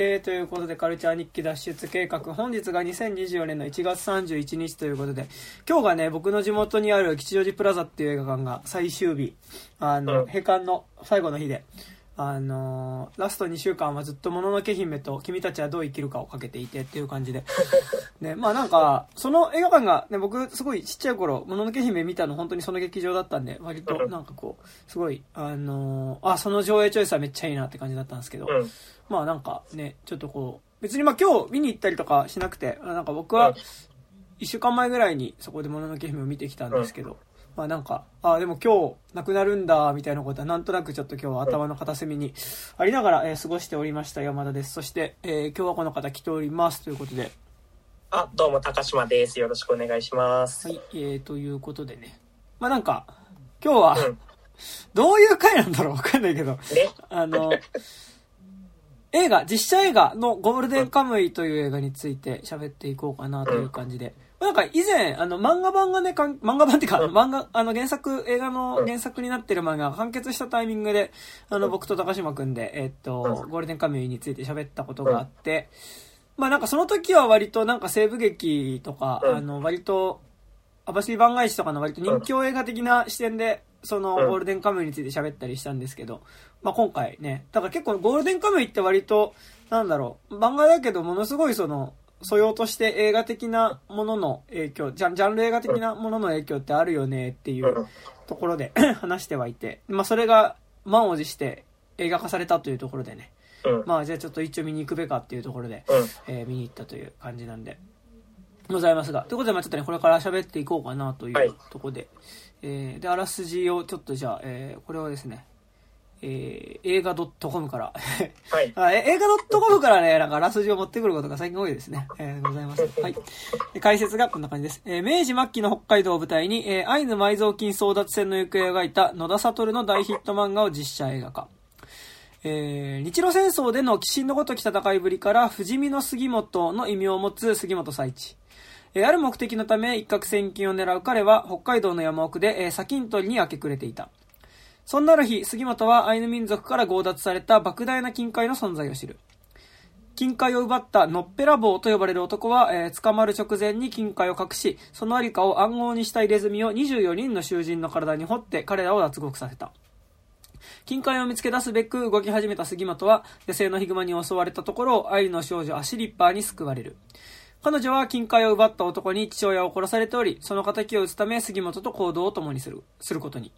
えー、ということで、カルチャー日記脱出計画、本日が2024年の1月31日ということで、今日がね、僕の地元にある吉祥寺プラザっていう映画館が最終日、あの、うん。閉館の最後の日で、あのーラスト2週間はずっともののけ姫と君たちはどう生きるかをかけていてっていう感じで。ね、まあなんか、その映画館が、ね、僕すごいちっちゃい頃、もののけ姫見たの本当にその劇場だったんで、割となんかこう、すごい、あのーあ、その上映チョイスはめっちゃいいなって感じだったんですけど、うん。まあなんかね、ちょっとこう、別にまあ今日見に行ったりとかしなくて、あなんか僕はうん一週間前ぐらいにそこでもののけ姫を見てきたんですけど、まあなんか、あでも今日なくなるんだ、みたいなことはなんとなくちょっと今日は頭の片隅にありながら、えー過ごしておりました山田です。そして、えー今日はこの方来ておりますということで、あ、どうも、高島です。よろしくお願いします。はい、えー、ということでね。まあなんか、今日は、うんどういう回なんだろうわかんないけど、ね。あの、映画、実写映画のゴールデンカムイという映画について喋っていこうかなという感じで。なんか以前、あの、漫画版がね、かん漫画版っていうか、うん。漫画、あの、原作、映画のうん。原作になってる漫画が完結したタイミングで、あの、うん僕と高島くんで、えっと、うん。ゴールデンカムイについて喋ったことがあって、まあなんかその時は割となんか西部劇とか、うん。あの、割と、網走番外地とかの割と人気映画的な視点で、そのうん。ゴールデンカムイについて喋ったりしたんですけど、まあ今回ね、だから結構ゴールデンカムイって割と、なんだろう、漫画だけどものすごいその、素養として映画的なものの影響、ジャンジャンル映画的なものの影響ってあるよねっていううんところで 話してはいて、まあそれが満を持して映画化されたというところでね、うん。まあじゃあちょっと一応見に行くべかっていうところで、うん。えー見に行ったという感じなんで、ございますが。ということで、まあちょっとね、これから喋っていこうかなといはいうところで、えーで、あらすじをちょっとじゃあ、えーこれはですね、えー映画 .com から はい。映画 .com からね、なんかあらすじを持ってくることが最近多いですね。えーございます。はい。で解説がこんな感じです。えー明治末期の北海道を舞台に、えーアイヌ埋蔵金争奪戦の行方を描いた野田悟の大ヒット漫画を実写映画化。えー日露戦争での鬼神のごとき戦いぶりから、不死身の杉本の異名を持つ杉本彩一。えーある目的のため一攫千金を狙う彼は北海道の山奥で、えー砂金取りに明け暮れていた。そんなある日、杉本はアイヌ民族から強奪された莫大な金塊の存在を知る。金塊を奪ったのっぺらぼうと呼ばれる男は、えー捕まる直前に金塊を隠し、そのありかを暗号にした入れ墨を24人の囚人の体に掘って彼らを脱獄させた。金塊を見つけ出すべく動き始めた杉本は、野生のヒグマに襲われたところ、アイヌの少女アシリッパーに救われる。彼女は金塊を奪った男に父親を殺されており、その仇を討つため杉本と行動を共にする、することに。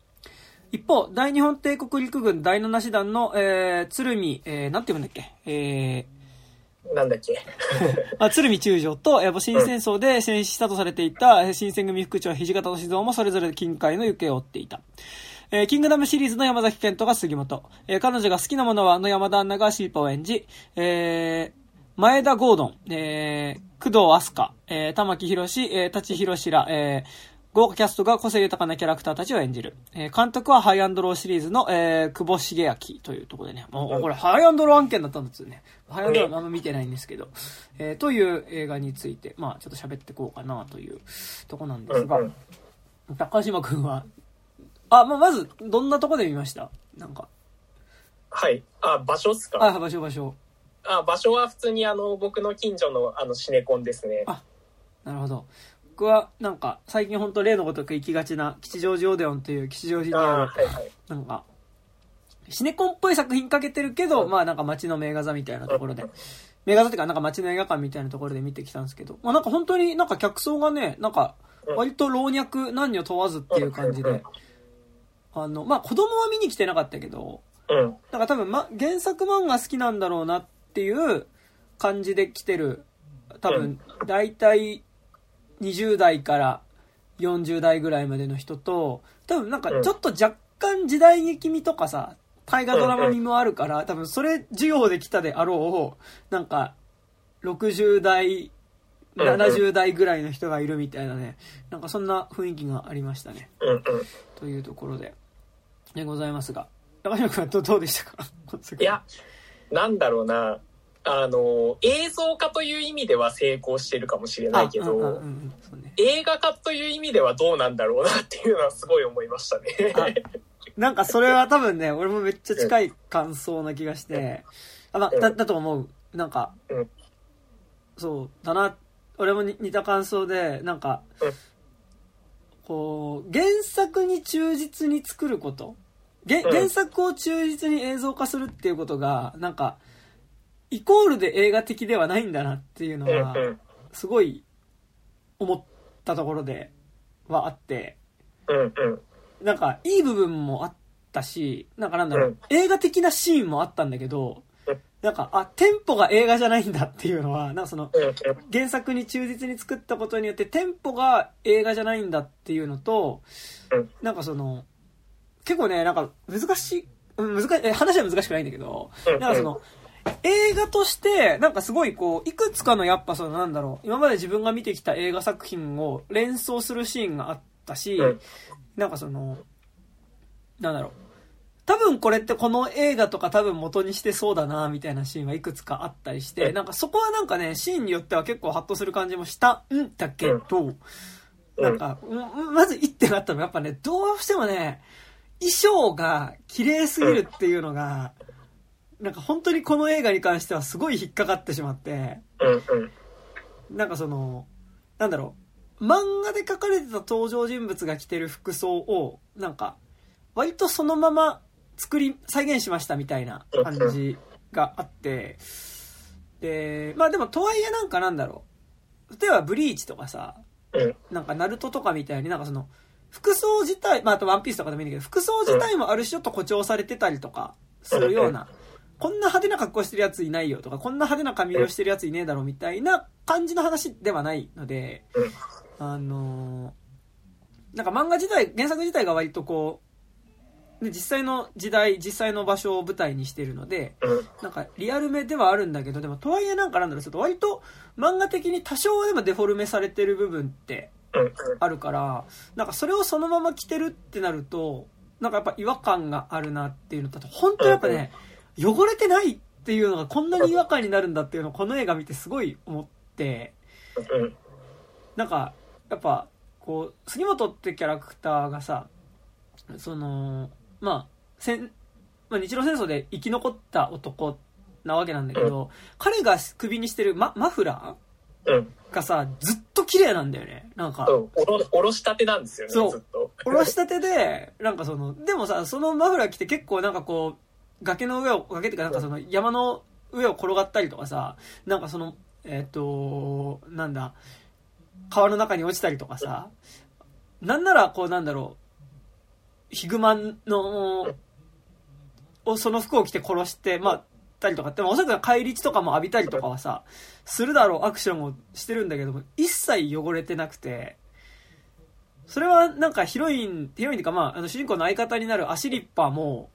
一方、大日本帝国陸軍第七師団の、えー、鶴見、えー、なんて言うんだっけ、えなんだっけ？ー、あ鶴見中将と、えー、戊辰戦争で戦死したとされていた、えー新選組副長土方歳三もそれぞれ金塊の行方を追っていた。えーキングダムシリーズの山崎賢人が杉本。えー彼女が好きなものは、あの山田アンナがシーパを演じ、えー眞栄田郷敦、えー、工藤阿須加、えー玉木宏、えー、舘ひろしら、えー豪華キャストが個性豊かなキャラクターたちを演じる。えー監督はハイアンドローシリーズの、えー久保茂昭というところでね。もうこれハイアンドロー案件だったんですよね。ハイアンドローあんま見てないんですけど。えーという映画について、まあちょっと喋っていこうかなというとこなんですが、高島くんは、あ、まあ、まず、どんなとこで見ました？なんか。はい。あ、場所っすか？あ、場所場所。あ、場所は普通にあの、僕の近所のあの、シネコンですね。あなるほど。僕は、なんか、最近本当例のごとく行きがちな、吉祥寺オデオンという吉祥寺にあある、はいはい。なんか、シネコンっぽい作品かけてるけど、まあなんか街の名画座みたいなところで、名画座っていうかなんか街の映画館みたいなところで見てきたんですけど、まあなんか本当になんか客層がね、なんか、割と老若男女問わずっていう感じで、あの、まあ子供は見に来てなかったけど、うん。なんか多分、ま、原作漫画好きなんだろうなっていう感じで来てる、多分、大体20代から40代ぐらいまでの人と、多分なんかちょっと若干時代劇味とかさ、大河ドラマ味もあるから、多分それ需要で来たであろう、なんか、60代、うんうん70代ぐらいの人がいるみたいなね、なんかそんな雰囲気がありましたね。というところで、でございますが。高島君はどどうでしたか？いや、なんだろうな。あの、映像化という意味では成功してるかもしれないけあうんうんうど、んね。映画化という意味ではどうなんだろうなっていうのはすごい思いましたあね。なんかそれは多分ね、俺もめっちゃ近い感想な気がして、あまあ、だ、だと思う。なんか、うん。そうだな、俺もに似た感想で、なんかうん、こう、原作に忠実に作ること、原作を忠実に映像化するっていうことが、なんか、イコールで映画的ではないんだなっていうのは、すごい思ったところではあって、なんか、いい部分もあったし、なんかなんだろう、映画的なシーンもあったんだけど、なんか、あ、テンポが映画じゃないんだっていうのは、なんかその、原作に忠実に作ったことによって、テンポが映画じゃないんだっていうのと、なんかその、結構ね、なんか、難しい、難しい、話は難しくないんだけど、なんかその、映画として、なんかすごいこう、いくつかのやっぱそのなんだろう、今まで自分が見てきた映画作品を連想するシーンがあったし、うんなんかその、なんだろう。多分これってこの映画とか多分元にしてそうだな、みたいなシーンはいくつかあったりして、うんなんかそこはなんかね、シーンによっては結構ハッとする感じもしたんだけど、うんなんか、うんまず一点あったのはやっぱね、どうしてもね、衣装が綺麗すぎるっていうのが、なんか本当にこの映画に関してはすごい引っかかってしまって、うんうん。なんかその、なんだろう、漫画で描かれてた登場人物が着てる服装を、なんか、割とそのまま作り、再現しましたみたいな感じがあって、で、まあでもとはいえなんかなんだろう、例えばブリーチとかさ、うん。なんかナルトとかみたいになんかその、服装自体、まああとワンピースとかでもいいんだけど、服装自体もある種ちょっと誇張されてたりとかするような、こんな派手な格好してるやついないよとか、こんな派手な髪色してるやついねえだろみたいな感じの話ではないので、うん。あのーなんか漫画自体、原作自体が割とこう、で実際の時代、実際の場所を舞台にしてるので、うん。なんかリアルめではあるんだけど、でもとはいえなんかなんだろう、ちょっと割と漫画的に多少でもデフォルメされてる部分ってうん。あるから、なんかそれをそのまま着てるってなると、なんかやっぱ違和感があるなっていうのと本当やっぱね、汚れてないっていうのがこんなに違和感になるんだっていうのをこの映画見てすごい思って、うんなんか、やっぱ、こう、杉本ってキャラクターがさ、その、まあ、戦、まあ、日露戦争で生き残った男なわけなんだけど、彼が首にしてるママフラうん。ーがさ、ずっと綺麗なんだよね。なんか、おろおろしたてなんですよねそう。ずっと。おろしたてで、なんかその、でもさ、そのマフラー着て結構なんかこう、崖の上を、崖っていうかなんかその山の上を転がったりとかさ、なんかその、えっ、と、なんだ、川の中に落ちたりとかさ、なんならこうなんだろう、ヒグマの、をその服を着て殺して、まあ、たりとかって、まあおそらく返り血とかも浴びたりとかはさ、するだろうアクションをしてるんだけども、一切汚れてなくて、それはなんかヒロイン、ヒロインっていうかまあ、あの主人公の相方になるアシリッパーも、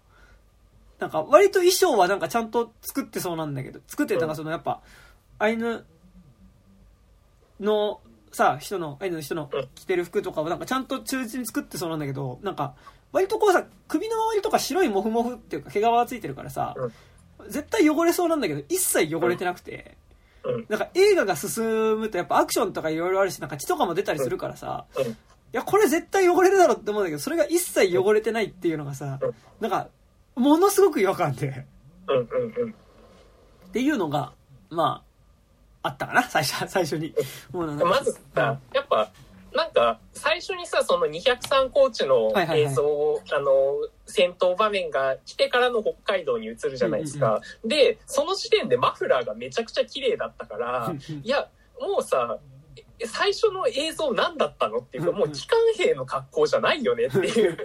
なんか割と衣装はなんかちゃんと作ってそうなんだけど、作ってなん。かそのやっぱ、アイヌのさ、人の、アイヌの人の着てる服とかをなんかちゃんと忠実に作ってそうなんだけど、なんか、割とこうさ、首の周りとか白いモフモフっていうか毛皮がついてるからさ、絶対汚れそうなんだけど、一切汚れてなくて、うん。なんか映画が進むとやっぱアクションとかいろいろあるし、なんか血とかも出たりするからさ、うん。いや、これ絶対汚れるだろって思うんだけど、それが一切汚れてないっていうのがさうん、なんか、ものすごく違和感で、うんうんうん。っていうのが、まあ、あったかな、最初、最初に。もうなんかまずさ、やっぱ、なんか、最初にさ、その203コーチの映像を、あの、戦闘場面が来てからの北海道に移るじゃないですか。で、その時点でマフラーがめちゃくちゃ綺麗だったから、いや、もうさ、え最初の映像何だったのっていうか、うん。もう機関兵の格好じゃないよねっていう。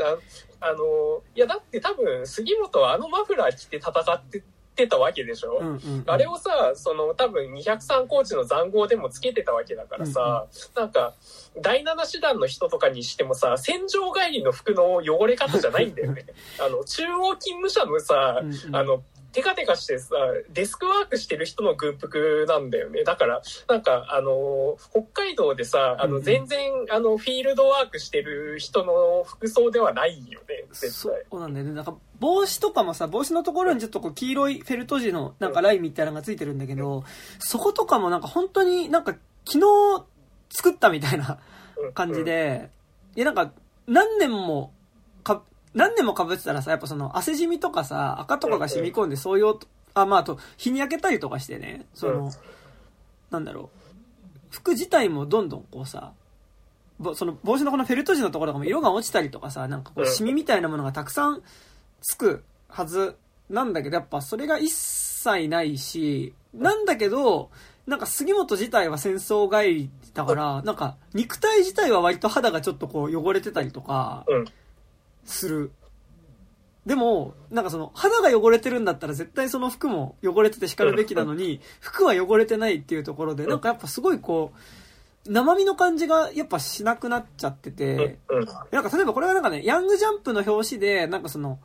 あ あの、いや、だって多分、杉本はあのマフラー着て戦っててたわけでしょ、うんうんうんあれをさ、その多分203コーチの塹壕でもつけてたわけだからさ、なんか、第七師団の人とかにしてもさ、戦場帰りの服の汚れ方じゃないんだよね。あの、中央勤務者のさ、うんうん。あの、テカテカしてさ、デスクワークしてる人の軍服なんだよね。だから、なんか、あの、北海道でさ、あの、うんうん全然、あの、フィールドワークしてる人の服装ではないよね、絶そ対。うなんだよね。なんか、帽子とかもさ、帽子のところにちょっとこう、黄色いフェルト地のなんかラインみたいなのがついてるんだけど、そことかもなんか本当になんか、昨日作ったみたいなうん感じ。で、いやなんか、何年も、か、何年も被ってたらさ、やっぱその汗染みとかさ、赤とかが染み込んでそういうフあ、まあ、あと、日に焼けたりとかしてね、その、なんだろう、服自体もどんどんこうさ、その帽子のこのフェルト地のところとかも色が落ちたりとかさ、なんかこう、シミみたいなものがたくさんつくはずなんだけど、やっぱそれが一切ないし、なんだけど、なんか杉本自体は戦争帰りだから、なんか肉体自体は割と肌がちょっとこう汚れてたりとか、する。でも、なんかその、肌が汚れてるんだったら絶対その服も汚れてて叱るべきなのに、服は汚れてないっていうところで、なんかやっぱすごいこう、生身の感じがやっぱしなくなっちゃってて、なんか例えばこれがなんかね、ヤングジャンプの表紙で、なんかその、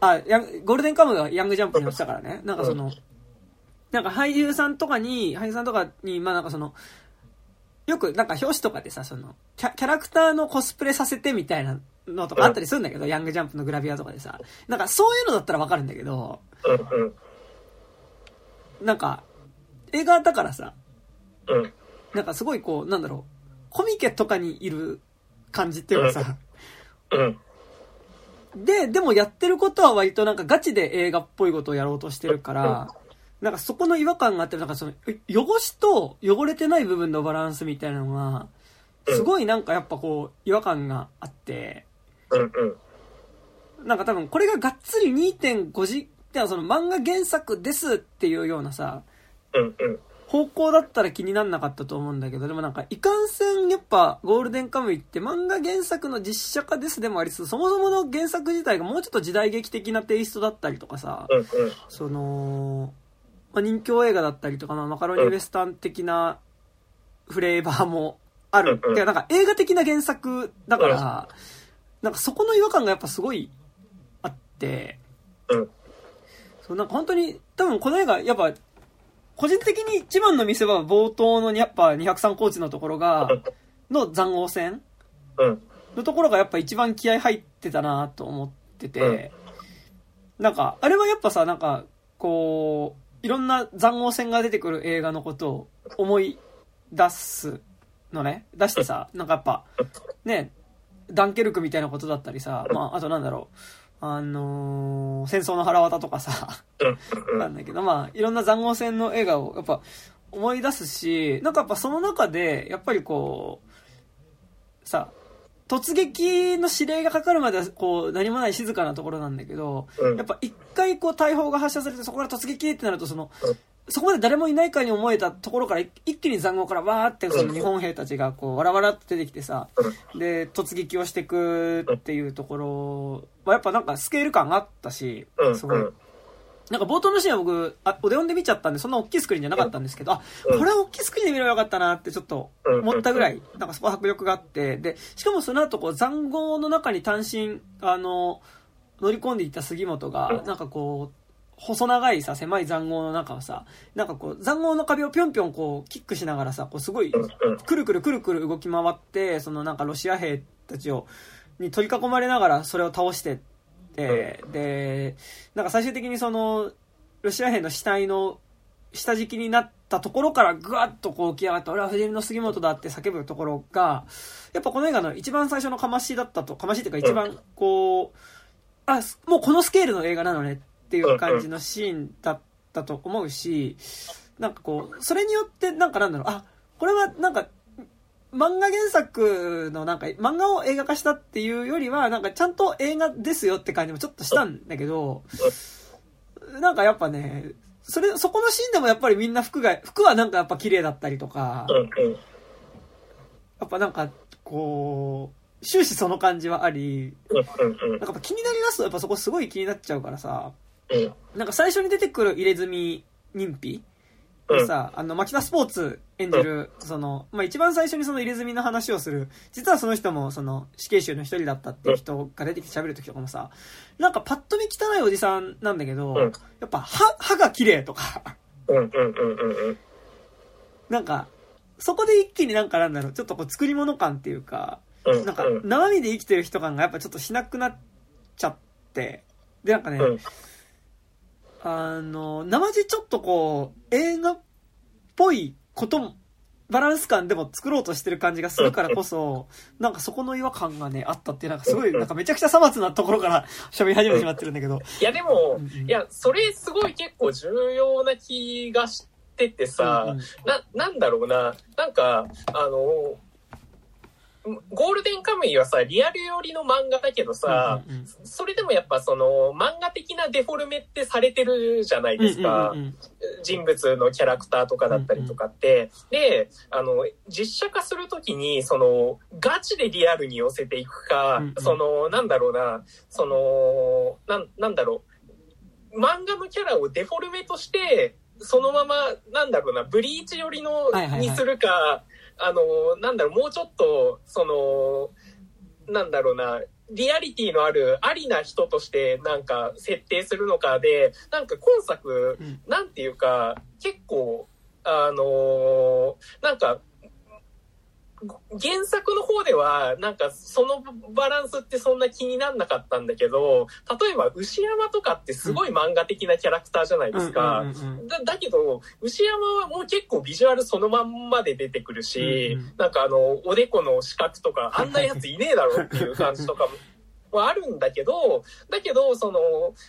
あ、ヤンゴールデンカムがヤングジャンプに落ちたからね、なんかその、なんか俳優さんとかに、俳優さんとかに、まあなんかその、よくなんか表紙とかでさ、そのキャ、キャラクターのコスプレさせてみたいなのとかあったりするんだけど、ヤングジャンプのグラビアとかでさ。なんかそういうのだったらわかるんだけど、なんか、映画だからさ、なんかすごいこう、なんだろう、コミケとかにいる感じっていうかさ、で、でもやってることは割となんかガチで映画っぽいことをやろうとしてるから、なんかそこの違和感があって、なんかその、汚しと汚れてない部分のバランスみたいなのが、すごいなんかやっぱこう、違和感があって、なんか多分これががっつり2.5次、その漫画原作ですっていうようなさ、方向だったら気になんなかったと思うんだけど、でもなんか、いかんせんやっぱゴールデンカムイって漫画原作の実写化ですでもありつつ、そもそもの原作自体がもうちょっと時代劇的なテイストだったりとかさ、その、まあ、人気映画だったりとか、まあ、マカロニウエスタン的なフレーバーもある。うんうん、なんか映画的な原作だから、なんかそこの違和感がやっぱすごいあって、うん、そうなんか本当に、多分この映画、やっぱ、個人的に一番の見せ場は冒頭のやっぱ203コーチのところが、の残王戦のところがやっぱ一番気合入ってたなと思ってて、なんか、あれはやっぱさ、なんか、こう、いろんな残王戦が出てくる映画のことを思い出すのね。出してさ、なんかやっぱ、ね、ダンケルクみたいなことだったりさ、まあ、あとなんだろう、あのー、戦争の腹渡とかさ、なんだけど、まあ、いろんな残王戦の映画をやっぱ思い出すし、なんかやっぱその中で、やっぱりこう、さ、突撃の指令がかかるまでは、こう、何もない静かなところなんだけど、うん、やっぱ一回こう、大砲が発射されて、そこから突撃ってなると、その、そこまで誰もいないかに思えたところから、一気に塹壕からわーって、その日本兵たちがこう、わらわらって出てきてさ、で、突撃をしていくっていうところは、やっぱなんかスケール感があったし、すごい。なんか冒頭のシーンは僕、あ、オデオンで見ちゃったんで、そんな大きいスクリーンじゃなかったんですけど、あ、これは大きいスクリーンで見ればよかったなってちょっと思ったぐらい、なんかそこ迫力があって、で、しかもその後こう、残壕の中に単身、あの、乗り込んでいった杉本が、なんかこう、細長いさ、狭い残壕の中をさ、なんかこう、残壕の壁をぴょんぴょんこう、キックしながらさ、こうすごい、くるくるくるくる動き回って、そのなんかロシア兵たちを、に取り囲まれながらそれを倒して、で、なんか最終的にその、ロシア兵の死体の下敷きになったところからぐわっとこう起き上がって、俺は藤井の杉本だって叫ぶところが、やっぱこの映画の一番最初のかましだったと、かましっていうか一番こう、あ、もうこのスケールの映画なのねっていう感じのシーンだったと思うし、なんかこう、それによってなんかなんだろう、あ、これはなんか漫画原作のなんか、漫画を映画化したっていうよりは、なんかちゃんと映画ですよって感じもちょっとしたんだけど、なんかやっぱね、それ、そこのシーンでもやっぱりみんな服が、服はなんかやっぱ綺麗だったりとか、やっぱなんか、こう、終始その感じはあり、なんか気になりだすとやっぱそこすごい気になっちゃうからさ、なんか最初に出てくる入れ墨認否？でさ、あの、マキタスポーツ演じる、その、まあ、一番最初にその入れ墨の話をする、実はその人もその死刑囚の一人だったっていう人が出てきて喋る時とかもさ、なんかパッと見汚いおじさんなんだけど、やっぱ歯、歯が綺麗とか。なんか、そこで一気になんかなんだろう、ちょっとこう作り物感っていうか、なんか生身で生きてる人感がやっぱちょっとしなくなっちゃって、でなんかね、あの、生地ちょっとこう、映画っぽいことバランス感でも作ろうとしてる感じがするからこそ、なんかそこの違和感がね、あったっていう、なんかすごい、なんかめちゃくちゃさまつなところから喋り始めてしまってるんだけど。いやでも、うんうん。いや、それすごい結構重要な気がしててさ、うんうん。な、なんだろうな、なんか、あの、ゴールデンカムイはさ、リアル寄りの漫画だけどさ、うんうんそれでもやっぱその漫画的なデフォルメってされてるじゃないですか。うんうんうん人物のキャラクターとかだったりとかって。で、あの、実写化するときに、その、ガチでリアルに寄せていくか、うんうん。その、なんだろうな、その、なん、なんだろう、漫画のキャラをデフォルメとして、そのまま、なんだろうな、ブリーチ寄りの、はいはいはい。にするか、あの、なんだろう、もうちょっと、その、なんだろうな、リアリティのあるありな人としてなんか設定するのかで、なんか今作、うん。なんていうか、結構、あのーなんか、原作の方では、なんかそのバランスってそんな気になんなかったんだけど、例えば牛山とかってすごい漫画的なキャラクターじゃないですか。だけど、牛山はもう結構ビジュアルそのまんまで出てくるし、うんうん。なんかあの、おでこの四角とか、あんなやついねえだろっていう感じとかも、はあるんだけど、だけど、その、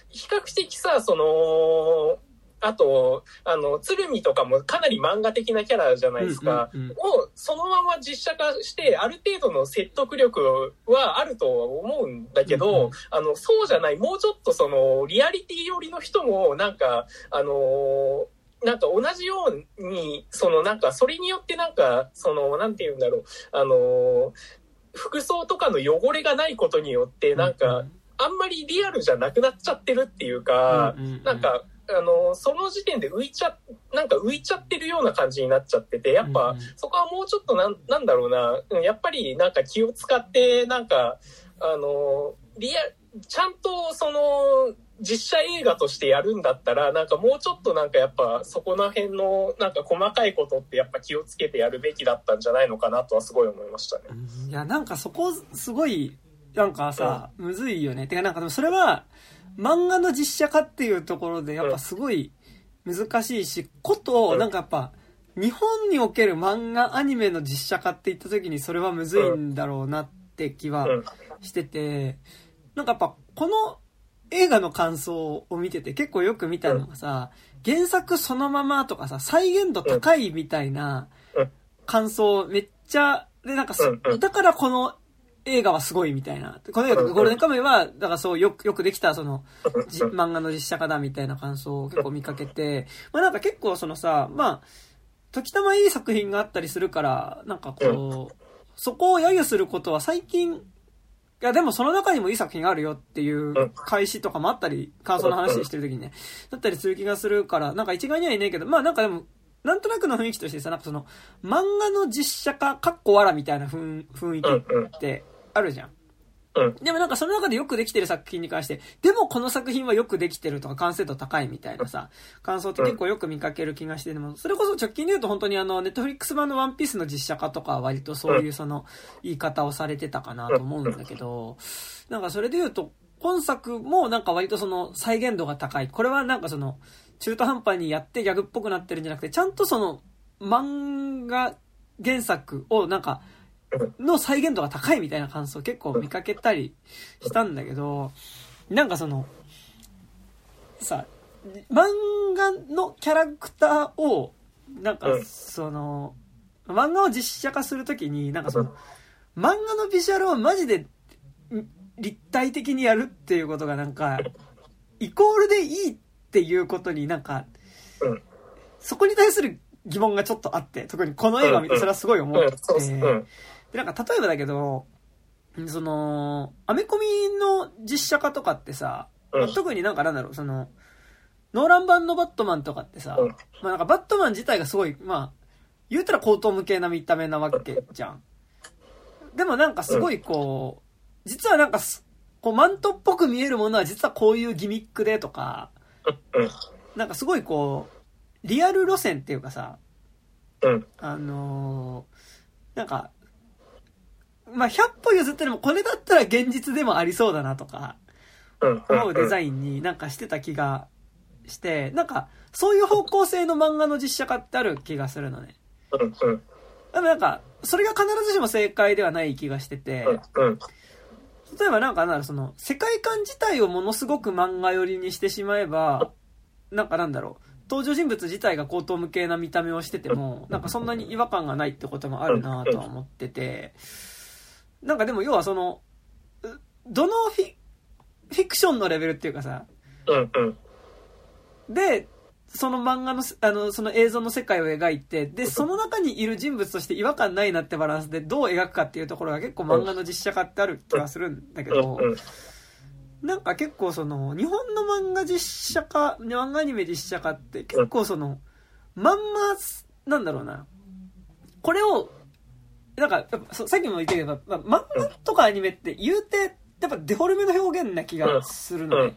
比較的さ、その、あと、あの、鶴見とかもかなり漫画的なキャラじゃないですか。うんうんうん。をそのまま実写化して、ある程度の説得力はあるとは思うんだけど、うんうん。あの、そうじゃない、もうちょっとその、リアリティ寄りの人も、なんか、あのなんか同じように、そのなんか、それによってなんか、その、なんて言うんだろう、あの服装とかの汚れがないことによって、なんか、あんまりリアルじゃなくなっちゃってるっていうか、うんうんうん。なんか、あの、その時点で浮いちゃ、なんか浮いちゃってるような感じになっちゃってて、やっぱ、うんうんそこはもうちょっとなん、なんだろうな、うんやっぱりなんか気を使って、なんか、あの、リア、ちゃんとその、実写映画としてやるんだったら、なんかもうちょっとなんかやっぱそこら辺のなんか細かいことってやっぱ気をつけてやるべきだったんじゃないのかなとはすごい思いましたね。いや、なんかそこ、すごい、なんかさ、むずいよね。てかなんかでもそれは、漫画の実写化っていうところで、やっぱすごい難しいし、こと、うんなんかやっぱ、日本における漫画、アニメの実写化って言った時にそれはむずいんだろうなって気はうん。してて、なんかやっぱ、この映画の感想を見てて結構よく見たのがさ、原作そのままとかさ、再現度高いみたいなうん。感想めっちゃ、で、なんかだからこの映画はすごいみたいな。この映画ゴールデンカムイは、だからそうよく、よくできたその、じ 漫画の実写化だみたいな感想を結構見かけて、まあなんか結構そのさ、まあ、時たまいい作品があったりするから、なんかこう、そこを揶揄することは最近、いやでもその中にもいい作品があるよっていう開始とかもあったり、感想の話してる時にね、だったりする気がするから、なんか一概にはいないけど、まあなんかでも、なんとなくの雰囲気としてさ、なんかその、漫画の実写化、かっこわらみたいな雰雰囲気。ってあるじゃん。うん。でもなんかその中でよくできてる作品に関して、でもこの作品はよくできてるとか完成度高いみたいなさ、感想って結構よく見かける気がして、でもそれこそ直近で言うと本当にあの、ネットフリックス版のワンピースの実写化とかは割とそういうその言い方をされてたかなと思うんだけど、なんかそれで言うと、本作もなんか割とその再現度が高い。これはなんかその、中途半端にやってギャグっぽくなってるんじゃなくて、ちゃんとその、漫画原作をなんか、の再現度が高いみたいな感想を結構見かけたりしたんだけど、なんかその、さ、漫画のキャラクターを、なんかうん。その、漫画を実写化するときに、なんかその、漫画のビジュアルをマジでん立体的にやるっていうことがなんか、イコールでいいっていうことになんか、うん。そこに対する疑問がちょっとあって、特にこの映画を見てそれはすごい思って。で、なんか例えばだけど、その、アメコミの実写化とかってさ、特になんかなんだろう、その、ノーラン版のバットマンとかってさ、うんまあなんかバットマン自体がすごい、まあ、言うたら高等無形な見た目なわけじゃん。でもなんかすごいこう、実はなんかす、こうマントっぽく見えるものは実はこういうギミックでとか、うん。なんかすごいこう、リアル路線っていうかさ、うん。あのーなんか、まあ、100歩譲ってでもこれだったら現実でもありそうだなとか、うん。思うデザイインになんかしてた気がして、なんか、そういう方向性の漫画の実写化ってある気がするのね。ン。うん。うん。でもなんか、それが必ずしも正解ではない気がしてて。例えばなんかなんその、世界観自体をものすごく漫画寄りにしてしまえば、なんかなんだろう、登場人物自体が高等無形な見た目をしてても、なんかそんなに違和感がないってこともあるなとは思ってて、なんかでも要はその、うどのフィフィクションのレベルっていうかさ、うん。うん。で、その漫画のせ、あの、その映像の世界を描いて、で、その中にいる人物として違和感ないなってバランスでどう描くかっていうところが結構漫画の実写化ってある気がするんだけど、うん。なんか結構その、日本の漫画実写化、漫画アニメ実写化って結構その、まんま、なんだろうな。これを、なんか、さっきも言ったけど、まあ漫画とかアニメって言うて、やっぱデフォルメの表現な気がするのね。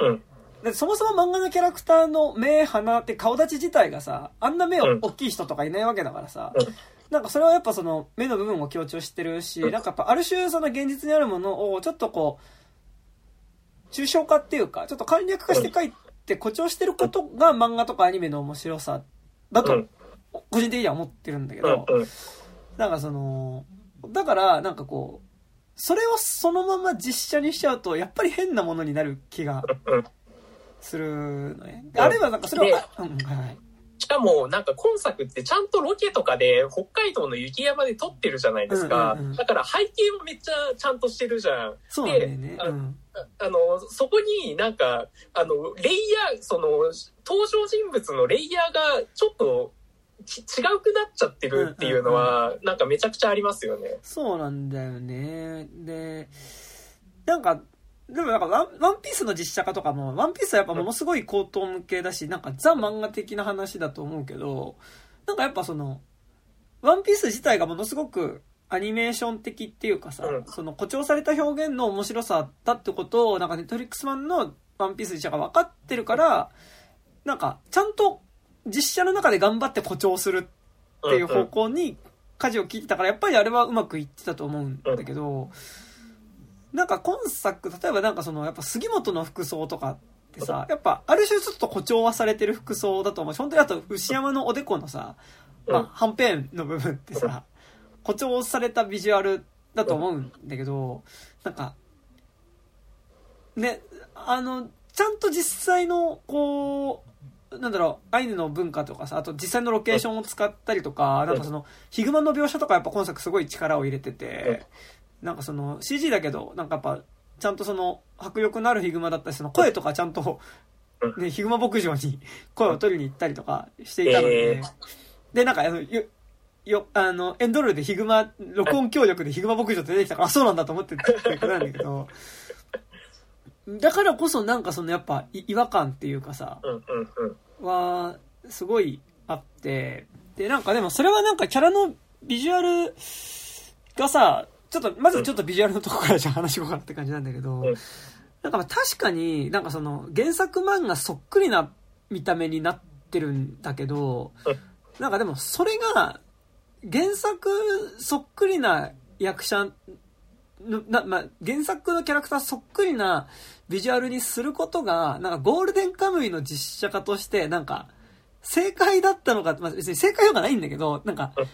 うん。でそもそも漫画のキャラクターの目、鼻って顔立ち自体がさ、あんな目うん大きい人とかいないわけだからさ、うんなんかそれはやっぱその目の部分を強調してるし、うんなんかやっぱある種その現実にあるものをちょっとこう、抽象化っていうか、ちょっと簡略化して書いて誇張してることが漫画とかアニメの面白さだとうん、個人的には思ってるんだけうん。ど、うん。なんかその、だからなんかこう、それをそのまま実写にしちゃうと、やっぱり変なものになる気がうん。するのね。であればなんかそれは、あうん、はいはい。しかも、なんか今作ってちゃんとロケとかで北海道の雪山で撮ってるじゃないですか。うんうんうんだから背景もめっちゃちゃんとしてるじゃん。そうね。であうん。あの、そこになんか、あの、レイヤー、その、登場人物のレイヤーがちょっとち違くなっちゃってるっていうのは、なんかめちゃくちゃありますよね。そうなんだよね。で、なんか、でもなんかワン、ワンピースの実写化とかも、ワンピースはやっぱものすごい高等無形だし、なんかザ漫画的な話だと思うけど、なんかやっぱその、ワンピース自体がものすごくアニメーション的っていうかさ、うんその誇張された表現の面白さだってことを、なんかネットフリックスマンのワンピース実写が分かってるから、なんか、ちゃんと実写の中で頑張って誇張するっていう方向に舵を切ってたから、やっぱりあれはうまくいってたと思うんだけど、なんか今作、例えばなんかその、やっぱ杉本の服装とかってさ、やっぱある種ちょっと誇張はされてる服装だと思う。し、本当にあと牛山のおでこのさ、まあ、はんぺんの部分ってさ、誇張されたビジュアルだと思うんだけど、なんか、ね、あの、ちゃんと実際の、こう、なんだろう、アイヌの文化とかさ、あと実際のロケーションを使ったりとか、なんかその、ヒグマの描写とかやっぱ今作すごい力を入れてて、なんかその CG だけど、なんかやっぱ、ちゃんとその、迫力のあるヒグマだったり、その声とかちゃんと、ね、ヒグマ牧場に声を取りに行ったりとかしていたので、えーで、なんか、あの、よ、よ、あの、エンドロールでヒグマ、録音協力でヒグマ牧場って出てきたから、あ、そうなんだと思ってたけどなんだけど、だからこそなんかそのやっぱい違和感っていうかさ、うんうんうん。は、すごいあって、で、なんかでもそれはなんかキャラのビジュアルがさ、ちょっと、まずちょっとビジュアルのとこからじゃあ話しようかなって感じなんだけど、うんなんかまあ確かになんかその原作漫画そっくりな見た目になってるんだけどうん、なんかでもそれが原作そっくりな役者のな、まあ、原作のキャラクターそっくりなビジュアルにすることが、なんかゴールデンカムイの実写化として、なんか、正解だったのか、まあ、別に正解とかないんだけど、なんかうん、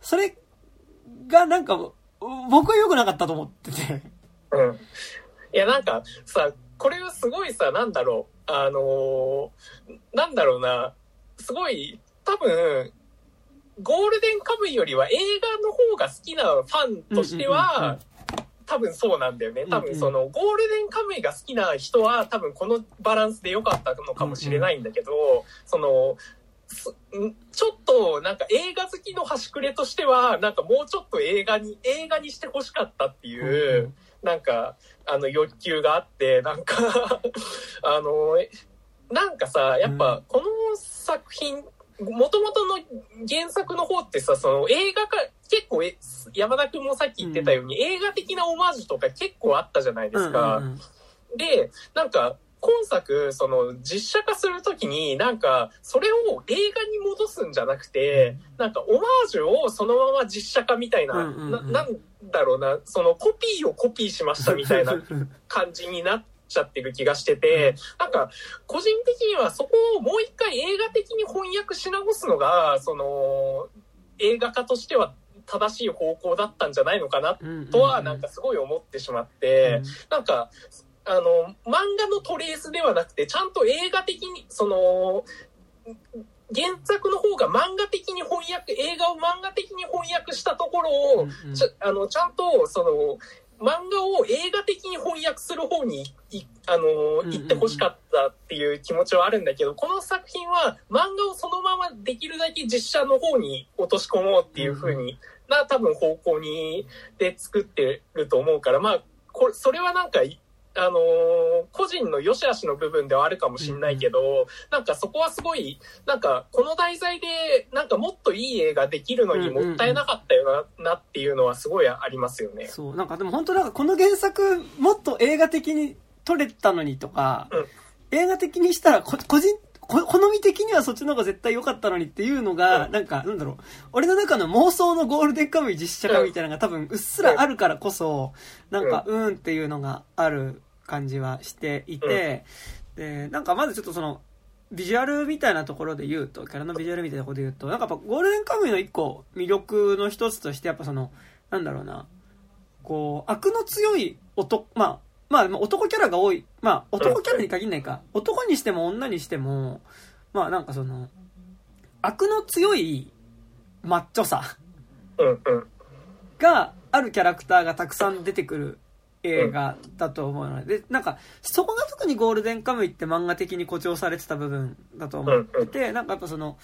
それがなんか、僕は良くなかったと思ってて。うん。いや、なんかさ、これはすごいさ、なんだろう。あのーなんだろうな。すごい、多分、ゴールデンカムイよりは映画の方が好きなファンとしては、多分そうなんだよね。多分その、ゴールデンカムイが好きな人は、多分このバランスで良かったのかもしれないんだけど、その、ちょっとなんか映画好きの端くれとしては、なんかもうちょっと映画に、映画にして欲しかったっていう、なんか、あの欲求があって、なんか、あの、えなんかさ、やっぱこの作品、もともとの原作の方ってさ、その映画化、結構え、山田くんもさっき言ってたように、映画的なオマージュとか結構あったじゃないですか。うんうんうん。で、なんか、今作、その、実写化するときに、なんか、それを映画に戻すんじゃなくて、なんか、オマージュをそのまま実写化みたいな、うんうんうん。な、なんだろうな、その、コピーをコピーしましたみたいな感じになっちゃってる気がしてて、なんか、個人的にはそこをもう一回映画的に翻訳し直すのが、その、映画化としては正しい方向だったんじゃないのかなとはなんかすごい思ってしまって、なんか、あの、漫画のトレースではなくて、ちゃんと映画的に、その、原作の方が漫画的に翻訳、映画を漫画的に翻訳したところを、ちあのちゃんと、その、漫画を映画的に翻訳する方にあの行ってほしかったっていう気持ちはあるんだけど、この作品は漫画をそのままできるだけ実写の方に落とし込もうっていう風にな多分方向にで作ってると思うから、まあ、これ、それはなんかあのー、個人の良し悪しの部分ではあるかもしんないけど、うん、なんかそこはすごい、なんかこの題材で、なんかもっといい映画できるのにもったいなかったよな,、っていうのはすごいありますよね。そう、なんかでも本当なんかこの原作、もっと映画的に撮れたのにとか、うん、映画的にしたら個人好み的にはそっちの方が絶対良かったのにっていうのが、なんか、なんだろう、俺の中の妄想のゴールデンカムイ実写化みたいなのが多分うっすらあるからこそ、なんか、うーんっていうのがある感じはしていて、で、なんかまずちょっとその、ビジュアルみたいなところで言うと、キャラのビジュアルみたいなところで言うと、なんかやっぱゴールデンカムイの一個魅力の一つとして、やっぱその、なんだろうな、こう、悪の強い男、まあ、まあ、男キャラが多い。まあ、男キャラに限んないか。男にしても女にしても、まあなんかその、悪の強いマッチョさ。があるキャラクターがたくさん出てくる映画だと思うので、で、なんか、そこが特にゴールデンカムイって漫画的に誇張されてた部分だと思ってて、なんかやっぱその、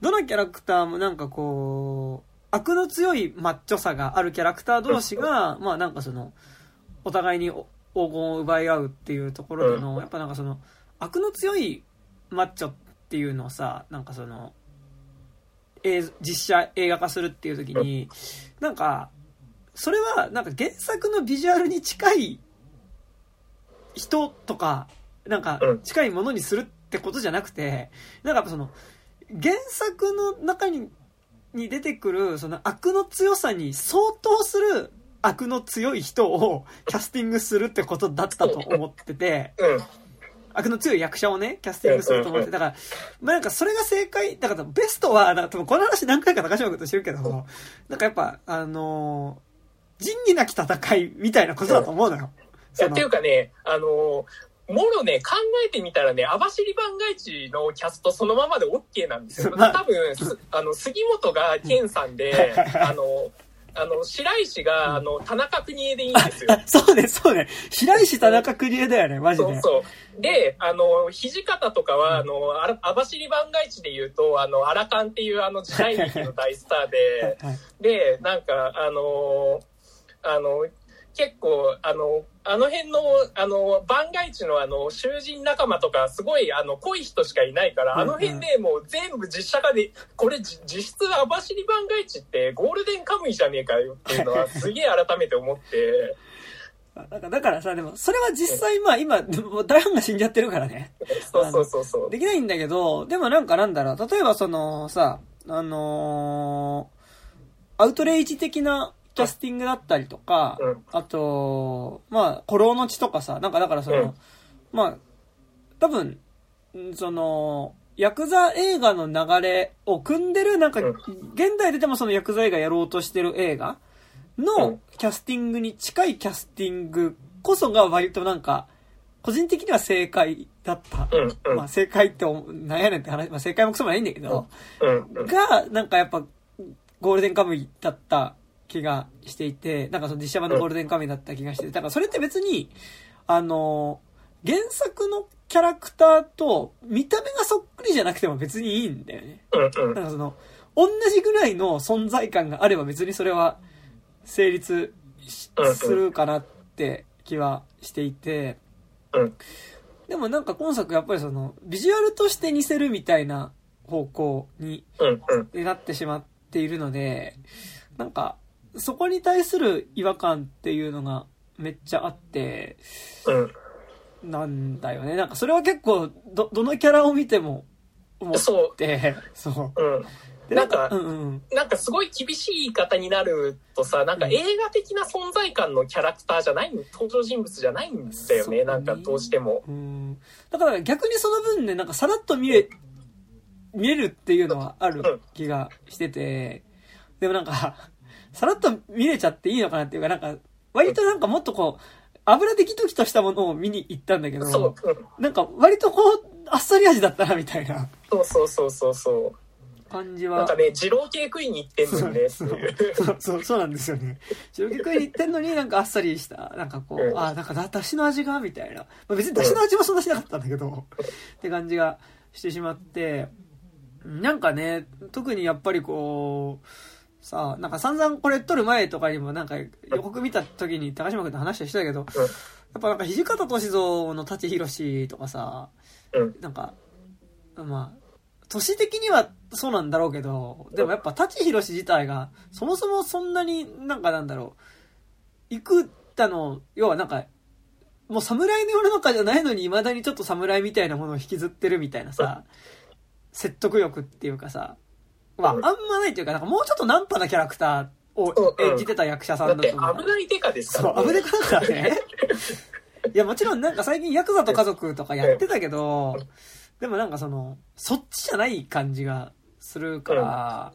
どのキャラクターもなんかこう、悪の強いマッチョさがあるキャラクター同士が、まあなんかその、お互いに黄金を奪い合うっていうところでの、やっぱなんかその、悪の強いマッチョっていうのをさ、なんかその、実写映画化するっていう時に、なんか、それはなんか原作のビジュアルに近い人とか、なんか近いものにするってことじゃなくて、なんかその、原作の中にに出てくるその悪の強さに相当する悪の強い人をキャスティングするってことだったと思ってて、悪の強い役者をね、キャスティングすると思って、だから、まあなんかそれが正解、だからベストは、多分この話何回か高島君としてるけど、なんかやっぱ、あのー、仁義なき戦いみたいなことだと思うのよ。いや、っていうかね、あのー、もろね、考えてみたらね、網走番外地のキャストそのままで OK なんですよ。まあ、多分、あの、杉本が健さんで、あの、あの、白石が、あの、田中邦衛でいいんですよ。そうね、そうね。白石田中邦衛だよね、マジで。そうそう。で、あの、土方とかは、あの、網走番外地で言うと、あの、荒勘っていうあの時代劇の大スターで、で、なんか、あの、あの、結構、あの、あの辺の、あの、番外地のあの、囚人仲間とか、すごい、あの、濃い人しかいないから、あの辺でもう全部実写化で、これ、実質網走番外地ってゴールデンカムイじゃねえかよっていうのは、すげえ改めて思って。だからだからさ、でも、それは実際、まあ今、大半が死んじゃってるからね。そうそうそうそう。できないんだけど、でもなんかなんだろう、例えばそのさ、あのー、アウトレイジ的なキャスティングだったりとか、うん、あと、まあ、古老の地とかさ、なんかだからその、うん、まあ、多分、その、ヤクザ映画の流れを組んでる、なんか、現代ででもそのヤクザ映画やろうとしてる映画のキャスティングに近いキャスティングこそが割となんか、個人的には正解だった。まあ正解って、なんやねんって話、まあ正解もクソもないんだけど、が、なんかやっぱ、ゴールデンカムイだった気がしていて、なんかその実写版のゴールデンカムイだった気がしてて、だからそれって別に、あの、原作のキャラクターと見た目がそっくりじゃなくても別にいいんだよね。なんかその、同じぐらいの存在感があれば別にそれは成立するかなって気はしていて、でもなんか今作やっぱりその、ビジュアルとして似せるみたいな方向になってしまっているので、なんか、そこに対する違和感っていうのがめっちゃあって、うん、なんだよね。なんかそれは結構、ど、どのキャラを見ても思って、そう。そう。うんなんか、うんうん、なんかすごい厳しい言い方になるとさ、なんか映画的な存在感のキャラクターじゃない、登場人物じゃないんだよね、ねなんかどうしても。うん。だから逆にその分ね、なんかさらっと見え、見えるっていうのはある気がしてて、でもなんか、さらっと見れちゃっていいのかなっていうか、なんか、割となんかもっとこう、油できときとしたものを見に行ったんだけど、そう、うん。なんか割とこう、あっさり味だったな、みたいなそうそうそうそうそう。感じはなんか。ね、二郎系食いに行ってんのにね、そう。そうそう、そうなんですよね。白木食いに行ってんのになんかあっさりした、なんかこう、うんあ、なんかだ、だしの味がみたいな。まあ、別にだしの味もそんなしなかったんだけど、って感じがしてしまって、なんかね、特にやっぱりこう、さあ、なんか散々これ撮る前とかにもなんか予告見た時に高島君と話したりしたけど、やっぱなんか土方歳三の舘ひろしとかさ、うん。なんか、まあ、年的にはそうなんだろうけど、でもやっぱ舘ひろし自体が、そもそもそんなになんかなんだろう、行くったの、要はなんか、もう侍の世の中じゃないのに未だにちょっと侍みたいなものを引きずってるみたいなさ、説得力っていうかさ、はあんうんまないっていうか、なんかもうちょっとナンパなキャラクターを演じてた役者さんだと思う。危ないデカですかそう、ら、危ねかだからね。いや、もちろんなんか最近ヤクザと家族とかやってたけど、でもなんかその、そっちじゃない感じがするから、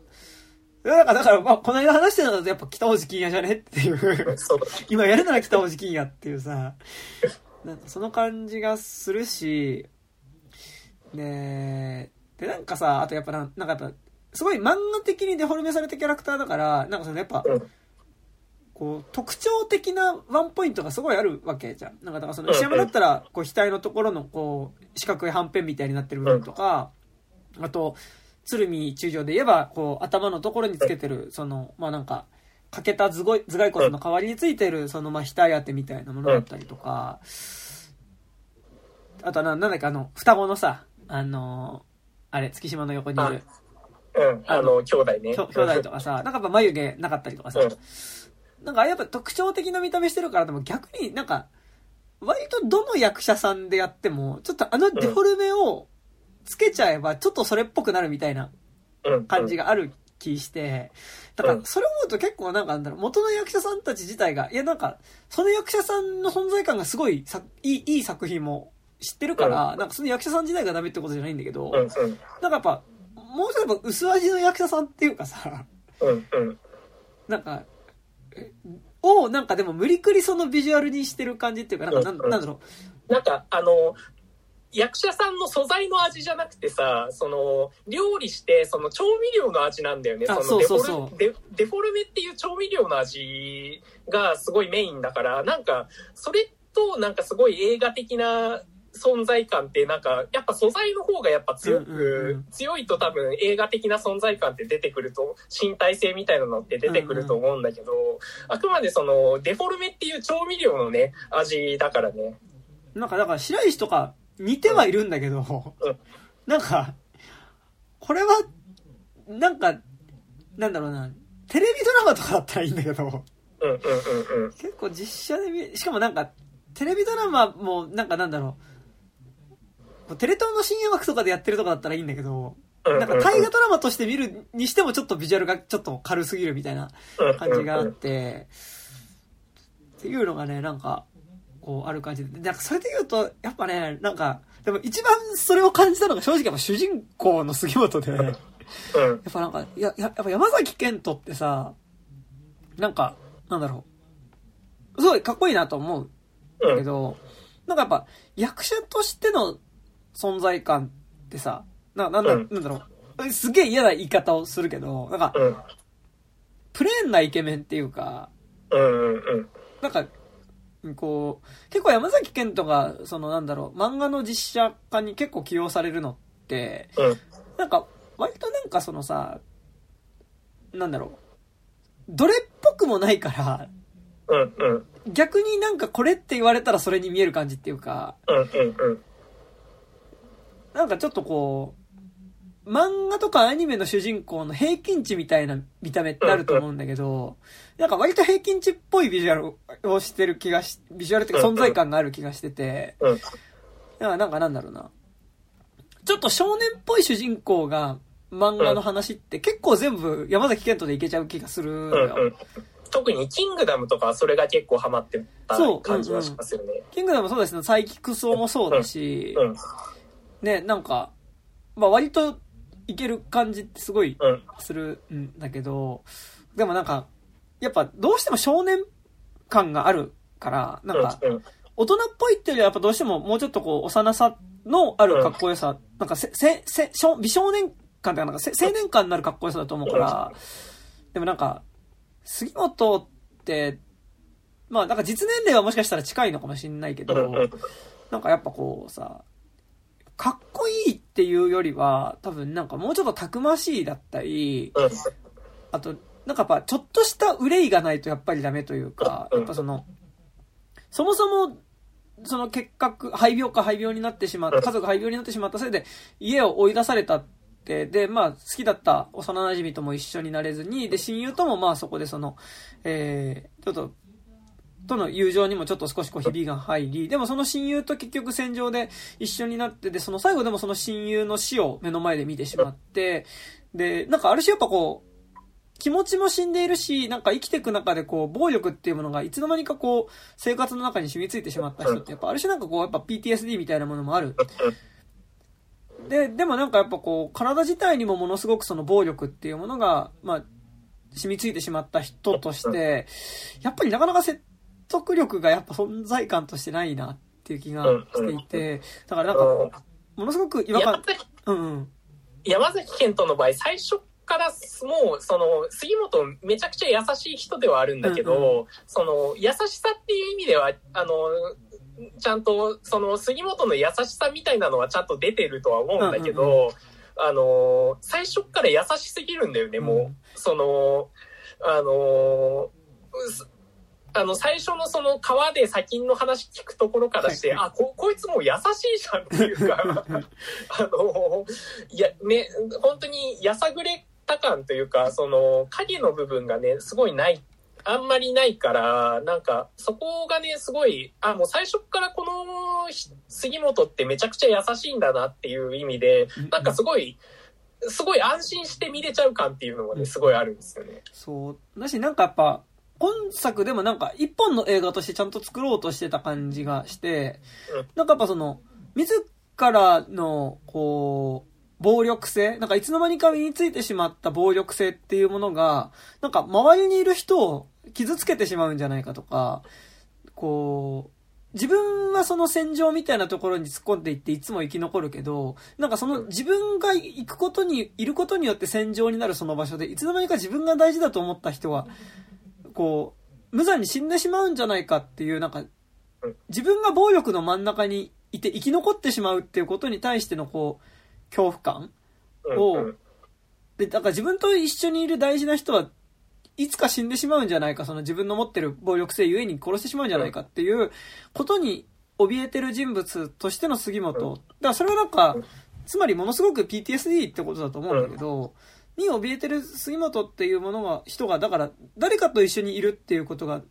いやだから、だから、まあ、この間話してたのとやっぱ北大路欣也じゃねっていう。今やるなら北大路欣也っていうさ、なんかその感じがするし、で、で、なんかさ、あとやっぱな、なんかやっぱ、すごい漫画的にデフォルメされたキャラクターだから、なんかそのやっぱ、うん。こう、特徴的なワンポイントがすごいあるわけじゃん。なんか、だからそのうん石山だったら、こう、額のところの、こう、四角いはんぺんみたいになってる部分とか、あと、鶴見中将で言えば、こう、頭のところにつけてる、その、まあなんか、欠けた頭蓋頭蓋骨の代わりについてる、その、まあ、額当てみたいなものだったりとか、あとはな、なんだっけ、あの、双子のさ、あの、あれ、月島の横にいる、うん。あの、兄弟ね。兄弟とかさ、なんかやっぱ眉毛なかったりとかさ、うんなんかやっぱ特徴的な見た目してるから、でも逆になんか、割とどの役者さんでやっても、ちょっとあのデフォルメをつけちゃえば、ちょっとそれっぽくなるみたいなうん。感じがある気して、だからそれを思うと結構なんかなんだろう、元の役者さんたち自体が、いやなんか、その役者さんの存在感がすごいさいいいい作品も知ってるから、うんなんかその役者さん自体がダメってことじゃないんだけど。なんかやっぱ、もうちょっと薄味の役者さんっていうかさ、うん。うん。なんか、えを、なんかでも無理くりそのビジュアルにしてる感じっていうか、なんかなんうんなんだろなんか、あの、役者さんの素材の味じゃなくてさ、その、料理して、その調味料の味なんだよね。あのデフォルそうそうそうデデフォルメっていう調味料の味がすごいメインだから、なんか、それとなんかすごい映画的な存在感ってなんか、やっぱ素材の方がやっぱ強く、うんうんうん強いと多分映画的な存在感って出てくると、身体性みたいなのって出てくると思うんだけど、あくまでその、デフォルメっていう調味料のね、味だからね。う。なんかだから白石とか似てはいるんだけど、うんなんか、これは、なんか、なんだろうな、テレビドラマとかだったらいいんだけど、うんうんうんうん。結構実写で見、しかもなんか、テレビドラマも、なんかなんだろうテレ東の深夜枠とかでやってるとかだったらいいんだけど、なんか大河ドラマとして見るにしてもちょっとビジュアルがちょっと軽すぎるみたいな感じがあって、っていうのがね、なんか、こうある感じで。なんかそれで言うと、やっぱね、なんか、でも一番それを感じたのが正直やっぱ主人公の杉本で、やっうんぱなんか、や、ややっぱ山崎賢人ってさ、なんか、なんだろう、すごいかっこいいなと思ううんけど、なんかやっぱ役者としての存在感ってさ、な、なんだ、うん。なんだろう、すげえ嫌な言い方をするけど、なんか、うん。プレーンなイケメンっていうか、うんうんうん。なんか、こう、結構山崎賢人が、そのなんだろう、漫画の実写化に結構起用されるのって、うん。なんか、割となんかそのさ、なんだろう、どれっぽくもないから、うんうん。逆になんかこれって言われたらそれに見える感じっていうか、うんうんうんなんかちょっとこう、漫画とかアニメの主人公の平均値みたいな見た目ってあると思うんだけど、なんか割と平均値っぽいビジュアルをしてる気がし、ビジュアルっていうか存在感がある気がしてて、うんだからなんかなんだろうな。ちょっと少年っぽい主人公が漫画の話って結構全部山崎賢人でいけちゃう気がするのよ。うんうん特にキングダムとかはそれが結構ハマってた感じはしますよね。キングダムもそうですね、サイキクソもそうだし、うんね、なんか、まあ割といける感じってすごいうん。するんだけど、でもなんか、やっぱどうしても少年感があるから、なんか、大人っぽいっていうよりはやっぱどうしてももうちょっとこう、幼さのあるかっこよさ、なんかせ、せ、せ、美少年感っていうか、なんか青年感になるかっこよさだと思うから、でもなんか、杉本って、まあなんか実年齢はもしかしたら近いのかもしんないけど、なんかやっぱこうさ、かっこいいっていうよりは、多分なんかもうちょっとたくましいだったり、あと、なんかやっぱちょっとした憂いがないとやっぱりダメというか、やっぱその、そもそも、その結核、肺病か肺病になってしまった、家族肺病になってしまったせいで家を追い出されたって、で、まあ好きだった幼馴染とも一緒になれずに、で、親友ともまあそこでその、えー、ちょっととの友情にもちょっと少しこうひびが入り、でもその親友と結局戦場で一緒になって、で、その最後でもその親友の死を目の前で見てしまって、で、なんかある種やっぱこう、気持ちも死んでいるし、なんか生きていく中でこう、暴力っていうものがいつの間にかこう、生活の中に染みついてしまった人って、やっぱある種なんかこう、やっぱ PTSD みたいなものもある。で、でもなんかやっぱこう、体自体にもものすごくその暴力っていうものが、まあ、染みついてしまった人として、やっぱりなかなか説得力がやっぱ存在感としてないなっていう気がしていて、だからなんか、ものすごく違和感、うんうん。山崎賢人の場合、最初からもう、その、杉本めちゃくちゃ優しい人ではあるんだけど、うんうん、その、優しさっていう意味では、あの、ちゃんと、その、杉本の優しさみたいなのはちゃんと出てるとは思うんだけど、うんうんうん、あの、最初から優しすぎるんだよね、もう。うん、その、あの、あの、最初のその川で砂金の話聞くところからして、あ、こ、こいつもう優しいじゃんっていうか、あの、いや、ね、本当にやさぐれた感というか、その、影の部分がね、すごいない、あんまりないから、なんか、そこがね、すごい、あ、もう最初からこの杉本ってめちゃくちゃ優しいんだなっていう意味で、なんかすごい、すごい安心して見れちゃう感っていうのがね、すごいあるんですよね。そう。だし、なんかやっぱ、本作でもなんか一本の映画としてちゃんと作ろうとしてた感じがして、なんかやっぱその、自らの、こう、暴力性、なんかいつの間にか身についてしまった暴力性っていうものが、なんか周りにいる人を傷つけてしまうんじゃないかとか、こう、自分はその戦場みたいなところに突っ込んでいっていつも生き残るけど、なんかその自分が行くことに、いることによって戦場になるその場所で、いつの間にか自分が大事だと思った人は、こう、無残に死んでしまうんじゃないかっていう、なんか、自分が暴力の真ん中にいて生き残ってしまうっていうことに対してのこう、恐怖感を、で、だから自分と一緒にいる大事な人はいつか死んでしまうんじゃないか、その自分の持ってる暴力性ゆえに殺してしまうんじゃないかっていうことに怯えてる人物としての杉本。だからそれはなんか、つまりものすごく PTSD ってことだと思うんだけど、に怯えてる杉本っていうものが、人が、だから、誰かと一緒にいるっていうことが、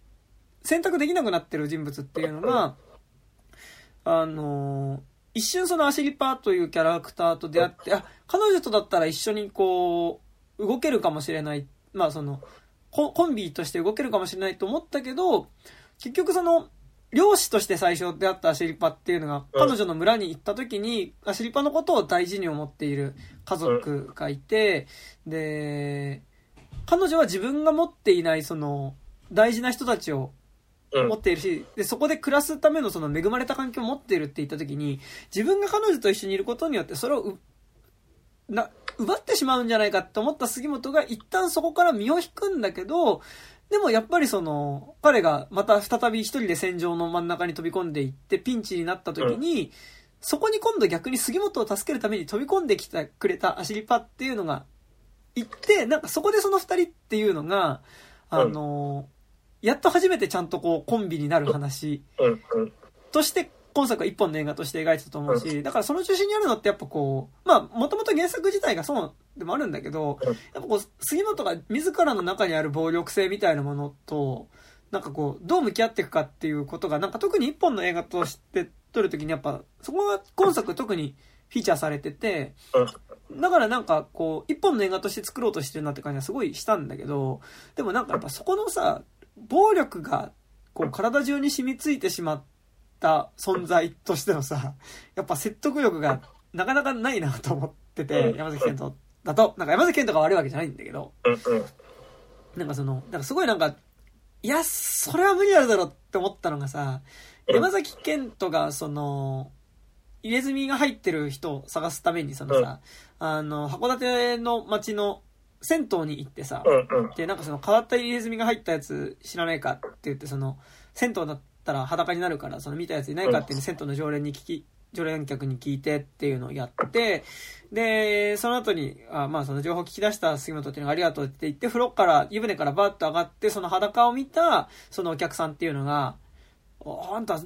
選択できなくなってる人物っていうのが、あの一瞬そのアシリパーというキャラクターと出会って、あ、彼女とだったら一緒にこう、動けるかもしれない。まあその、コンビとして動けるかもしれないと思ったけど、結局その、漁師として最初出会ったアシリパっていうのが、彼女の村に行った時に、アシリパのことを大事に思っている家族がいて、で、彼女は自分が持っていないその、大事な人たちを持っているし、で、そこで暮らすためのその恵まれた環境を持っているって言った時に、自分が彼女と一緒にいることによってそれをな、奪ってしまうんじゃないかって思った杉本が一旦そこから身を引くんだけど、でもやっぱりその、彼がまた再び一人で戦場の真ん中に飛び込んでいってピンチになった時に、うん、そこに今度逆に杉本を助けるために飛び込んできてくれたアシリパっていうのがいって、なんかそこでその二人っていうのが、あの、うん、やっと初めてちゃんとこうコンビになる話として今作は一本の映画として描いてたと思うし、だからその中心にあるのってやっぱこう、まあ、もともと原作自体がそうでもあるんだけど、やっぱこう、杉本が自らの中にある暴力性みたいなものと、なんかこう、どう向き合っていくかっていうことが、なんか特に一本の映画として撮るときにやっぱ、そこが今作特にフィーチャーされてて、だからなんかこう、一本の映画として作ろうとしてるなって感じはすごいしたんだけど、でもなんかやっぱそこのさ、暴力がこう体中に染みついてしまった存在としてのさ、やっぱ説得力がなかなかないなと思ってて、山崎賢人だと、なんか山崎賢人が悪いわけじゃないんだけど、なんかその、なんかすごいなんか、いや、それは無理あるだろって思ったのがさ、山崎賢人がその、入れ墨が入ってる人を探すために、そのさ、あの、函館の街の銭湯に行ってさ、で、なんかその変わった入れ墨が入ったやつ知らないかって言って、その、銭湯だったら裸になるから、その見たやついないかっていうの銭湯の常連に聞き、常連客に聞いてっていうのをやって、で、その後に、あまあその情報聞き出した杉本っていうのがありがとうって言って、風呂から、湯船からバッと上がって、その裸を見た、そのお客さんっていうのが、あんた、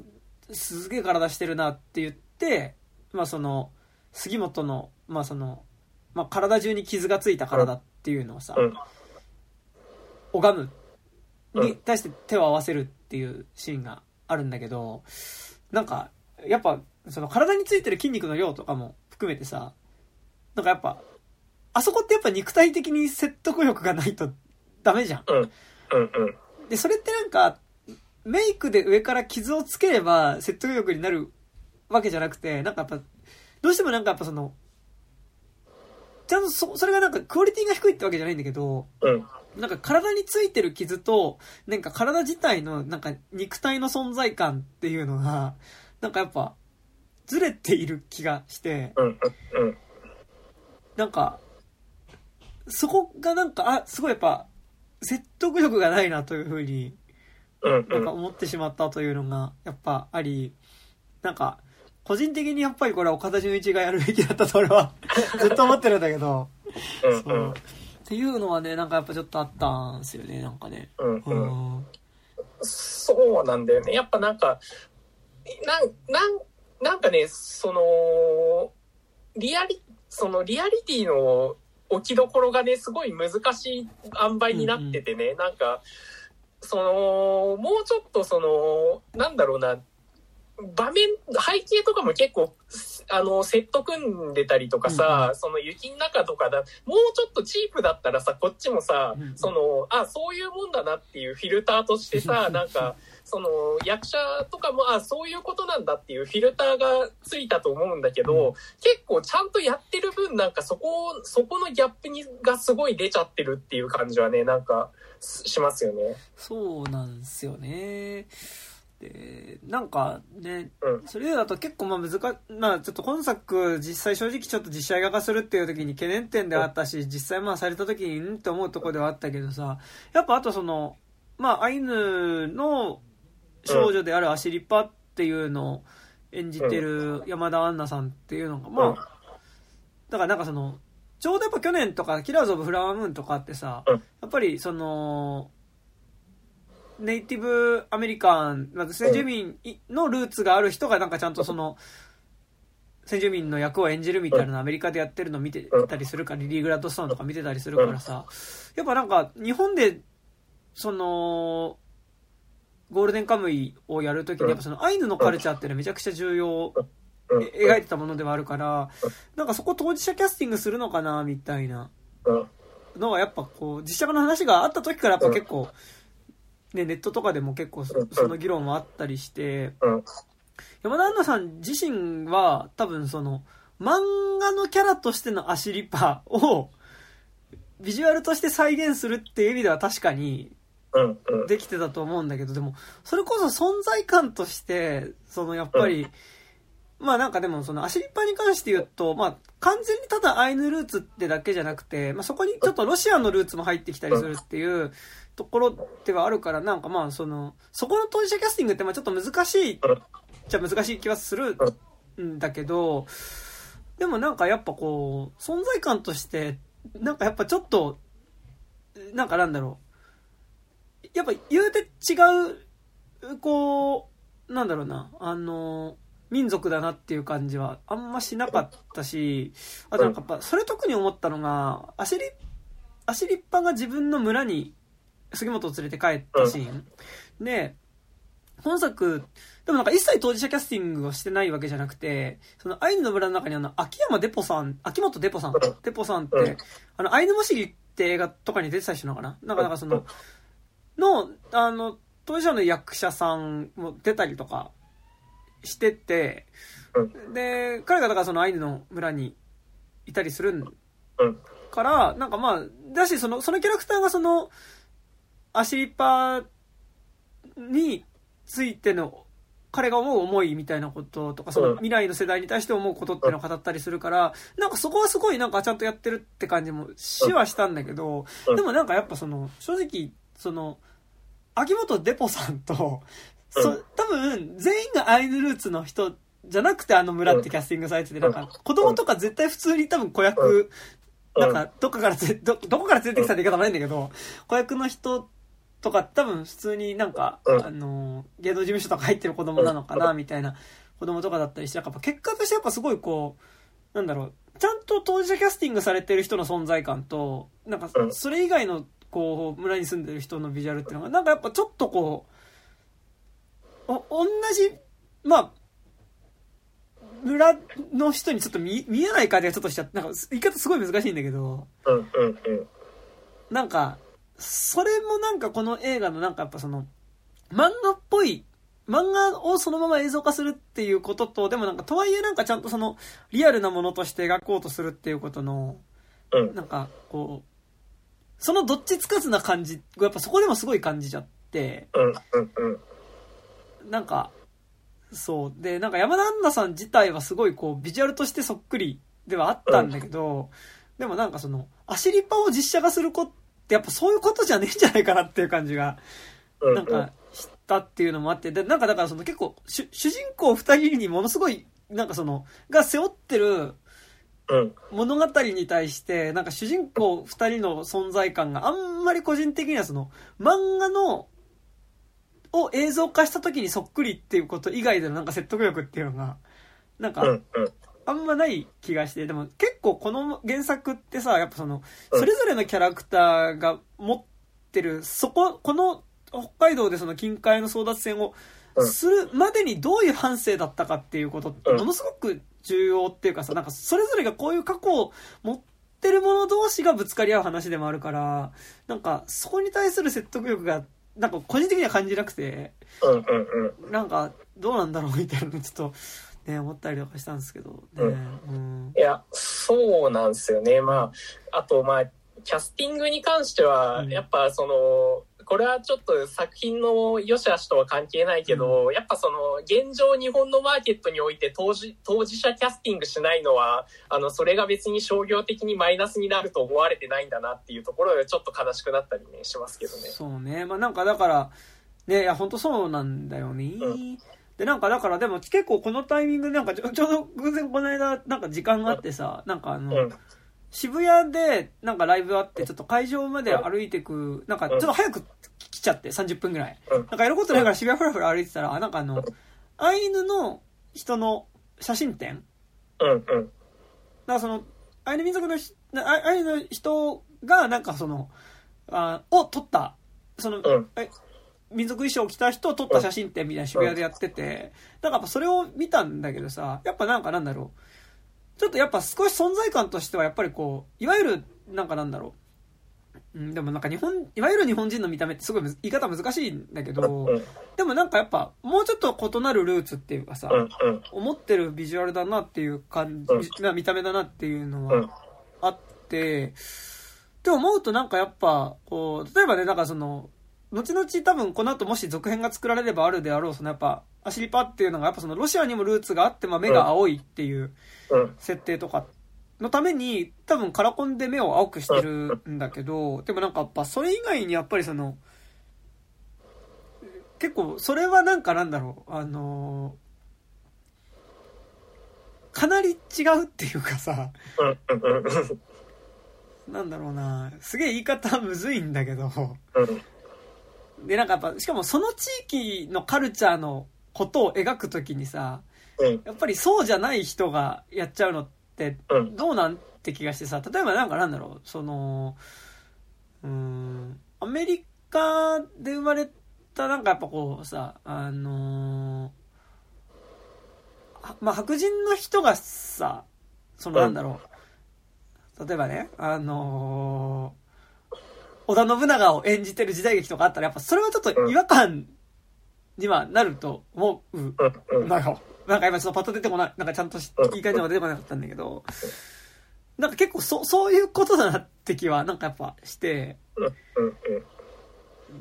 すげえ体してるなって言って、まあその、杉本の、まあその、まあ体中に傷がついた体っていうのをさ、拝む。に対して手を合わせるっていうシーンがあるんだけど、なんか、やっぱ、その体についてる筋肉の量とかも含めてさ、なんかやっぱ、あそこってやっぱ肉体的に説得力がないとダメじゃん。うん。うんうん。で、それってなんか、メイクで上から傷をつければ説得力になるわけじゃなくて、なんかやっぱ、どうしてもなんかやっぱその、ちゃんとそ、それがなんかクオリティが低いってわけじゃないんだけど、うん。なんか体についてる傷と、なんか体自体のなんか肉体の存在感っていうのが、なんかやっぱ、ずれている気がして。なんか、そこがなんか、あ、すごいやっぱ、説得力がないなというふうに、なんか思ってしまったというのが、やっぱあり、なんか、個人的にやっぱりこれは岡田准一がやるべきだったと俺は ずっと思ってるんだけど、そう。っていうのはね、なんかやっぱちょっとあったんですよね、なんかね。うん、うん、そうなんだよね。やっぱなんか、なん、なん、なんかね、その、リアリ、そのリアリティの置きどころがね、すごい難しい塩梅になっててね、うんうん、なんか、その、もうちょっとその、なんだろうな、場面、背景とかも結構、あの、セット組んでたりとかさ、うん、その雪の中とかだ、もうちょっとチープだったらさ、こっちもさ、うん、その、あ、そういうもんだなっていうフィルターとしてさ、なんか、その、役者とかも、あ、そういうことなんだっていうフィルターがついたと思うんだけど、うん、結構ちゃんとやってる分、なんかそこ、そこのギャップにがすごい出ちゃってるっていう感じはね、なんか、しますよね。そうなんですよね。で、なんかね、うん、それだと結構まあ難まあちょっと今作実際正直ちょっと実写映画化するっていう時に懸念点であったし、実際まあされた時にんって思うとこではあったけどさ、やっぱあとその、まあアイヌの少女であるアシリパっていうのを演じてる山田杏奈さんっていうのが、まあ、だからなんかその、ちょうどやっぱ去年とか、キラーズ・オブ・フラワームーンとかってさ、やっぱりその、ネイティブアメリカン、まず先住民のルーツがある人がなんかちゃんとその、先住民の役を演じるみたいなのアメリカでやってるの見てたりするから、リリー・グラッドストーンとか見てたりするからさ、やっぱなんか日本で、その、ゴールデンカムイをやるときに、やっぱそのアイヌのカルチャーっていうのはめちゃくちゃ重要、描いてたものではあるから、なんかそこ当事者キャスティングするのかな、みたいな。のはやっぱこう、実写化の話があった時からやっぱ結構、ね、ネットとかでも結構その議論もあったりして、山田杏奈さん自身は多分その、漫画のキャラとしてのアシリパを、ビジュアルとして再現するっていう意味では確かに、できてたと思うんだけど、でも、それこそ存在感として、そのやっぱり、まあなんかでもそのアシリッパに関して言うと、まあ完全にただアイヌルーツってだけじゃなくて、まあそこにちょっとロシアのルーツも入ってきたりするっていうところではあるから、なんかまあその、そこの当事者キャスティングってまあちょっと難しい、じゃ難しい気はするんだけど、でもなんかやっぱこう、存在感として、なんかやっぱちょっと、なんかなんだろう。やっぱ言うて違う、こう、なんだろうな、あの、民族だなっていう感じはあんましなかったし、あとなんかやっぱ、それ特に思ったのが、アシリ、アシリッパが自分の村に杉本を連れて帰ったシーン。で、本作、でもなんか一切当事者キャスティングをしてないわけじゃなくて、そのアイヌの村の中にあの、秋山デポさん、秋元デポさん、デポさんって、あの、アイヌマシリって映画とかに出てた人なのかな？なんか、なんかその、の、あの、当事者の役者さんも出たりとかしてて、で、彼がだからそのアイヌの村にいたりするから、なんかまあ、だし、その、そのキャラクターがその、アシリパについての彼が思う思いみたいなこととか、その未来の世代に対して思うことっていうのを語ったりするから、なんかそこはすごいなんかちゃんとやってるって感じもしはしたんだけど、でもなんかやっぱその、正直、その、秋元デポさんと、そ、多分、全員がアイヌルーツの人じゃなくてあの村ってキャスティングされてて、なんか、子供とか絶対普通に多分子役、なんか、どっかからつど、どこから連れてきたって言い方もないんだけど、子役の人とか多分普通になんか、あの、芸能事務所とか入ってる子供なのかな、みたいな子供とかだったりして、なんか結果としてやっぱすごいこう、なんだろう、ちゃんと当事者キャスティングされてる人の存在感と、なんか、それ以外の、こう、村に住んでる人のビジュアルっていうのが、なんかやっぱちょっとこう、お、同じ、まあ、村の人にちょっと見見えない感じがちょっとしちゃって、なんか言い方すごい難しいんだけど。なんか、それもなんかこの映画のなんかやっぱその、漫画っぽい、漫画をそのまま映像化するっていうことと、でもなんかとはいえなんかちゃんとその、リアルなものとして描こうとするっていうことの、うんなんかこう、そのどっちつかずな感じがやっぱそこでもすごい感じちゃって。なんか、そう。で、なんか山田杏奈さん自体はすごいこう、ビジュアルとしてそっくりではあったんだけど、でもなんかその、アシリパを実写化する子ってやっぱそういうことじゃねえんじゃないかなっていう感じが、うんなんか、したっていうのもあって、で、なんかだからその結構、主主人公二人にものすごい、なんかその、が背負ってるうん。物語に対して、なんか主人公二人の存在感があんまり個人的にはその、漫画の、を映像化した時にそっくりっていうこと以外でのなんか説得力っていうのが、なんか。あんまない気がして、でも結構この原作ってさ、やっぱその、うん。それぞれのキャラクターが持ってる、そこ、この北海道でその近海の争奪戦をうん。するまでにどういう反省だったかっていうことってうん。ものすごく重要っていうかさ、なんかそれぞれがこういう過去を持ってる者同士がぶつかり合う話でもあるから、なんかそこに対する説得力が、なんか個人的には感じなくて。なんかどうなんだろうみたいなのちょっとね、思ったりとかしたんですけど、ね。うんいや、そうなんですよね。まあ、あと、まあ、キャスティングに関しては、うんやっぱその、これはちょっと作品の良し悪しとは関係ないけど、やっぱその、現状日本のマーケットにおいて当事当事者キャスティングしないのは、あの、それが別に商業的にマイナスになると思われてないんだなっていうところでちょっと悲しくなったりね、しますけどね。そうね。まあなんかだから、ね、いや、本当そうなんだよね。うで、なんかだから、でも結構このタイミングで、なんかちょ ちょうど偶然この間、なんか時間があってさ、なんかあの、うん。渋谷でなんかライブあって、ちょっと会場まで歩いてく、なんかちょっと早く来ちゃって、30分ぐらい。うん。なんかやることないから渋谷ふらふら歩いてたら、あ、なんかあの、アイヌの人の写真展。うんうん。だからその、アイヌ民族のアイヌの人が、なんかその、あを撮った、その、うん。え民族衣装を着た人を撮った写真展みたいな渋谷でやってて、なんかやっぱそれを見たんだけどさ、やっぱなんかなんだろう。ちょっとやっぱ少し存在感としてはやっぱりこう、いわゆる、なんかなんだろう。うん、でもなんか日本、いわゆる日本人の見た目ってすごい言い方難しいんだけどでもなんかやっぱもうちょっと異なるルーツっていうかさ。思ってるビジュアルだなっていう感じ、うんな見た目だなっていうのうんはあって、って思うとなんかやっぱ、こう、例えばね、なんかその、後々多分この後もし続編が作られればあるであろう、そのやっぱ、アシリパっていうのがやっぱそのロシアにもルーツがあって、まあ目が青いっていううん。設定とかのために多分カラコンで目を青くしてるんだけど、でもなんかやっぱそれ以外にやっぱりその、結構それはなんかなんだろう、あのかなり違うっていうかさ、なんだろうな、すげえ言い方むずいんだけど、うんでなんかやっぱ、しかもその地域のカルチャーのことを描くときにさ、うん。やっぱりそうじゃない人がやっちゃうのってうん。どうなんって気がしてさ、例えばなんかなんだろう、その、うーん、アメリカで生まれたなんかやっぱこうさ、あのーはまあ白人の人がさ、そのなんだろう、例えばね、あのー織田信長を演じてる時代劇とかあったらやっぱそれはちょっと違和感にはなると思う。うん。うん。なんか、なんか今ちょっとパッと出てこない、なんかちゃんといい感じのが出てこなかったんだけど、なんか結構そ、そういうことだなって気は、なんかやっぱして、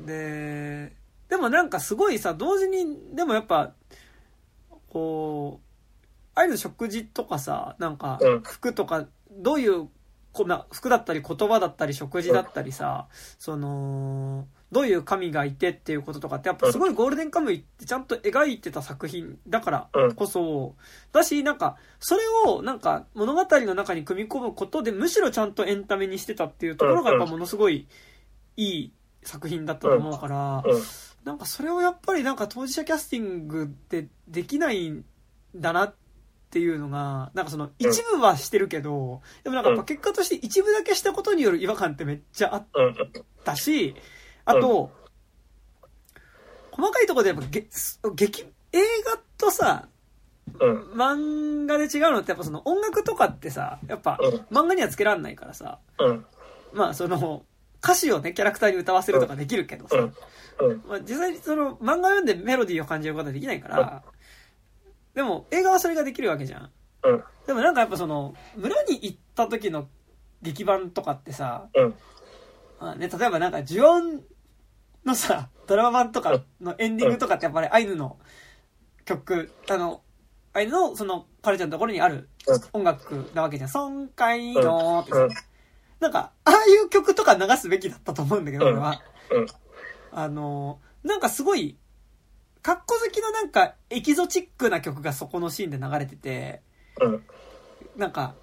で、でもなんかすごいさ、同時に、でもやっぱ、こう、ああいうの食事とかさ、なんかうん、服とか、どういう、こな服だったり言葉だったり食事だったりさ、その、どういう神がいてっていうこととかってやっぱすごいゴールデンカムイってちゃんと描いてた作品だからこそ、だしなんかそれをなんか物語の中に組み込むことでむしろちゃんとエンタメにしてたっていうところがやっぱものすごいいい作品だったと思うから、うん。なんかそれをやっぱりなんか当事者キャスティングってできないんだなっていうのが、なんかその一部はしてるけど、でもなんか結果として一部だけしたことによる違和感ってめっちゃあっうん。たし、あと、細かいところでやっぱげ劇、映画とさ、うん。漫画で違うのってやっぱその音楽とかってさ、やっぱうん漫画にはつけらんないからさ、うん。まあその歌詞をね、キャラクターに歌わせるとかできるけどさ。まあ、実際その漫画を読んでメロディーを感じることはできないから、でも映画はそれができるわけじゃん。うん。でもなんかやっぱその、村に行った時の劇版とかってさ、うん。まあね、例えばなんか呪音のさ、ドラマ版とかのエンディングとかってやっぱりアイヌの曲、あの、アイヌのそのカルチャーのところにある音楽なわけじゃん。損壊のってさうん。なんか、ああいう曲とか流すべきだったと思うんだけど、うん俺は。うん。あの、なんかすごい、かっこ好きのなんかエキゾチックな曲がそこのシーンで流れてて、うん。なんか、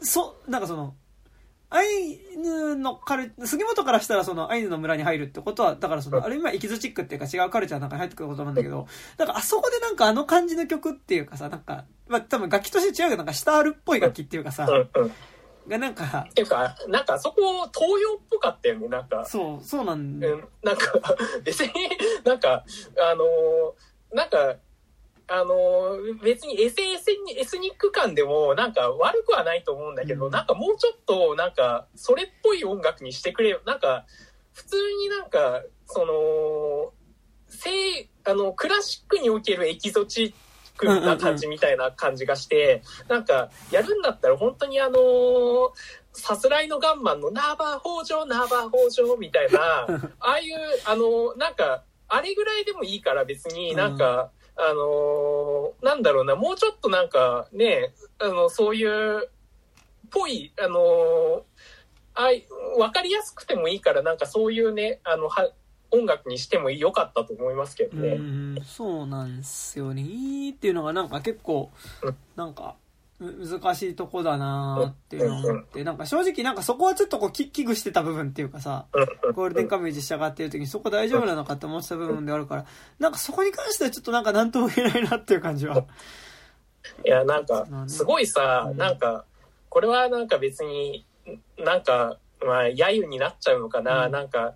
そ、なんかその、アイヌのカル、杉本からしたらそのアイヌの村に入るってことは、だからその、ある意味はエキゾチックっていうか違うカルチャーの中に入ってくることなんだけど、なんかあそこでなんかあの感じの曲っていうかさ、なんか、まあ多分楽器として違うけど、なんかスタールっぽい楽器っていうかさ。がなんかっ、ていうか、なんかそこ東洋っぽかったよね、なんか。そう、そうなんう。ん、なんか、別に、なんか、あのーなんか、あのー別にエセエセにエスニック感でもなんか悪くはないと思うんだけど、うんなんかもうちょっとなんかそれっぽい音楽にしてくれよ。なんか普通になんかその、せあの、クラシックにおけるエキゾチックな感じみたいな感じがして、なんかやるんだったら本当にあのーさすらいのガンマンのナーバー北条、ナーバー北条みたいな、ああいう、あの、なんか、あれぐらいでもいいから別になんか、あのーなんだろうな、もうちょっとなんかね、あの、そういう、ぽい、あのーあい、わかりやすくてもいいから、なんかそういうね、あの、は、音楽にしてもよかったと思いますけどうね。ん、そうなんですよね。っていうのがなんか結構うん、なんか、む難しいとこだなーっていうのを思って、なんか正直なんかそこはちょっとこうき危惧してた部分っていうかさ、うん。ゴールデンカムイ実写化っていう時にそこ大丈夫なのかって思ってた部分であるから、なんかそこに関してはちょっとなんか何とも言えないなっていう感じは。いや、なんかすごいさ、うん。なんか、これはなんか別に、なんか、まあ、揶揄になっちゃうのかな、うん。なんか、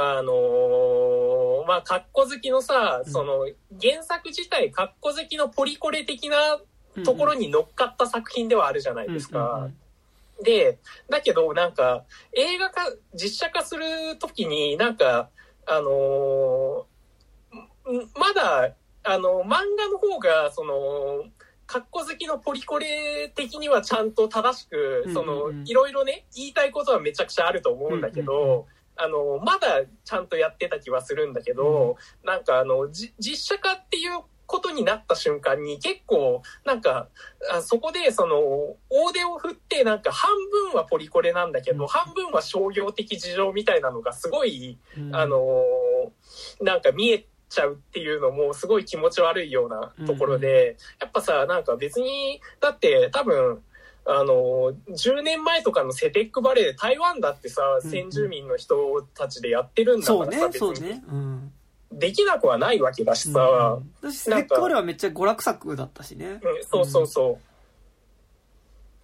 あのーまあ、格好好きのさ、うん。その、原作自体、格好好きのポリコレ的なところに乗っかった作品ではあるじゃないですか。で、だけど、なんか、映画化、実写化するときに、なんか、あのーんまだ、あの、漫画の方が、その、格好好きのポリコレ的にはちゃんと正しく、そのいろいろね、言いたいことはめちゃくちゃあると思うんだけうんうんうん。ど、あの、まだちゃんとやってた気はするんだけど、なんかあの、じ実写化っていうことになった瞬間に結構、なんか、あそこでその、大手を振ってなんか半分はポリコレなんだけど、うん。半分は商業的事情みたいなのがすごい、うん。あのーなんか見えちゃうっていうのもすごい気持ち悪いようなところで、やっぱさ、なんか別に、だって多分、あのー、10年前とかのセテックバレー、台湾だってさ、うん先住民の人たちでやってるんだかそうねらさ、、別にそうね。うん。できなくはないわけだしさ、うん私、セレックバレはめっちゃ娯楽作だったしね。うん、そうそうそう。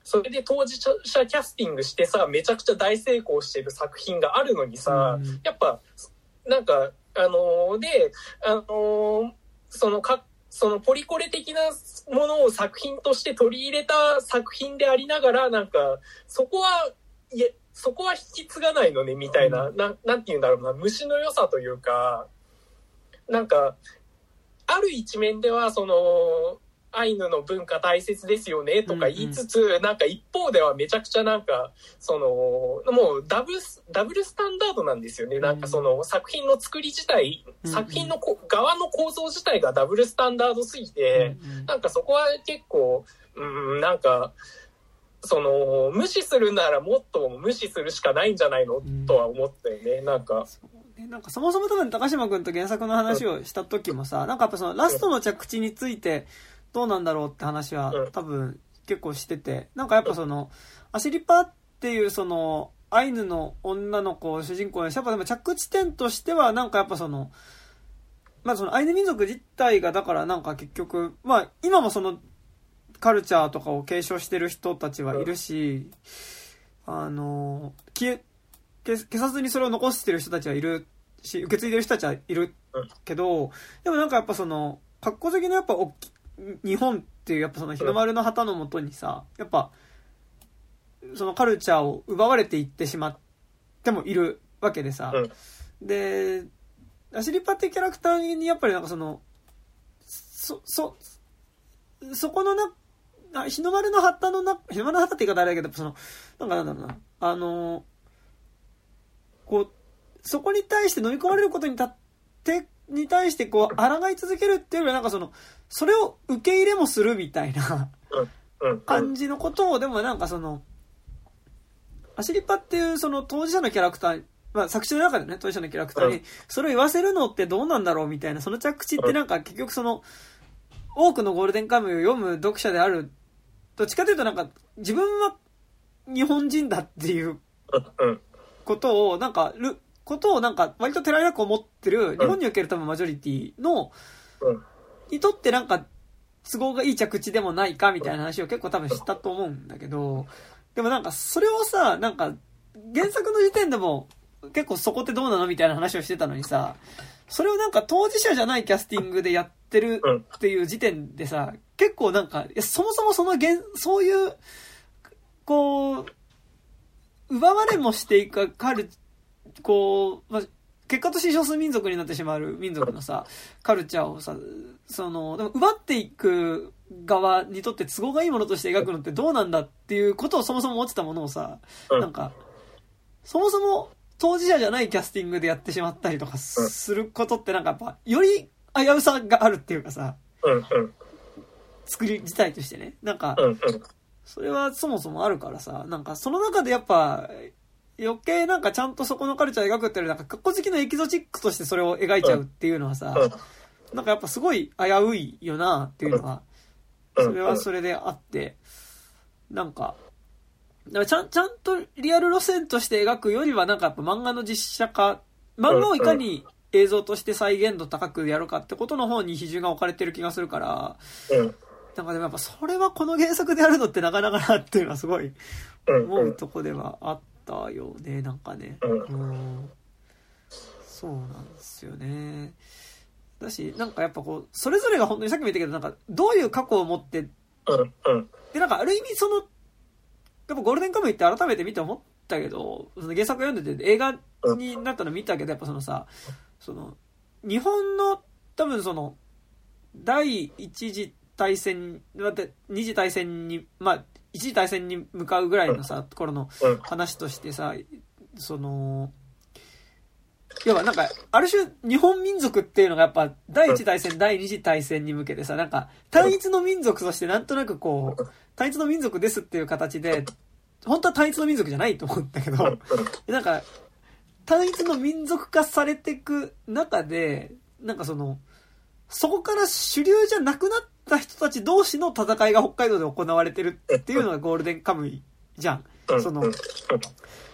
それで当事者キャスティングしてさ、めちゃくちゃ大成功してる作品があるのにさ、うんやっぱ、なんか、あのーで、あのーそのか、そのポリコレ的なものを作品として取り入れた作品でありながら、なんか、そこは、いえ、そこは引き継がないのね、みたいな、なん、なんて言うんだろうな、虫の良さというか、なんか、ある一面では、その、アイヌの文化大切ですよねとか言いつつ、なんか一方ではめちゃくちゃなんか、その、もうダブル、ダブルスタンダードなんですよね。なんかその作品の作り自体、作品のこ側の構造自体がダブルスタンダードすぎて、なんかそこは結構、うん、なんか、その、無視するならもっと無視するしかないんじゃないの、とは思ったよね、なんか。なんかそもそも多分高島君と原作の話をした時もさ、なんかやっぱそのラストの着地についてどうなんだろうって話は多分結構してて、なんかやっぱその、アシリパっていうその、アイヌの女の子主人公にやっぱでも着地点としてはなんかやっぱその、まあそのアイヌ民族自体がだからなんか結局、まあ今もそのカルチャーとかを継承してる人たちはいるし、あの、消え、消消さずにそれを残してる人たちはいるし、受け継いでる人たちはいるけど、でもなんかやっぱその、格好好きのやっぱおき、日本っていうやっぱその日の丸の旗のもとにさ、やっぱ、そのカルチャーを奪われていってしまってもいるわけでさ、で、アシリパってキャラクターにやっぱりなんかその、そ、そ、そこのな、あ日の丸の旗のな、日の丸の旗って言い方あれだけど、その、なんかなんだろうな、あの、こう、そこに対して飲み込まれることにたって、に対してこう、抗い続けるっていうよりは、なんかその、それを受け入れもするみたいな感じのことを、でもなんかその、アシリパっていうその当事者のキャラクター、まあ作詞の中でね、当事者のキャラクターに、それを言わせるのってどうなんだろうみたいな、その着地ってなんか結局その、多くのゴールデンカムイを読む読者である、どっちかというとなんか、自分は日本人だっていうことを、なんか、る、ことをなんか、割と寺らく思ってる、日本における多分マジョリティの、にとってなんか、都合がいい着地でもないかみたいな話を結構多分したと思うんだけど、でもなんか、それをさ、なんか、原作の時点でも、結構そこってどうなのみたいな話をしてたのにさ、それをなんか当事者じゃないキャスティングでやってるっていう時点でさ、結構なんか、いやそもそもその現、そういう、こう、奪われもしていくカル、こう、まあ、結果として少数民族になってしまう民族のさ、カルチャーをさ、その、でも奪っていく側にとって都合がいいものとして描くのってどうなんだっていうことをそもそも思ってたものをさ、なんか、そもそも当事者じゃないキャスティングでやってしまったりとかすることってなんかやっぱ、より危うさがあるっていうかさ、作り自体としてね。なんか、それはそもそもあるからさ、なんかその中でやっぱ、余計なんかちゃんとそこのカルチャー描くっていうなんか、格好好きのエキゾチックとしてそれを描いちゃうっていうのはさ、なんかやっぱすごい危ういよなっていうのは、それはそれであって、なんか、だからちゃん、ちゃんとリアル路線として描くよりは、なんかやっぱ漫画の実写化、漫画をいかに映像として再現度高くやるかってことの方に比重が置かれてる気がするから、なんかでもやっぱそれはこの原作でやるのってなかなかなっていうのはすごい思うとこではあったよね、なんかね。うん。そうなんですよね。だし、なんかやっぱこう、それぞれが本当にさっきも言ったけど、なんかどういう過去を持って、で、なんかある意味そのやっぱゴールデンカムイって改めて見て思ったけど、その原作読んでて映画になったの見たけど、やっぱそのさ、その、日本の多分その、第一次大戦、だって二次大戦に、まあ、一次大戦に向かうぐらいのさ、頃の話としてさ、その、要はなんか、ある種日本民族っていうのがやっぱ第一次大戦、第二次大戦に向けてさ、なんか単一の民族としてなんとなくこう、単一の民族ですっていう形で、本当は単一の民族じゃないと思ったけど、なんか、単一の民族化されていく中で、なんかその、そこから主流じゃなくなった人たち同士の戦いが北海道で行われてるっていうのがゴールデンカムイじゃん。その、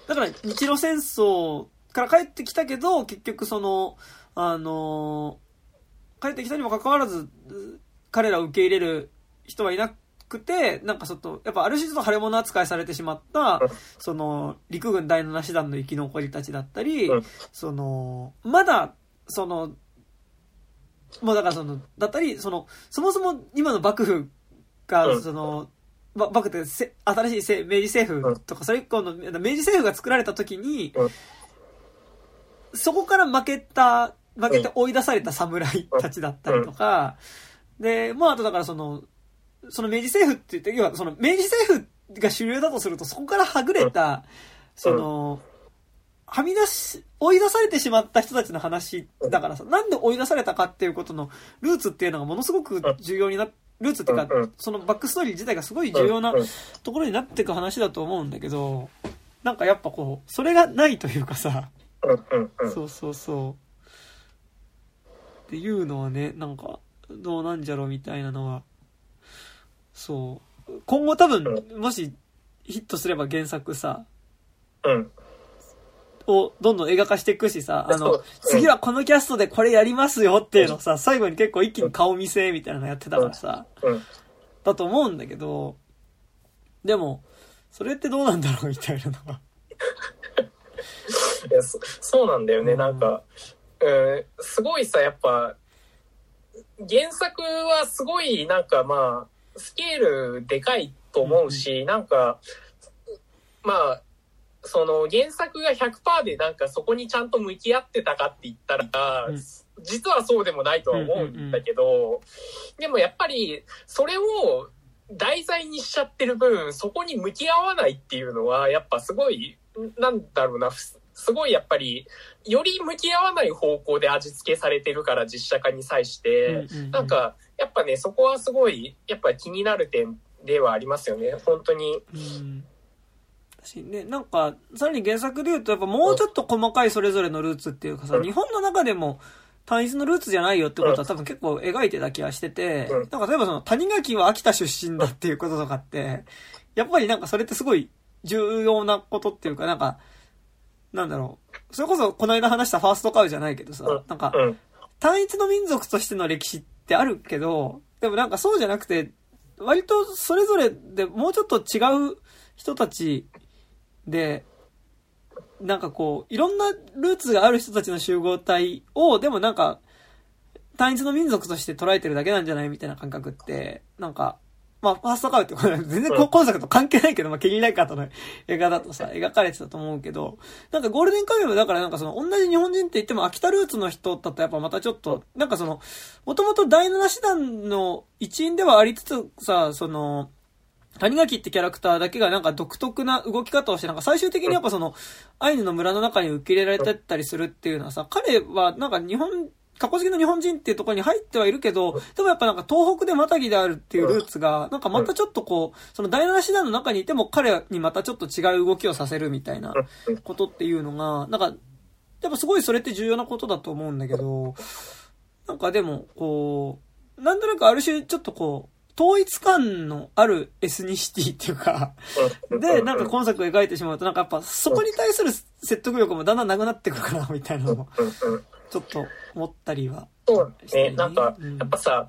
だから日露戦争から帰ってきたけど、結局その、あの帰ってきたにもかかわらず、彼らを受け入れる人はいなくて、なんかちょっと、やっぱある種ちょっと腫れ物扱いされてしまった、その、陸軍第7師団の生き残りたちだったり、その、まだ、その、もうだからその、だったり、その、そもそも今の幕府が、その、幕府って新しい明治政府とか、それ以降の明治政府が作られた時に、そこから負けた、負けて追い出された侍たちだったりとか、で、もうあとだからその、その明治政府って言って、要はその明治政府が主流だとすると、そこからはぐれた、その、はみ出し、追い出されてしまった人たちの話だからさ、なんで追い出されたかっていうことのルーツっていうのがものすごく重要にな、ルーツっていうか、そのバックストーリー自体がすごい重要なところになっていく話だと思うんだけど、なんかやっぱこう、それがないというかさ、そうそうそう。っていうのはね、なんか、どうなんじゃろみたいなのは、そう。今後多分、もしヒットすれば原作さ、うん。をどんどん映画化していくしさ、あの、次はこのキャストでこれやりますよっていうのをさ、最後に結構一気に顔見せみたいなのやってたからさ、うん。だと思うんだけど、でも、それってどうなんだろうみたいなのは。いやそそうなんだよね、うん。なんか、うん、すごいさ、やっぱ、原作はすごい、なんかまあ、スケールでかいと思うし、なんか、まあ、その原作が100%でなんかそこにちゃんと向き合ってたかって言ったら、うん実はそうでもないとは思うんだけど、でもやっぱりそれを題材にしちゃってる分、そこに向き合わないっていうのは、やっぱすごい、なんだろうな、すすごいやっぱり、より向き合わない方向で味付けされてるから実写化に際して、うんうんうんなんか、やっぱね、そこはすごい、やっぱ気になる点ではありますよね、本当に。うん。私ね、なんか、さらに原作で言うと、やっぱもうちょっと細かいそれぞれのルーツっていうかさ、うん。日本の中でも単一のルーツじゃないよってことは多分結構描いてた気がしてて、うん。なんか例えばその、谷垣は秋田出身だっていうこととかって、やっぱりなんかそれってすごい重要なことっていうか、なんか、なんだろう。それこそこの間話したファーストカウじゃないけどさうん、なんか、うん。単一の民族としての歴史ってあるけど、でもなんかそうじゃなくて、割とそれぞれでもうちょっと違う人たちで、なんかこう、いろんなルーツがある人たちの集合体を、でもなんか、単一の民族として捉えてるだけなんじゃないみたいな感覚って、なんか、まあ、ファーストカウってこれ全然こ今作と関係ないけど、まあ、ケニー・ライカーとの映画だとさ、描かれてたと思うけど、なんかゴールデンカムイもだからなんかその同じ日本人って言っても秋田ルーツの人だとやっぱまたちょっと、なんかその、もともと第七師団の一員ではありつつさ、その、谷垣ってキャラクターだけがなんか独特な動き方をして、なんか最終的にやっぱその、アイヌの村の中に受け入れられてったりするっていうのはさ、彼はなんか日本、過去好きの日本人っていうところに入ってはいるけど、でもやっぱなんか東北でまたぎであるっていうルーツが、なんかまたちょっとこう、その第七師団の中にいても彼にまたちょっと違う動きをさせるみたいなことっていうのが、なんか、やっぱすごいそれって重要なことだと思うんだけど、なんかでも、こう、なんとなくある種ちょっとこう、統一感のあるエスニシティっていうか、で、なんか今作を描いてしまうと、なんかやっぱそこに対する説得力もだんだんなくなってくるかな、みたいなのも、うんうんちょっと思ったりは。そうね。ね、なんかうん、やっぱさ、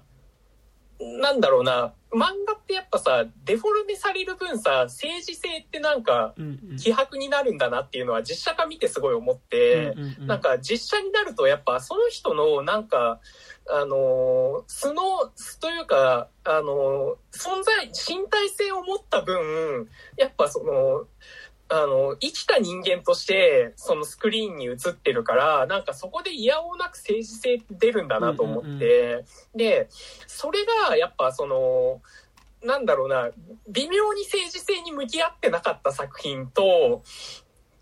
なんだろうな、漫画ってやっぱさ、デフォルメされる分さ、政治性ってなんか。希薄になるんだなっていうのは実写化見てすごい思って、うんうんうんなんか実写になるとやっぱその人のなんか、あのー素の、素というか、あのー存在、身体性を持った分、やっぱその、あの、生きた人間として、そのスクリーンに映ってるから、なんかそこで嫌おうなく政治性出るんだなと思って、で、それがやっぱその、なんだろうな、微妙に政治性に向き合ってなかった作品と、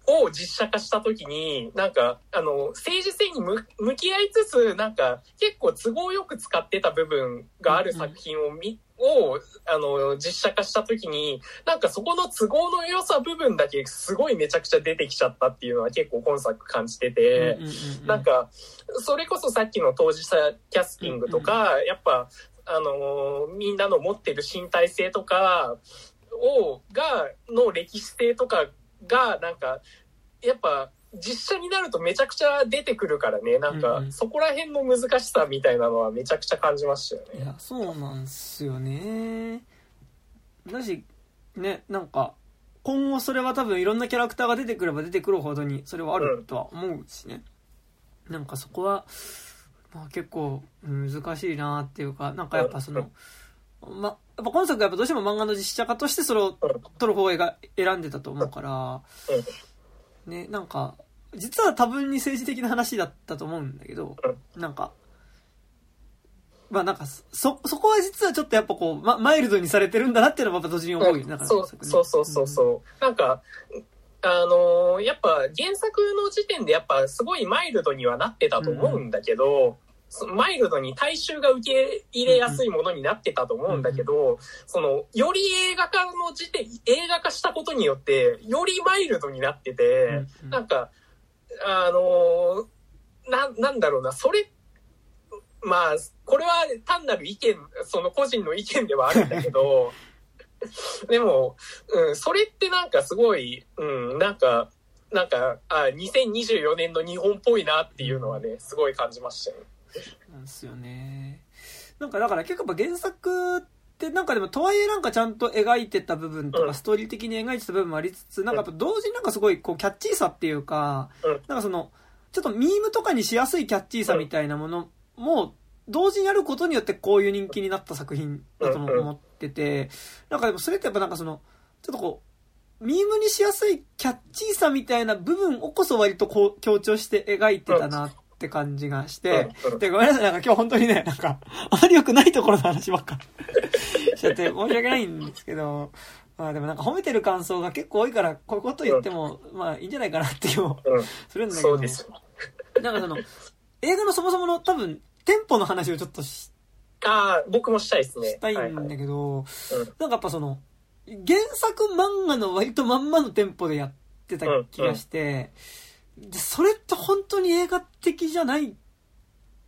を実写化した時に、なんか、あの、政治性に向向き合いつつ、なんか、結構都合よく使ってた部分がある作品を見、を、あの、実写化した時に、なんかそこの都合の良さ部分だけすごいめちゃくちゃ出てきちゃったっていうのは結構今作感じてて、なんか、それこそさっきの当事者キャスティングとか、やっぱ、あのーみんなの持ってる身体性とかを、が、の歴史性とかが、なんか、やっぱ、実写になるとめちゃくちゃ出てくるからね、なんか、うんうんそこら辺の難しさみたいなのはめちゃくちゃ感じましたよね。いや、そうなんすよね。だし、ね、なんか、今後それは多分いろんなキャラクターが出てくれば出てくるほどにそれはあるとは思うしね。なんかそこは、まあ結構難しいなっていうか、なんかやっぱその、ま、やっぱ今作はやっぱどうしても漫画の実写化としてそれを撮る方をが選んでたと思うから、ね、なんか、実は多分に政治的な話だったと思うんだけど、なんか、まあなんか、そ、そこは実はちょっとやっぱこう、ま、マイルドにされてるんだなっていうのはやっぱ同時に思うよね。そうそうそうそうそう。うん、なんか、あのー、やっぱ原作の時点でやっぱすごいマイルドにはなってたと思うんだけど、うん、マイルドに大衆が受け入れやすいものになってたと思うんだけど、うん、その、より映画化の時点、映画化したことによって、よりマイルドになってて、うん、なんか、あのー、な、なんだろうな、それ、まあ、これは単なる意見、その個人の意見ではあるんだけど、でも、うん、それってなんかすごい、うん、なんか、なんか、あ、2024年の日本っぽいなっていうのはね、すごい感じましたよ。なんですよね。なんかだから結構やっぱ原作ってなんかでもとはいえなんかちゃんと描いてた部分とか、ストーリー的に描いてた部分もありつつ、なんかやっぱ同時になんかすごいこうキャッチーさっていうか、なんかその、ちょっとミームとかにしやすいキャッチーさみたいなものも、同時にやることによってこういう人気になった作品だと思ってて、なんかでもそれってやっぱなんかその、ちょっとこう、ミームにしやすいキャッチーさみたいな部分をこそ割とこう強調して描いてたなって感じがして、で、ごめんなさい、なんか今日本当にね、なんか、あまり良くないところの話ばっかしちゃって 申し訳ないんですけど、まあでもなんか褒めてる感想が結構多いから、こういうこと言っても、まあいいんじゃないかなっていう、するんだけど、なんかその、映画のそもそもの多分テンポの話をちょっとし、ああ、僕もしたいですね。したいんだけど、なんかやっぱその、原作漫画の割とまんまのテンポでやってた気がして、うんうん、でそれって本当に映画的じゃないん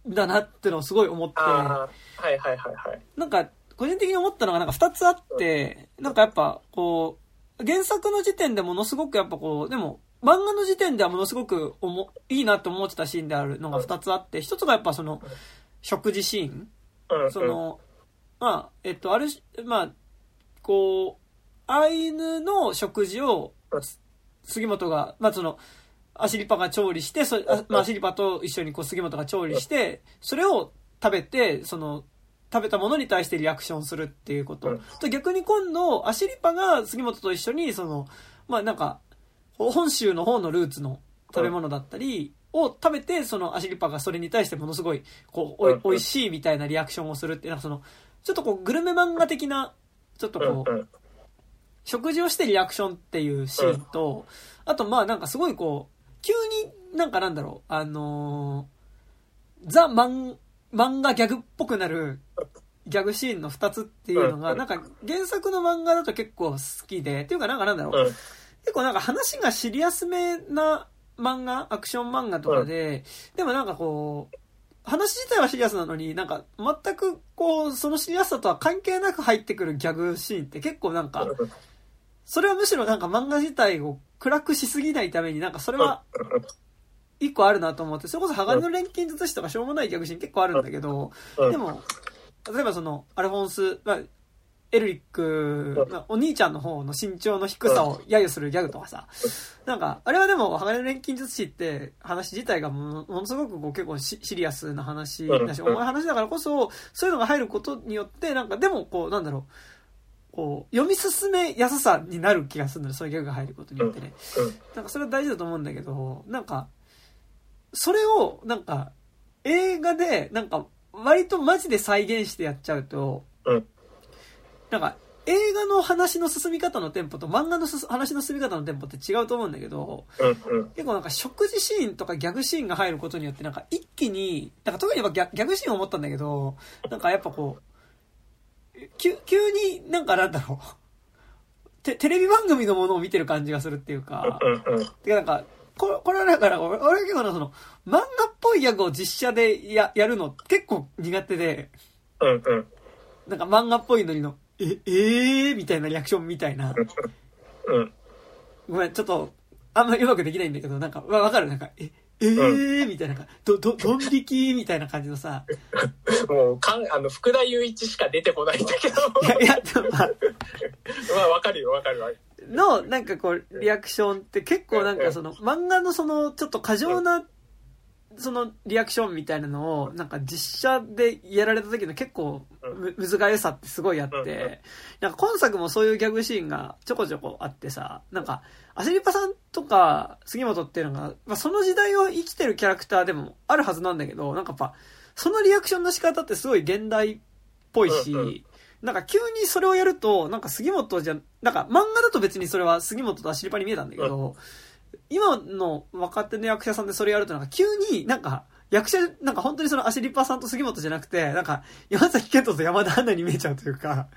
だなってのをすごい思って、はいはいはいはい。なんか、個人的に思ったのがなんか二つあって、うん、なんかやっぱこう、原作の時点でものすごくやっぱこう、でも、漫画の時点ではものすごくおもいいなって思ってたシーンであるのが2つあって、1つがやっぱその、食事シーン。その、まあ、えっと、ある、まあ、こう、アイヌの食事を、杉本が、まあその、アシリパが調理して、そまあ、アシリパと一緒にこう杉本が調理して、それを食べて、その、食べたものに対してリアクションするっていうこと。と逆に今度、アシリパが杉本と一緒に、その、まあなんか、本州の方のルーツの食べ物だったり、を食べて、そのアシリパがそれに対してものすごい、こう、おい、おいしいみたいなリアクションをするって、なんかその、ちょっとこう、グルメ漫画的な、ちょっとこう、食事をしてリアクションっていうシーンと、あとまあなんかすごいこう、急になんかなんだろう、あのー、ザ・漫、漫画ギャグっぽくなるギャグシーンの2つっていうのが、なんか原作の漫画だと結構好きで、っていうかなんかなんだろう、結構なんか話がシリアスめな漫画、アクション漫画とかで、うん、でもなんかこう、話自体はシリアスなのに、なんか全くこう、そのシリアスさとは関係なく入ってくるギャグシーンって結構なんか、それはむしろなんか漫画自体を暗くしすぎないためになんかそれは、一個あるなと思って、それこそ鋼の錬金術師とかしょうもないギャグシーン結構あるんだけど、でも、例えばその、アルフォンス、まあ、エルリック、お兄ちゃんの方の身長の低さを揶揄するギャグとかさ、なんか、あれはでも、鋼の錬金術師って話自体がものすごくこう結構シリアスな話だし、重い話だからこそ、そういうのが入ることによって、なんかでもこう、なんだろう、こう、読み進めやすさになる気がするんだよ、そういうギャグが入ることによってね。なんかそれは大事だと思うんだけど、なんか、それを、なんか、映画で、なんか、割とマジで再現してやっちゃうと、なんか、映画の話の進み方のテンポと漫画の話の進み方のテンポって違うと思うんだけど、結構なんか食事シーンとかギャグシーンが入ることによってなんか一気に、なんか特にやっぱギャギャグシーンを思ったんだけど、なんかやっぱこう、急急になんかなんだろう、テテレビ番組のものを見てる感じがするっていうか、てかなんか、ここれはだから、俺は結構なその、漫画っぽいギャグを実写でややるの結構苦手で、うんうん、なんか漫画っぽいのにの、え、えーみたいなリアクションみたいな。うん。ごめん、ちょっと、あんまりうまくできないんだけど、なんか、わ、わかる？なんか、え、えー、みたいな、ど、ど、どん引きみたいな感じのさ。もう、かん、あの、福田雄一しか出てこないんだけど。いや、いや、まあ。まあ、わかるよ、わかるわ。の、なんかこう、リアクションって結構なんかその、漫画のその、ちょっと過剰なそのリアクションみたいなのを、なんか実写でやられた時の結構む、むずがゆさってすごいあって、なんか今作もそういうギャグシーンがちょこちょこあってさ、なんか、アシリパさんとか杉本っていうのが、まあ、その時代を生きてるキャラクターでもあるはずなんだけど、なんかやっぱ、そのリアクションの仕方ってすごい現代っぽいし、なんか急にそれをやると、なんか杉本じゃ、なんか漫画だと別にそれは杉本とアシリパに見えたんだけど、今の若手の役者さんでそれやるとなんか急になんか、役者、なんか本当にそのアシリパさんと杉本じゃなくて、なんか山崎賢人と山田アンナに見えちゃうというか、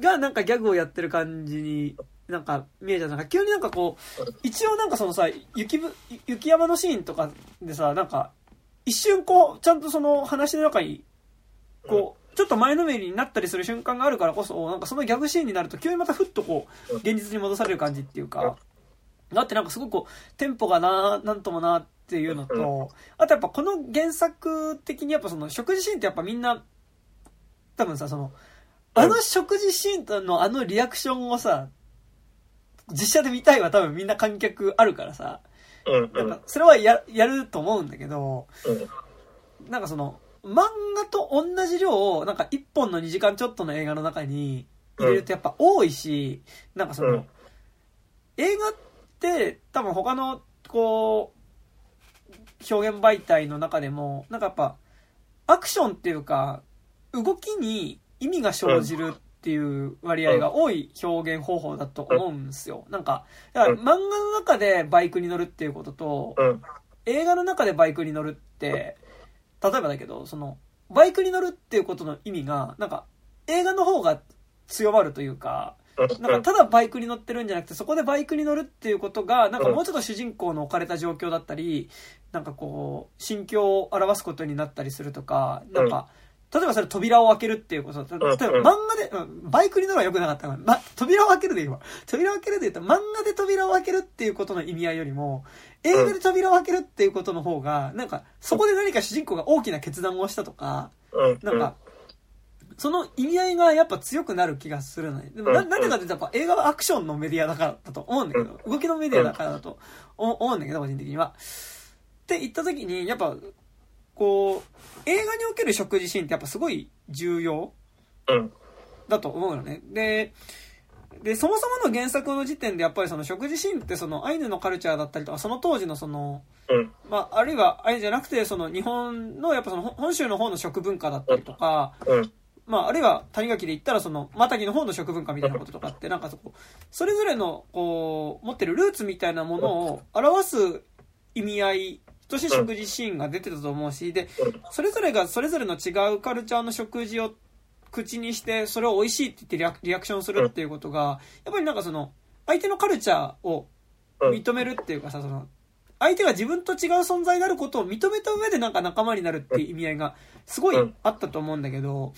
がなんかギャグをやってる感じになんか見えちゃう。なんか急になんかこう、一応なんかそのさ、雪ぶ、雪山のシーンとかでさ、なんか、一瞬こう、ちゃんとその話の中に、こう、ちょっと前のめりになったりする瞬間があるからこそ、なんかそのギャグシーンになると急にまたふっとこう、現実に戻される感じっていうか、だってなんかすごくこう、テンポがな、なんともなっていうのと、あとやっぱこの原作的にやっぱその食事シーンってやっぱみんな、多分さ、その、あの食事シーンのあのリアクションをさ、実写で見たいは多分みんな観客あるからさ、うんうん。なんかそれはややると思うんだけど、うん。なんかその、漫画と同じ量を、なんか一本の2時間ちょっとの映画の中に入れるとやっぱ多いし、なんかその、うん。映画って多分他の、こう、表現媒体の中でも、なんかやっぱ、アクションっていうか、動きに意味が生じるっていう割合が多い表現方法だと思うんですよ。なんか、だから漫画の中でバイクに乗るっていうことと、うん。映画の中でバイクに乗るって、例えばだけど、その、バイクに乗るっていうことの意味が、なんか、映画の方が強まるというか、うんなんかただバイクに乗ってるんじゃなくて、そこでバイクに乗るっていうことが、なんかもうちょっと主人公の置かれた状況だったり、なんかこう、心境を表すことになったりするとか、なんか、例えばそれ扉を開けるっていうこと、例えば漫画で、うんバイクに乗るは良くなかった。から、ま、扉を開けるでいいわ。扉を開けるで言ったら、漫画で扉を開けるっていうことの意味合いよりも、映画で扉を開けるっていうことの方が、なんか、そこで何か主人公が大きな決断をしたとか、うん。なんか、その意味合いがやっぱ強くなる気がするのね。でもな、うんなんでかって言ったらやっぱ映画はアクションのメディアだからだと思うんだけど、動きのメディアだからだと思思うんだけど、個人的には。って言った時に、やっぱ、こう、映画における食事シーンってやっぱすごい重要うんだと思うのね。で、で、そもそもの原作の時点でやっぱりその食事シーンってそのアイヌのカルチャーだったりとか、その当時のその、うんまあ、あるいはアイヌじゃなくて、その日本のやっぱその本本州の方の食文化だったりとか、うんまあ、あるいは谷垣で言ったらその、マタギの方の食文化みたいなこととかって、なんかそこ、それぞれの、こう、持ってるルーツみたいなものを表す意味合いとして食事シーンが出てたと思うし、で、それぞれがそれぞれの違うカルチャーの食事を口にして、それを美味しいって言ってリアクションするっていうことが、やっぱりなんかその、相手のカルチャーを認めるっていうかさ、その、相手が自分と違う存在であることを認めた上でなんか仲間になるっていう意味合いがすごいあったと思うんだけど、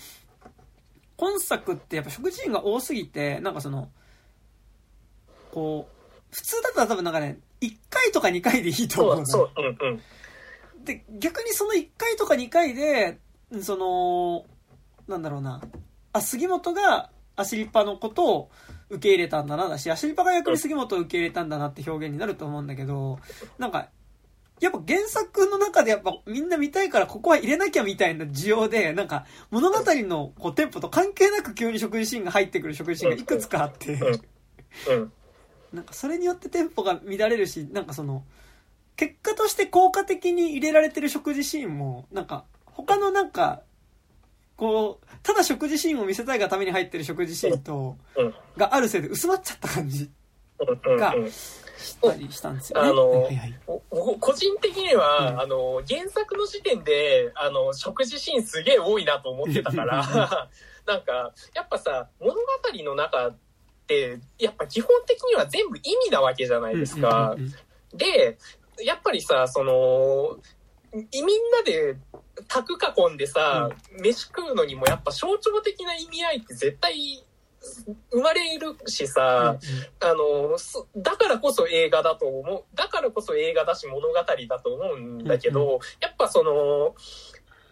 今作ってやっぱ食事シーンが多すぎて、なんかその、こう、普通だったら多分なんかね、1回とか2回でいいと思うの。そうそううんうん。で、逆にその1回とか2回で、その、なんだろうな、あ、杉本がアシリパのことを受け入れたんだなだし、アシリパが逆に杉本を受け入れたんだなって表現になると思うんだけど、なんか、やっぱ原作の中でやっぱみんな見たいからここは入れなきゃみたいな需要で、なんか物語のこうテンポと関係なく急に食事シーンが入ってくる食事シーンがいくつかあって、うん。なんかそれによってテンポが乱れるし、なんかその、結果として効果的に入れられてる食事シーンも、なんか、他のなんか、こう、ただ食事シーンを見せたいがために入ってる食事シーンと、うん。があるせいで薄まっちゃった感じがうんしたりしたんですよね。あのはいはい個人的には、うん。あの原作の時点であの食事シーンすげえ多いなと思ってたから なんかやっぱさ物語の中ってやっぱ基本的には全部意味なわけじゃないですか。うんうんうんでやっぱりさそのいみんなで卓囲んでさ、飯食うのにもやっぱ象徴的な意味合いって絶対生まれるしさ、あの、そだからこそ映画だと思う。だからこそ映画だし物語だと思うんだけど、やっぱその、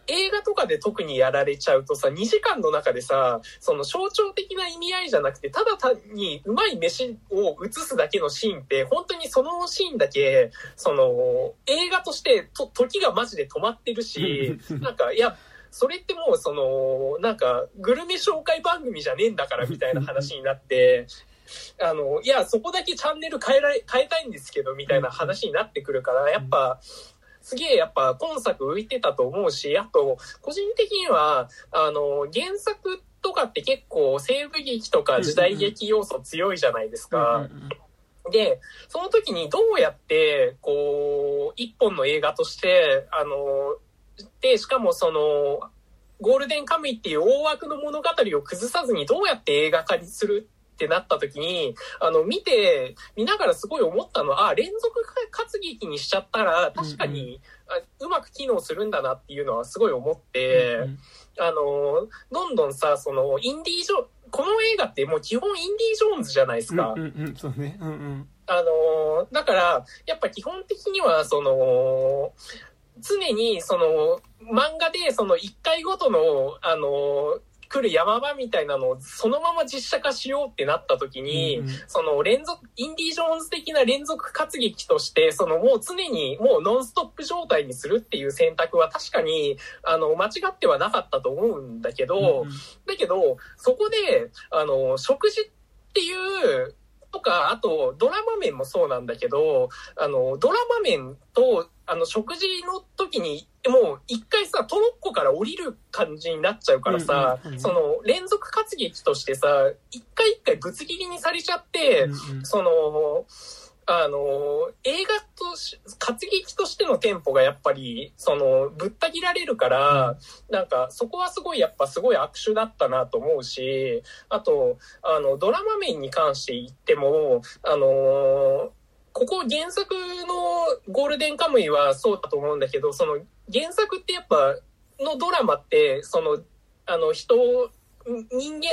映画とかで特にやられちゃうとさ、2時間の中でさ、その象徴的な意味合いじゃなくて、ただ単にうまい飯を映すだけのシーンって、本当にそのシーンだけ、その、映画としてと時がマジで止まってるし、なんか、いや、それってもうその、なんか、グルメ紹介番組じゃねえんだからみたいな話になって、あの、いや、そこだけチャンネル変えられ、変えたいんですけど、みたいな話になってくるから、やっぱ、すげえやっぱ今作浮いてたと思うし、あと、個人的には、あの、原作とかって結構西部劇とか時代劇要素強いじゃないですか。で、その時にどうやって、こう、一本の映画として、あの、で、しかもその、ゴールデンカムイっていう大枠の物語を崩さずにどうやって映画化にするってなった時に、あの、見て、見ながらすごい思ったのは、あ、連続活劇にしちゃったら、確かに、うまく機能するんだなっていうのはすごい思って、あの、どんどんさ、その、インディージョ、この映画ってもう基本インディ・ージョーンズじゃないですか。うんうんうん、そうね。うんうん。あの、だから、やっぱ基本的には、その、常に、その、漫画で、その一回ごとの、あの、来る山場みたいなのをそのまま実写化しようってなった時に、うん、その連続、インディ・ージョーンズ的な連続活劇として、そのもう常にもうノンストップ状態にするっていう選択は確かに、あの、間違ってはなかったと思うんだけど、うん、だけど、そこで、あの、食事っていうとか、あと、ドラマ面もそうなんだけど、あの、ドラマ面と、あの、食事の時に、もう一回さ、トロッコから降りる感じになっちゃうからさ、うんうんうん、その、連続活劇としてさ、一回一回ぶつ切りにされちゃって、うんうん、その、あの、映画とし、活劇としてのテンポがやっぱり、その、ぶった切られるから、うん、なんか、そこはすごい、やっぱすごい握手だったなと思うし、あと、あの、ドラマ面に関して言っても、あの、ここ原作のゴールデンカムイはそうだと思うんだけど、その、原作ってやっぱ、のドラマって、その、あの、人、人間、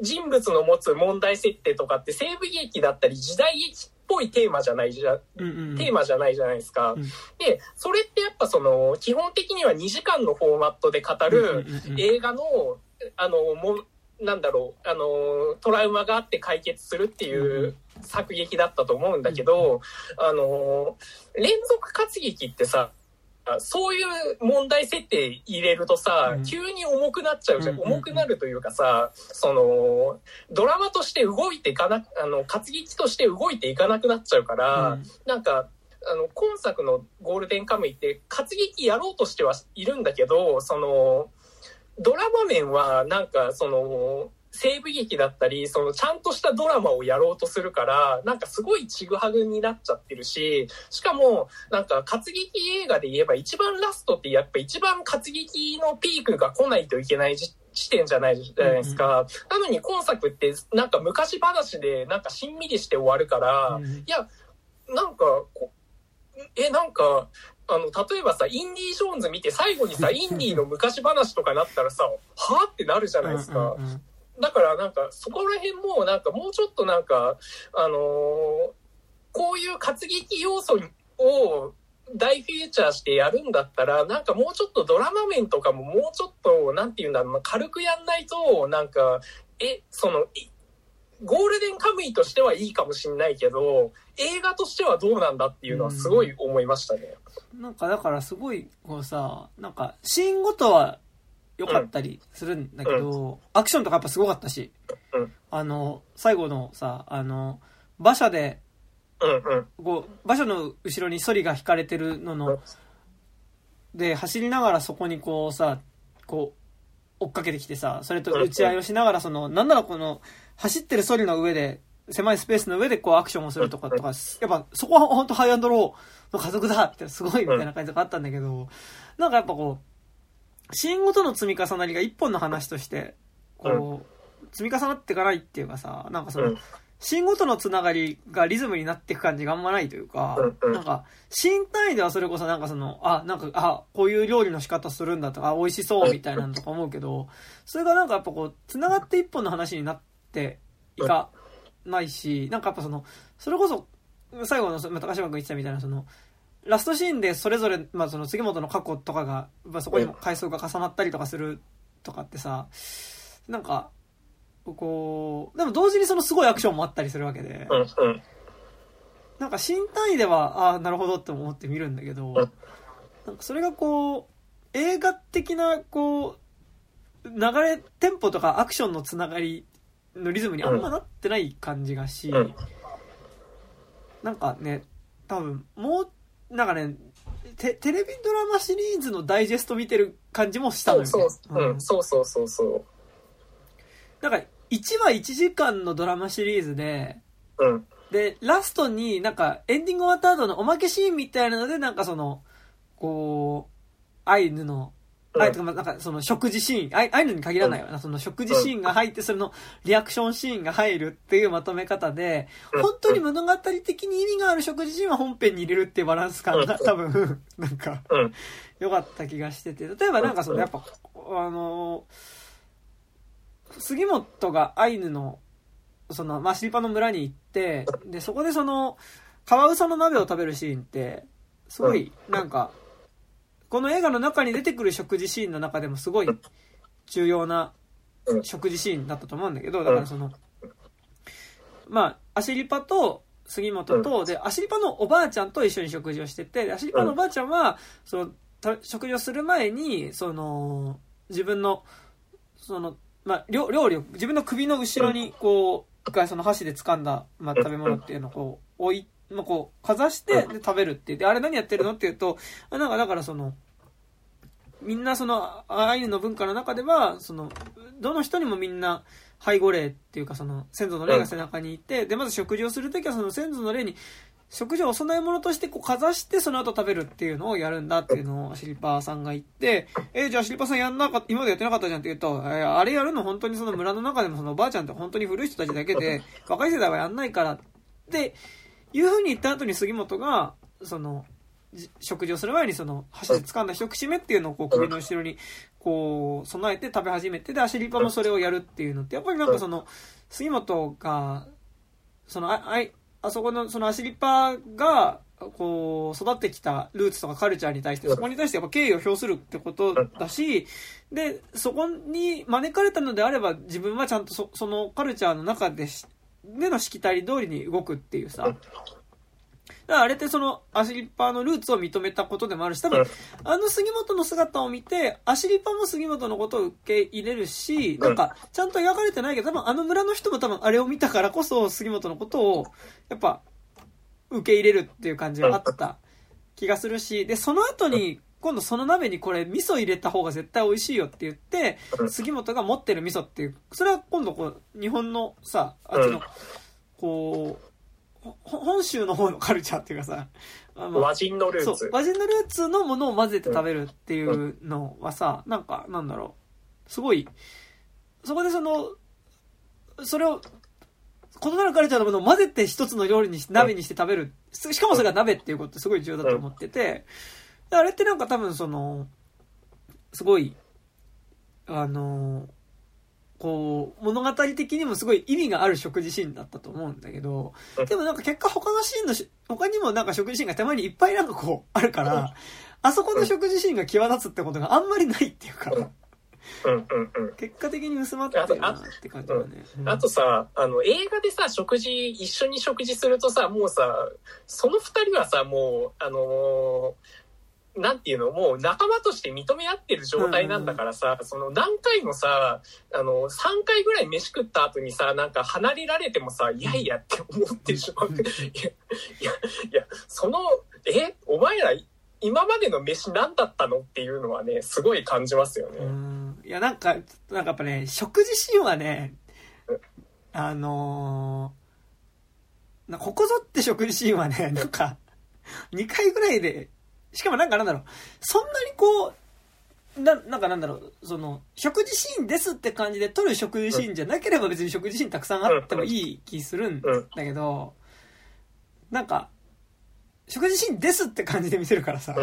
人物の持つ問題設定とかって西部劇だったり時代劇ぽいテーマじゃないじゃ、うんうん、テーマじゃないじゃないですか。うん、で、それってやっぱその、基本的には2時間のフォーマットで語る映画の、あの、も、なんだろう、あの、トラウマがあって解決するっていう作劇だったと思うんだけど、あの、連続活劇ってさ、そういう問題設定入れるとさ、うん、急に重くなっちゃうじゃん。重くなるというかさ、その、ドラマとして動いていかな、あの、活劇として動いていかなくなっちゃうから、うん、なんか、あの、今作のゴールデンカムイって活劇やろうとしてはいるんだけど、その、ドラマ面はなんかその、西部劇だったり、そのちゃんとしたドラマをやろうとするから、なんかすごいちぐはぐになっちゃってるし、しかも、なんか活劇映画で言えば一番ラストってやっぱ一番活劇のピークが来ないといけない地点じゃないじゃないですか。なのに今作ってなんか昔話でなんかしんみりして終わるから、いや、なんか、え、なんか、あの、例えばさ、インディ・ージョーンズ見て最後にさ、インディの昔話とかなったらさ、はぁってなるじゃないですか。だからなんかそこら辺もなんかもうちょっとなんか、あのー、こういう活劇要素を大フィーチャーしてやるんだったら、なんかもうちょっとドラマ面とかももうちょっと、なんていうんだろうな、軽くやんないと、なんか、え、その、ゴールデンカムイとしてはいいかもしんないけど、映画としてはどうなんだっていうのはすごい思いましたね。ん、なんかだからすごい、こうさ、なんか、シーンごとは良かったりするんだけど、うん、アクションとかやっぱすごかったし、うん、あの、最後のさ、あの、馬車で、こう、馬車の後ろにソリが引かれてるのの、で、走りながらそこにこうさ、こう、追っかけてきてさ、それと打ち合いをしながら、その、なんならこの、走ってるソリの上で、狭いスペースの上でこうアクションをするとかとか、やっぱそこは本当ハイアンドローの家族だみたいな、すごいみたいな感じがあったんだけど、なんかやっぱこう、シーンごとの積み重なりが一本の話として、こう、積み重なっていかないっていうかさ、なんかその、シーンごとのつながりがリズムになっていく感じがあんまないというか、なんか、シーン単位ではそれこそなんかその、あ、なんか、あ、こういう料理の仕方するんだとか、あ、美味しそうみたいなのとか思うけど、それがなんかやっぱこう、つながって一本の話になっていかないし、なんかやっぱその、それこそ、最後の、ま高島君言ってたみたいな、その、ラストシーンでそれぞれ、まあ、その杉本の過去とかが、まあ、そこにも回想が重なったりとかするとかってさ、なんか、こう、でも同時にそのすごいアクションもあったりするわけで、なんか新単位では、ああ、なるほどって思って見るんだけど、なんかそれがこう、映画的な、こう、流れ、テンポとかアクションのつながりのリズムにあんまなってない感じがし、なんかね、多分、もうなんかね、テテレビドラマシリーズのダイジェスト見てる感じもしたのよ、ね。そうそう、うん、そうそうそうそう。なんか、1話1時間のドラマシリーズで、うん。で、ラストになんかエンディング終わった後のおまけシーンみたいなので、なんかその、こう、アイヌの、うんあいとか、まあなんかその食事シーン、アイアイヌに限らないわな、その食事シーンが入って、それのリアクションシーンが入るっていうまとめ方で、うん。本当に物語的に意味がある食事シーンは本編に入れるっていうバランス感が多分、なんか、うん。良かった気がしてて、例えばなんかそのやっぱ、あの、杉本がアイヌの、その、まあ、シリパの村に行って、で、そこでその、カワウソの鍋を食べるシーンって、すごい、なんか、この映画の中に出てくる食事シーンの中でもすごい重要な食事シーンだったと思うんだけど、だからその、まあ、アシリパと杉本と、で、アシリパのおばあちゃんと一緒に食事をしてて、でアシリパのおばあちゃんは、その、た食事をする前に、その、自分の、その、まあ、料料理を、自分の首の後ろに、こう、一回その箸で掴んだ、まあ、食べ物っていうのをこう、置い、まあ、こう、かざして、で、食べるっていう。で、あれ何やってるのっていうと、あなんか、だからその、みんなその、アイヌの文化の中では、その、どの人にもみんな、背後霊っていうかその、先祖の霊が背中にいて、で、まず食事をするときはその先祖の霊に、食事をお供え物としてこうかざしてその後食べるっていうのをやるんだっていうのをシリパーさんが言って、えじゃあシリパーさんやんなかった、今までやってなかったじゃんって言うと、えあれやるの本当にその村の中でもそのおばあちゃんって本当に古い人たちだけで、若い世代はやんないからっていう風に言った後に杉本が、その、じ食事をする前にその箸で掴んだ一口目っていうのをこう首の後ろにこう備えて食べ始めてでアシリパもそれをやるっていうのってやっぱりなんかその杉本がそのああいあそこのそのアシリパがこう育ってきたルーツとかカルチャーに対してそこに対してやっぱ敬意を表するってことだしでそこに招かれたのであれば自分はちゃんとそそのカルチャーの中でしでのしきたり通りに動くっていうさ。だからあれってそのアシリパのルーツを認めたことでもあるし、多分、あの杉本の姿を見て、アシリパも杉本のことを受け入れるし、なんか、ちゃんと描かれてないけど、多分あの村の人も多分あれを見たからこそ杉本のことを、やっぱ、受け入れるっていう感じがあった気がするし、で、その後に、今度その鍋にこれ味噌入れた方が絶対美味しいよって言って、杉本が持ってる味噌っていう、それは今度こう、日本のさ、あっちの、こう、ほ本州の方のカルチャーっていうかさ、あまあ和人のルーツ。和人のルーツのものを混ぜて食べるっていうのはさ、なんか、なんだろう。すごい、そこでその、それを、異なるカルチャーのものを混ぜて一つの料理にし、鍋にして食べる。しかもそれが鍋っていうことってすごい重要だと思ってて、であれってなんか多分その、すごい、あの、こう、物語的にもすごい意味がある食事シーンだったと思うんだけど、でもなんか結果他のシーンのし、他にもなんか食事シーンがたまにいっぱいなんかこう、あるから、あそこの食事シーンが際立つってことがあんまりないっていうか、うんうんうん。結果的に薄まってるなって感じだね。うんあとさ、あの、映画でさ、食事、一緒に食事するとさ、もうさ、その二人はさ、もう、あのーなんていうの、もう仲間として認め合ってる状態なんだからさ、その何回もさ、あの、3回ぐらい飯食った後にさ、なんか離れられてもさ、いやいやって思ってしまう。いや、いや、いや、その、え、お前ら、今までの飯何だったのっていうのはね、すごい感じますよね。うんいや、なんか、なんかやっぱね、食事シーンはね、あのーなここぞって食事シーンはね、なんか、2回ぐらいで、しかもなんかなんだろう、そんなにこう、な、なんかなんだろう、その、食事シーンですって感じで撮る食事シーンじゃなければ別に食事シーンたくさんあってもいい気するんだけど、なんか、食事シーンですって感じで見せるからさ。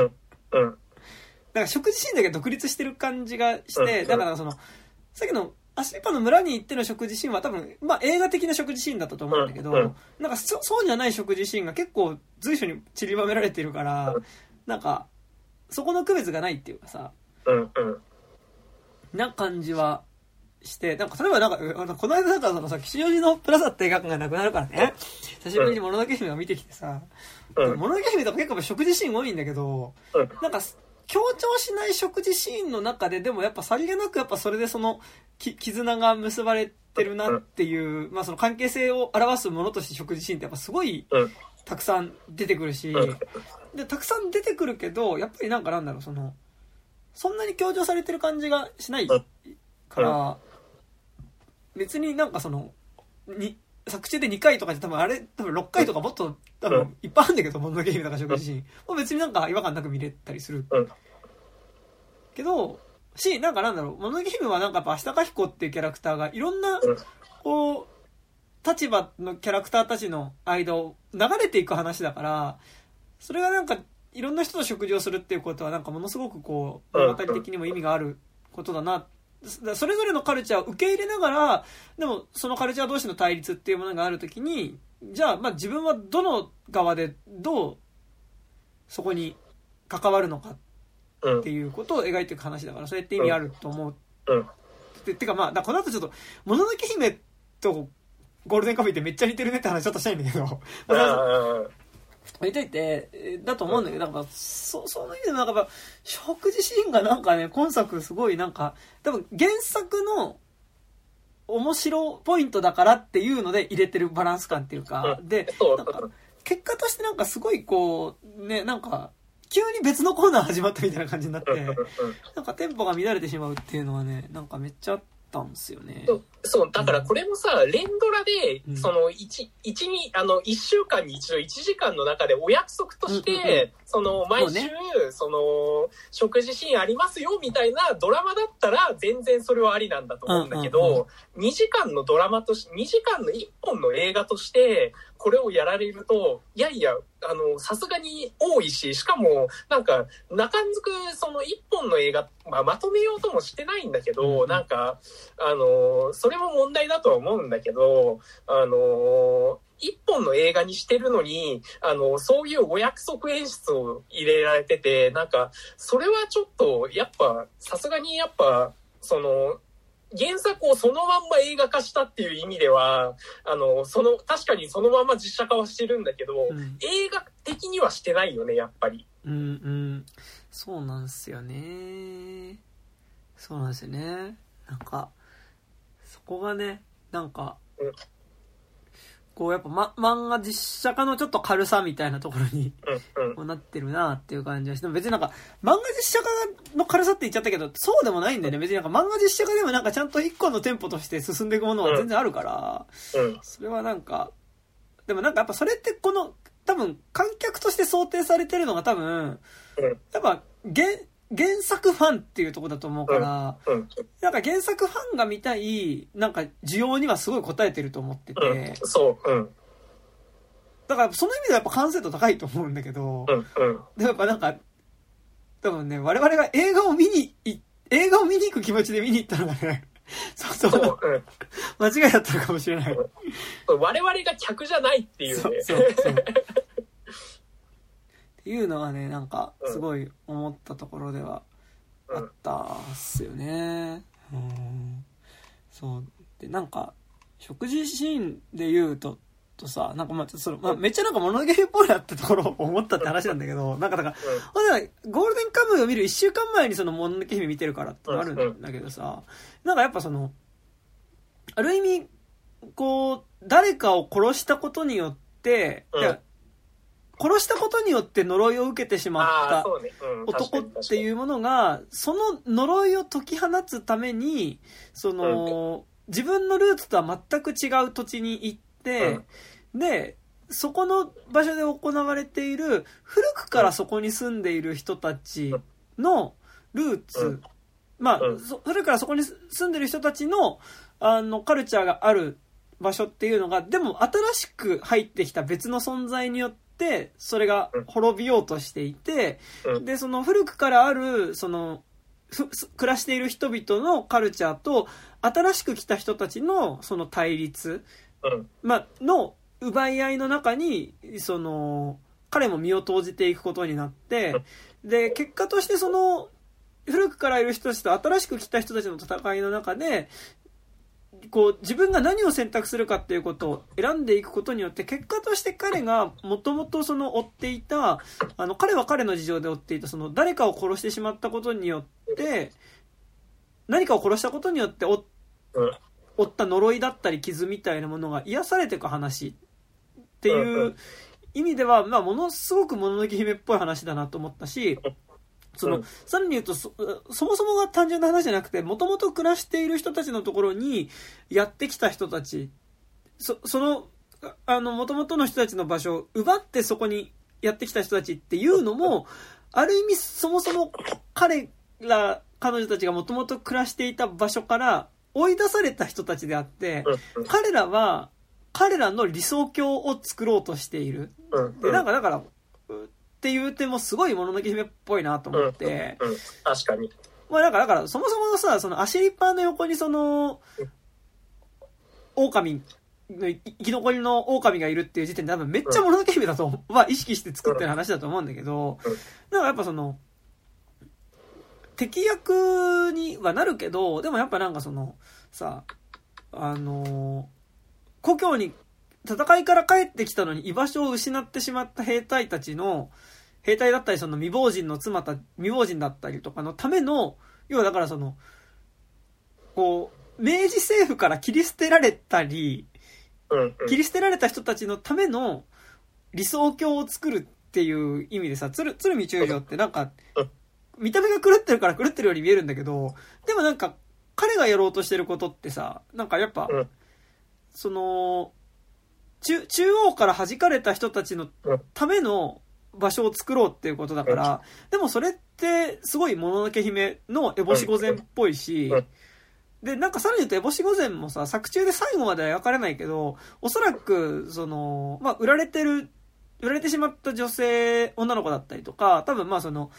なんか食事シーンだけ独立してる感じがして、うん。だからその、さっきのアシリパの村に行っての食事シーンは多分、まあ映画的な食事シーンだったと思うんだけど、なんかそそうじゃない食事シーンが結構随所に散りばめられてるから、うんなんか、そこの区別がないっていうかさ、うんうん。な感じはして、なんか例えばなんか、あのこの間なんかそのさ、吉祥寺のプラザって映画館がなくなるからね、久しぶりにもののけ姫を見てきてさ、うん。もののけ姫とか結構食事シーン多いんだけど、うん。なんか、強調しない食事シーンの中で、でもやっぱさりげなくやっぱそれでその、き絆が結ばれてるなっていう、まあその関係性を表すものとして食事シーンってやっぱすごいうん。たくさん出てくるしうん、で、たくさん出てくるけど、やっぱりなんかなんだろう、その、そんなに強調されてる感じがしないから、別になんかその、に、作中で2回とかで多分あれ、多分6回とかもっと多分いっぱいあるんだけど、もののけ姫とか食事シーン。もう別になんか違和感なく見れたりする。うん。けど、し、なんかなんだろう、もののけ姫はなんかやっぱ、明日か彦っていうキャラクターがいろんなうん、こう、立場のキャラクターたちの間を流れていく話だから、それがなんか、いろんな人と食事をするっていうことはなんかものすごくこう、うん物語的にも意味があることだな。だそれぞれのカルチャーを受け入れながら、でもそのカルチャー同士の対立っていうものがあるときに、じゃあ、まあ自分はどの側でどうそこに関わるのかうんっていうことを描いていく話だから、それって意味あると思う。うんててかまあ、この後ちょっと、もののけ姫とゴールデンカフェってめっちゃ似てるねって話ちょっとしたいんだけど、まああ言いたいって、えーだと思うんだけど、なんか、そ、その意味でもなんかやっぱ、食事シーンがなんかね、今作すごいなんか、多分原作の面白ポイントだからっていうので入れてるバランス感っていうか、で、なんか、結果としてなんかすごいこう、ね、なんか、急に別のコーナー始まったみたいな感じになって、なんかテンポが乱れてしまうっていうのはね、なんかめっちゃあったんですよね。そうだからこれもさ、連ドラでうん、その、一、一に、あの、一週間に一度1時間の中でお約束としうんうんうん。て、その、毎週そその、食事シーンありますよ、みたいなドラマだったら、全然それはありなんだと思うんだけうんうんうん。ど、2時間のドラマとし、2時間の1本の映画として、これをやられると、いやいや、あの、さすがに多いし、しかも、なんか、中んずく、その1本の映画、まあ、まとめようともしてないんだけど、うんうん。なんか、あの、それも問題だとは思うんだけど、あの、一本の映画にしてるのに、あの、そういうお約束演出を入れられてて、なんか、それはちょっと、やっぱ、さすがにやっぱ、その、原作をそのまんま映画化したっていう意味では、あの、その、確かにそのまま実写化はしてるんだけど、うん映画的にはしてないよね、やっぱり。うんうん。そうなんですよね。そうなんですよね。なんか、そこがね、なんかうん、こうやっぱ、ま、漫画実写化のちょっと軽さみたいなところにうなってるなっていう感じがして、でも別になんか、漫画実写化の軽さって言っちゃったけど、そうでもないんだよね。別になんか漫画実写化でもなんかちゃんと一個のテンポとして進んでいくものは全然あるから、うん。それはなんか、でもなんかやっぱそれってこの、多分観客として想定されてるのが多分、うんやっぱ原、原作ファンっていうところだと思うから、うん。なんか原作ファンが見たい、なんか需要にはすごい応えてると思ってて、うん。そう。うん。だからその意味ではやっぱ完成度高いと思うんだけど、うん。うん。でもやっぱなんか、多分ね、我々が映画を見にい、映画を見に行く気持ちで見に行ったのがね、そうそ、う。うん。間違いだったのかもしれない。我々が客じゃないっていうね。そうそうそう。いうのはね、なんか、すごい思ったところではあったっすよね。うん。そう。で、なんか、食事シーンで言うと、とさ、なんかまあ、ちょっとその、まあ、めっちゃなんか物ゲーっぽいなってところを思ったって話なんだけど、なんかだから、ほんでゴールデンカムイを見る一週間前にそのもののけ姫見てるからってのあるんだけどさ、なんかやっぱその、ある意味、こう、誰かを殺したことによって、うん殺したことによって呪いを受けてしまった。男っていううものが、その呪いを解き放つために、その、自分のルーツとは全く違う土地に行って、で、そこの場所で行われている、古くからそこに住んでいる人たちのルーツ、うん。まあ、古くからそこに住んでる人たちの、あの、カルチャーがある場所っていうのが、でも新しく入ってきた別の存在によって、それが滅びようとしていて、うん。で、その古くからある、その、暮らしている人々のカルチャーと、新しく来た人たちのその対立、うん。まあ、の奪い合いの中に、その、彼も身を投じていくことになって、で、結果としてその、古くからいる人たちと新しく来た人たちの戦いの中で、こう、自分が何を選択するかっていうことを選んでいくことによって、結果として彼がもともとその追っていた、あの、彼は彼の事情で追っていた、その、誰かを殺してしまったことによって、何かを殺したことによって追った呪いだったり傷みたいなものが癒されていく話っていう意味では、まあ、ものすごくもののけ姫っぽい話だなと思ったし、その、さらに言うとそ、そもそもが単純な話じゃなくて、もともと暮らしている人たちのところにやってきた人たち、そ、その、あの、もともとの人たちの場所を奪ってそこにやってきた人たちっていうのも、ある意味そもそも彼ら、彼女たちがもともと暮らしていた場所から追い出された人たちであって、彼らは、彼らの理想郷を作ろうとしている。で、なんかだから、っていう点もすごいもののけ姫っぽいなと思って、うん、確かに。まあだから、だから、そもそものさ、そのアシリッパーの横にその、狼の、生き残りの狼がいるっていう時点で多分めっちゃもののけ姫だと、は意識して作ってる話だと思うんだけどうん、だからやっぱその、敵役にはなるけど、でもやっぱなんかその、さ、あの故郷に戦いから帰ってきたのに居場所を失ってしまった兵隊たちの、兵隊だったり、その未亡人の妻た、未亡人だったりとかのための、要はだからその、こう、明治政府から切り捨てられたり。切り捨てられた人たちのための理想郷を作るっていう意味でさ、鶴、鶴見中将ってなんかうん、見た目が狂ってるから狂ってるように見えるんだけど、でもなんか、彼がやろうとしてることってさ、なんかやっぱうん、その、中、中央から弾かれた人たちのうんための場所を作ろうっていうことだから、でもそれってすごいもののけ姫の烏帽子御前っぽいしうん、で、なんかさらに言うと烏帽子御前もさ、作中で最後までは描かれないけど、おそらく、その、まあ、売られてる、売られてしまった女性、女の子だったりとか、多分まあその、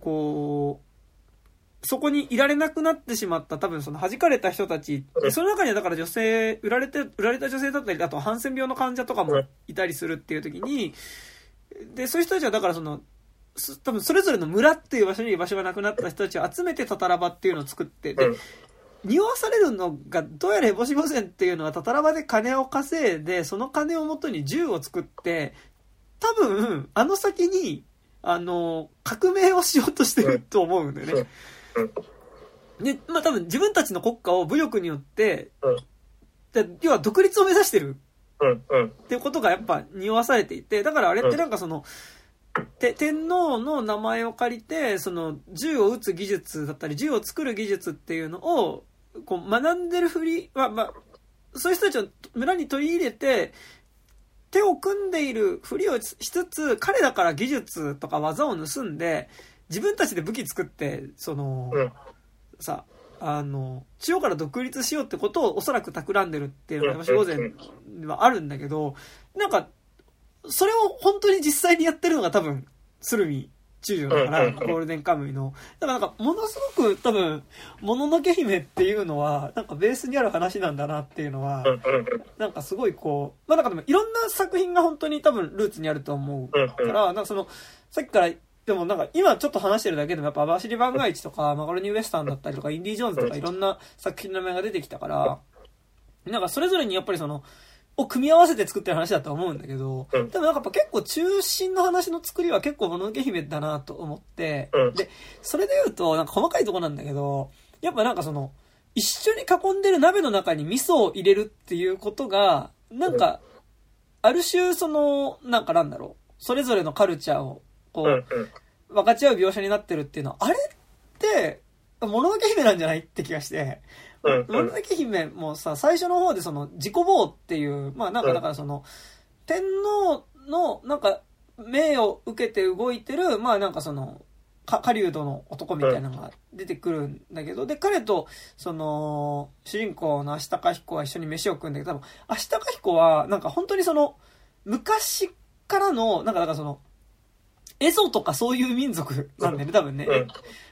こう、そこにいられなくなってしまった多分その弾かれた人たちう、んその中にはだから女性、売られて、売られた女性だったり、あとハンセン病の患者とかもいたりするっていう時に、で、そういう人たちはだからその、す多分それぞれの村っていう場所に居場所がなくなった人たちを集めてタタラバっていうのを作って、でうん、匂わされるのが、どうやら烏帽子御前っていうのはタタラバで金を稼いで、その金をもとに銃を作って、多分、あの先に、あの、革命をしようとしてると思うんだよね。で、まあ多分自分たちの国家を武力によって、要は独立を目指してるうん、うん。っていうことがやっぱ匂わされていて、だからあれってなんかその、て天皇の名前を借りて、その銃を撃つ技術だったり、銃を作る技術っていうのを、こう学んでるふりは、まあ、そういう人たちを村に取り入れて、手を組んでいるふりをしつつ、彼らから技術とか技を盗んで、自分たちで武器作って、その、うんさ、あの、中央から独立しようってことをおそらく企んでるっていうのが、山下御前にはあるんだけど、なんか、それを本当に実際にやってるのが多分、鶴見中将だから、ゴールデンカムイの。だからなんか、ものすごく多分、もののけ姫っていうのは、なんかベースにある話なんだなっていうのはなんかすごいこう、まあなんかでもいろんな作品が本当に多分ルーツにあると思う。から、なんかその、さっきから、でもなんか今ちょっと話してるだけでもやっぱ網走番外地とか マカロニウエスタンだったりとかインディ・ジョーンズとかいろんな作品の名前が出てきたから、なんかそれぞれにやっぱりその、を組み合わせて作ってる話だと思うんだけど、うん。でもなんかやっぱ結構中心の話の作りは結構もののけ姫だなと思って、うん。で、それで言うとなんか細かいとこなんだけど、やっぱなんかその、一緒に囲んでる鍋の中に味噌を入れるっていうことが、なんか、ある種その、なんかなんだろう、それぞれのカルチャーを、こう分かち合う描写になってるっていうのは、あれって、もののけ姫なんじゃないって気がして、うん、もののけ姫もさ、最初の方でその、自己棒っていう、まあなんかうん。だからその、天皇の、なんか、命を受けて動いてる、まあなんかその、か狩人の男みたいなのが出てくるんだけど、で、彼と、その、主人公の足高彦は一緒に飯を食うんだけど、多分、足高彦は、なんか本当にその、昔からの、なんかだからその、エゾとかそういう民族なんだよね、多分ね。うん。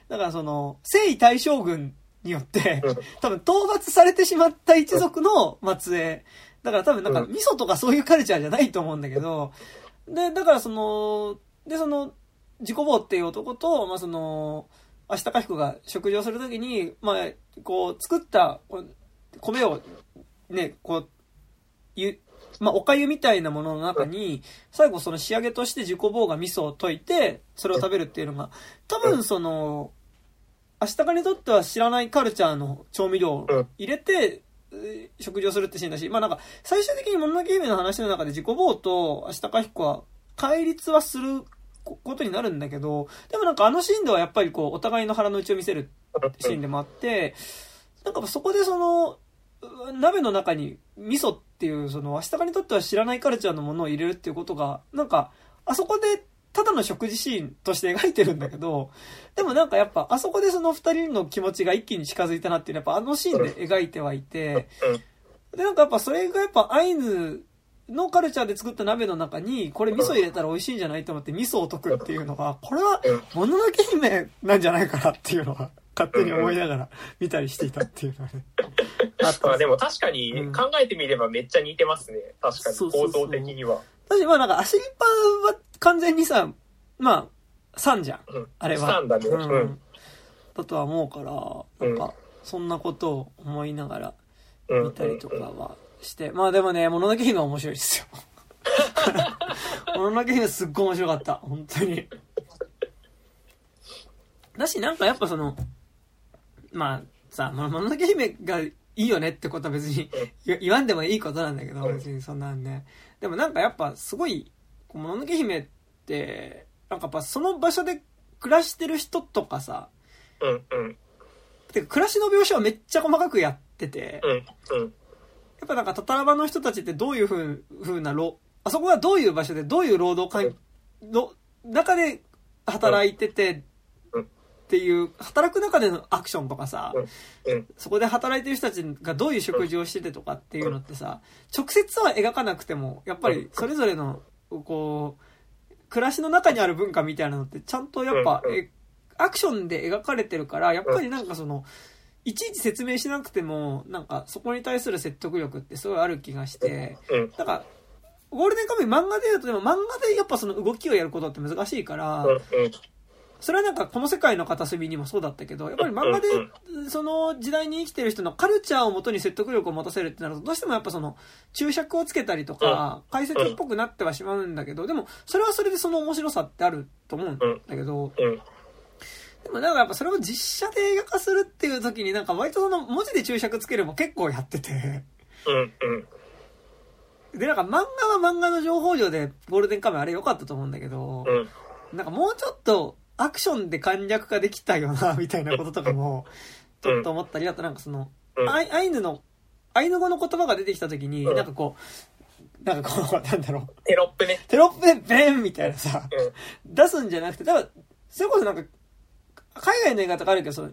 だからその、征夷大将軍によってうん、多分討伐されてしまった一族の末裔。だから多分なんかうん。味噌とかそういうカルチャーじゃないと思うんだけど、で、だからその、で、その、自己坊っていう男と、まあその、足高彦が食事をするときに、まあ、こう、作った米を、ね、こう、ゆ、まあ、お粥みたいなものの中に、最後その仕上げとして自己棒が味噌を溶いて、それを食べるっていうのが、多分その、足高にとっては知らないカルチャーの調味料を入れて、えー食事をするってシーンだし、まあなんか、最終的にもののけ姫の話の中で自己棒と足高彦は対立はするこことになるんだけど、でもなんかあのシーンではやっぱりこう、お互いの腹の内を見せるシーンでもあって、なんかそこでその、う鍋の中に味噌っていう、その、足高にとっては知らないカルチャーのものを入れるっていうことが、なんか、あそこで、ただの食事シーンとして描いてるんだけど、でもなんかやっぱ、あそこでその二人の気持ちが一気に近づいたなっていうのは、やっぱあのシーンで描いてはいて、で、なんかやっぱそれがやっぱアイヌのカルチャーで作った鍋の中に、これ味噌入れたら美味しいんじゃないと思って味噌を溶くっていうのが、これは、もののけ姫なんじゃないかなっていうのは、勝手に思いながら見たりしていたっていうのはね。ああでも確かにうん考えてみればめっちゃ似てますね。確かにそうそうそう構造的には。私まあなんかアシリパンは完全にさ、まあ、3じゃん。うんあれは。したんだね。ううんん。だとは思うから、なんか、そんなことを思いながらうん。見たりとかはして。まあでもね、もののけ姫は面白いですよ。もののけ姫すっごい面白かった。本当に。だし、なんかやっぱその、まあさ、まあもののけ姫がいいよねってことは別に言言わんでもいいことなんだけど、別にそんなんね。でもなんかやっぱすごい、もののけ姫って、なんかやっぱその場所で暮らしてる人とかさ、うんうん。てか暮らしの描写をめっちゃ細かくやってて、うんうん。やっぱなんかタタラバの人たちってどういうふうふうな労、あそこがどういう場所でどういう労働環の中で働いててうんっていう、働く中でのアクションとかさ、うんそこで働いてる人たちがどういう食事をしててとかっていうのってさ、直接は描かなくても、やっぱりそれぞれの、こう、暮らしの中にある文化みたいなのってちゃんとやっぱ、アクションで描かれてるから、やっぱりなんかその、いちいち説明しなくても、なんかそこに対する説得力ってすごいある気がして、うんなんか、ゴールデンカムイ漫画で言うとでも漫画でやっぱその動きをやることって難しいから、それはなんかこの世界の片隅にもそうだったけど、やっぱり漫画でその時代に生きてる人のカルチャーをもとに説得力を持たせるってなると、どうしてもやっぱその注釈をつけたりとか、解説っぽくなってはしまうんだけど、でもそれはそれでその面白さってあると思うんだけど、うん。でもなんかやっぱそれを実写で映画化するっていう時になんか割とその文字で注釈つけるも結構やってて、でなんか漫画は漫画の情報量でゴールデンカムイあれ良かったと思うんだけど、うん。なんかもうちょっとアクションで簡略化できたよな、みたいなこととかも、ちょっと思ったり、あとなんかその、うん。アイアイヌの、アイヌ語の言葉が出てきた時に、うん。なんかこう、なんかこう、なんだろう、テロップね。テロップでベンみたいなさ、うん。出すんじゃなくて、多分、それこそなんか、海外の映画とかあるけど、その、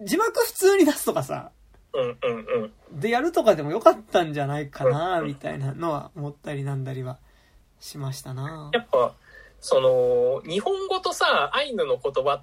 字幕普通に出すとかさ、うんうんうん。でやるとかでもよかったんじゃないかな、うん。みたいなのは思ったりなんだりはしましたな。やっぱその日本語とさアイヌの言葉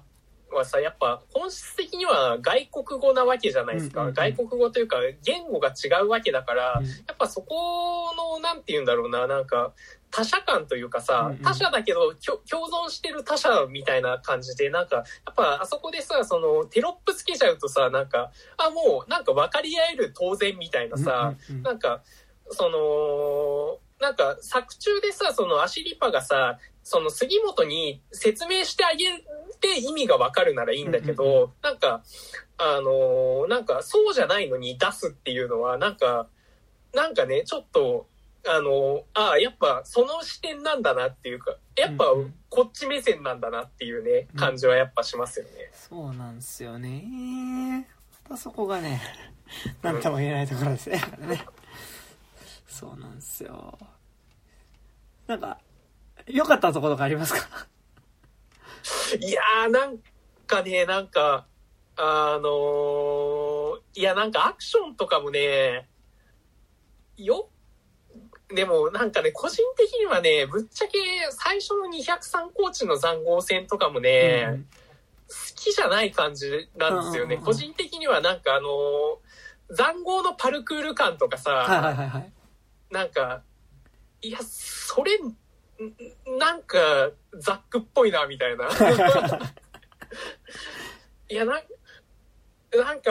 はさやっぱ本質的には外国語なわけじゃないですか、うんうんうん。外国語というか言語が違うわけだから、うん。やっぱそこのなんて言うんだろうななんか他者感というかさ、他者だけど共存してる他者みたいな感じでなんかやっぱあそこでさそのテロップつけちゃうとさなんかあもうなんか分かり合える当然みたいなさ、うんうんうん。なんか、その、なんか作中でさ、そのアシリパがさ、その杉本に説明してあげて意味がわかるならいいんだけど、なんか、あのーなんかそうじゃないのに出すっていうのは、なんか、なんかね、ちょっと、あのーああ、やっぱその視点なんだなっていうか、やっぱこっち目線なんだなっていうね、感じはやっぱしますよね。そうなんですよね。またそこがね、なんとも言えないところですねそうなんですよ。なんか、良かったところとかありますか？いやー、なんかね、なんか、あのーいや、なんかアクションとかもね、よ、でもなんかね、個人的にはね、ぶっちゃけ最初の203コーチの残壕戦とかもね、うん好きじゃない感じなんですよね。うんうんうんうん個人的にはなんかあのー残壕のパルクール感とかさ、はいはいはいはい。なんか、いや、それ、んなんか、ザックっぽいな、みたいな。いや、なん、なんか、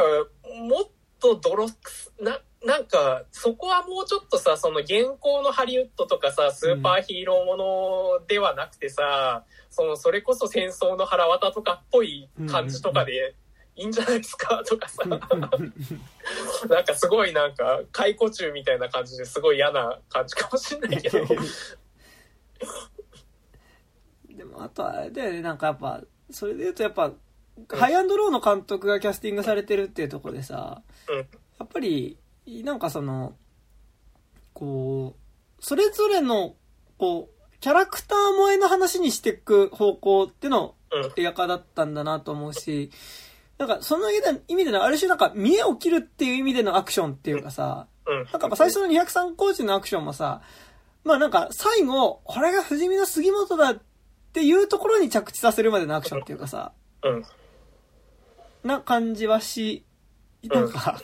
もっと泥くす、な、なんか、そこはもうちょっとさ、その現行のハリウッドとかさ、スーパーヒーローものではなくてさ、その、それこそ戦争の腹渡とかっぽい感じとかでいいんじゃないですかとかさ、なんかすごいなんか解雇中みたいな感じですごい嫌な感じかもしれないけど。でも、あとあれだよね、なんかやっぱ、それで言うとやっぱ、ハイアンドローの監督がキャスティングされてるっていうところでさ、うん。やっぱり、なんかその、こう、それぞれの、こう、キャラクター萌えの話にしていく方向ってのうん。映画化だったんだなと思うし、なんかその意味での、ある種なんか見栄を切るっていう意味でのアクションっていうかさ、うん。なんかやっぱ最初の203コーチのアクションもさ、まあなんか最後、これが不死身の杉本だっていうところに着地させるまでのアクションっていうかさ、うん。な感じはし、なんか、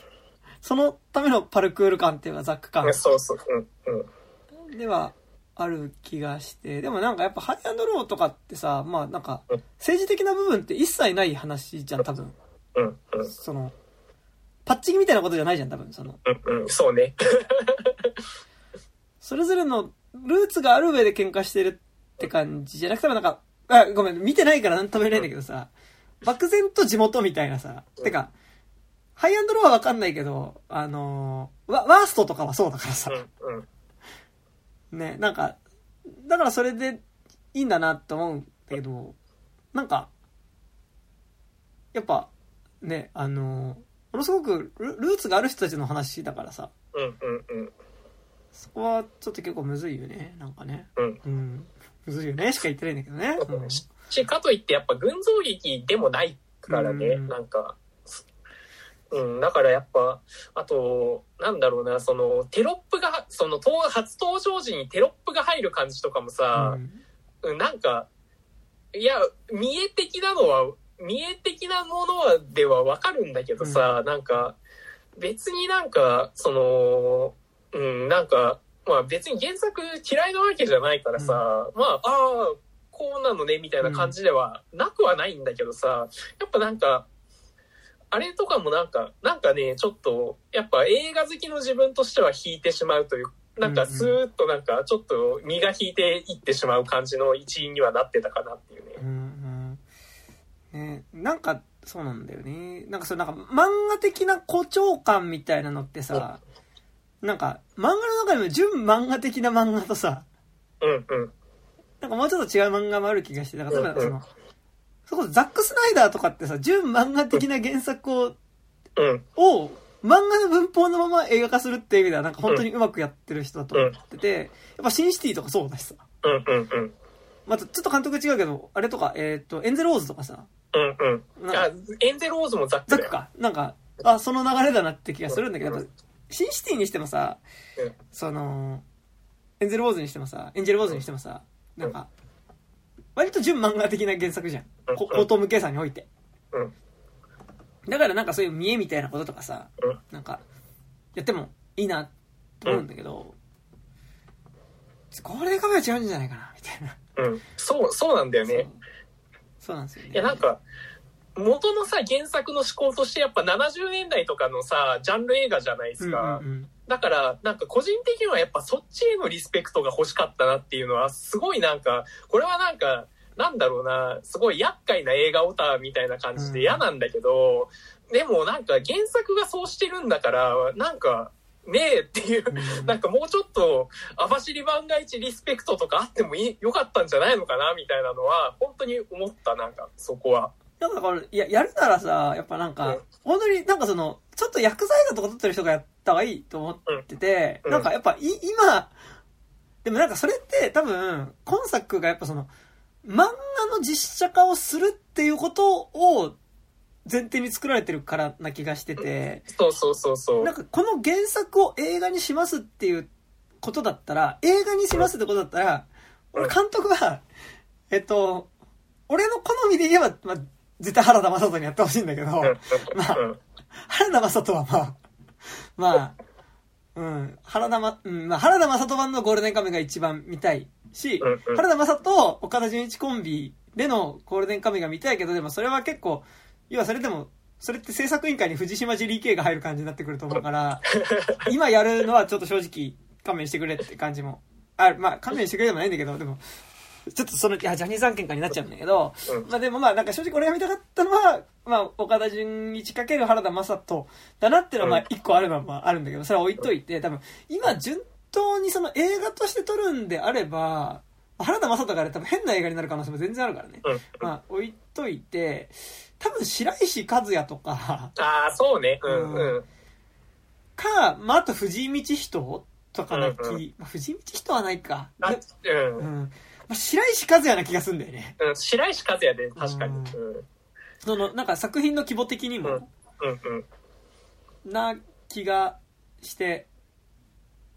そのためのパルクール感っていうかザック感そうそう。うん。うん。ではある気がして、でもなんかやっぱハイアンドローとかってさ、まあなんかうん政治的な部分って一切ない話じゃん、多分。うん。うん。その、パッチギみたいなことじゃないじゃん、多分。その、うん。うん。そうね。それぞれのルーツがある上で喧嘩してるって感じじゃなくてもなんか、あ、ごめん、見てないからなんとも言えないんだけどさ、漠然と地元みたいなさ、てか、ハイアンドローはわかんないけど、あのーワ、ワーストとかはそうだからさ。ね、なんか、だからそれでいいんだなって思うんだけど、なんか、やっぱ、ね、あのーものすごくルルーツがある人たちの話だからさ、うん。うん。うん。そこはちょっと結構むずいよね、なんかね。うん。うん。むずいよねしか言ってないんだけどね。うんし、かといってやっぱ群像劇でもないからね、うんなんか。うん、だからやっぱ、あと、なんだろうな、その、テロップが、その、と初登場時にテロップが入る感じとかもさ、うんなんか、いや、見え的なのは、見え的なものはではわかるんだけどさ、なんか、別になんか、その、うん、なんか、まあ別に原作嫌いなわけじゃないからさ、まあ、ああ、こうなのね、みたいな感じではなくはないんだけどさ、やっぱなんか、あれとかもなんか、なんかね、ちょっと、やっぱ映画好きの自分としては引いてしまうという、なんかスーッとなんか、ちょっと身が引いていってしまう感じの一員にはなってたかなっていうね。うんうんね、なんか、そうなんだよね。なんかそれなんか漫画的な誇張感みたいなのってさ、なんか漫画の中でも純漫画的な漫画とさ、うんうん。なんかもうちょっと違う漫画もある気がして、だから例えばそうんうの、そこザック・スナイダーとかってさ、純漫画的な原作を、うん。を漫画の文法のまま映画化するっていう意味ではなんか本当にうまくやってる人だと思ってて、やっぱシンシティとかそうだしさ。うんうんうん。またちょっと監督違うけど、あれとか、えっ、と、エンゼル・オーズとかさ、うんうん。エンゼローズもザック。ザックか。なんか、あ、その流れだなって気がするんだけど、やっぱシンシティにしてもさ、うんその、エンゼル・ウォーズにしてもさ、エンジェル・ウォーズにしてもさ、なんか、割と純漫画的な原作じゃん。高等無計算において。うんだからなんかそういう見栄みたいなこととかさ、うんなんか、やってもいいなと思うんだけど、これでカメラ違うんじゃないかな、みたいな。うん。そう、そうなんだよね。そうなんですよね。いや、なんか、元のさ、原作の思考としてやっぱ70年代とかのさ、ジャンル映画じゃないですか。うんうんうんだから、なんか個人的にはやっぱそっちへのリスペクトが欲しかったなっていうのは、すごいなんか、これはなんか、なんだろうな、すごい厄介な映画オタみたいな感じで嫌なんだけど、でもなんか原作がそうしてるんだから、なんか、ねえっていう、うんなんかもうちょっと、網走番外地リスペクトとかあってもいい、よかったんじゃないのかなみたいなのは、本当に思った、なんか、そこは。なんかこれ、いや、やるならさ、やっぱなんかうん、本当になんかその、ちょっと薬剤画とか撮ってる人がやった方がいいと思ってて、うん。なんかやっぱい、今、でもなんかそれって多分、今作がやっぱその、漫画の実写化をするっていうことを前提に作られてるからな気がしてて、そうそうそうそう。なんかこの原作を映画にしますっていうことだったら、映画にしますってことだったら、うん。俺監督は、えっと、俺の好みで言えば、まあ、絶対原田雅人にやってほしいんだけど、まあうん原田雅人はまあ、まあ、うん、原田ま、うん、まあ、原田雅人版のゴールデンカムイが一番見たいし、原田雅人と岡田准一コンビでのゴールデンカムイが見たいけど、でもそれは結構、要はそれでも、それって制作委員会に藤島ジュリー系が入る感じになってくると思うから、今やるのはちょっと正直勘弁してくれって感じも。あまあ勘弁してくれでもないんだけど、でも、ちょっとその、いや、ジャニーズ案件かになっちゃうんだけど、うんまあでもまあ、なんか正直俺が見たかったのは、まあ、岡田准一かける原田雅人だなっていうのはまあ一個あるのはまああるんだけど、それは置いといて、多分、今順当にその映画として撮るんであれば、原田雅人があれ多分変な映画になる可能性も全然あるからね。うん。まあ、置いといて、多分白石和也とか、ああ、そうね。うんうん。か、まあ、あと藤井道人とかな気、うんうまあ、藤井道人はないか。うんう。ん。まあ、白石和也な気がするんだよね。うん、白石和也で、確かに。ううんん。うんその、なんか作品の規模的にも、うん。な気がして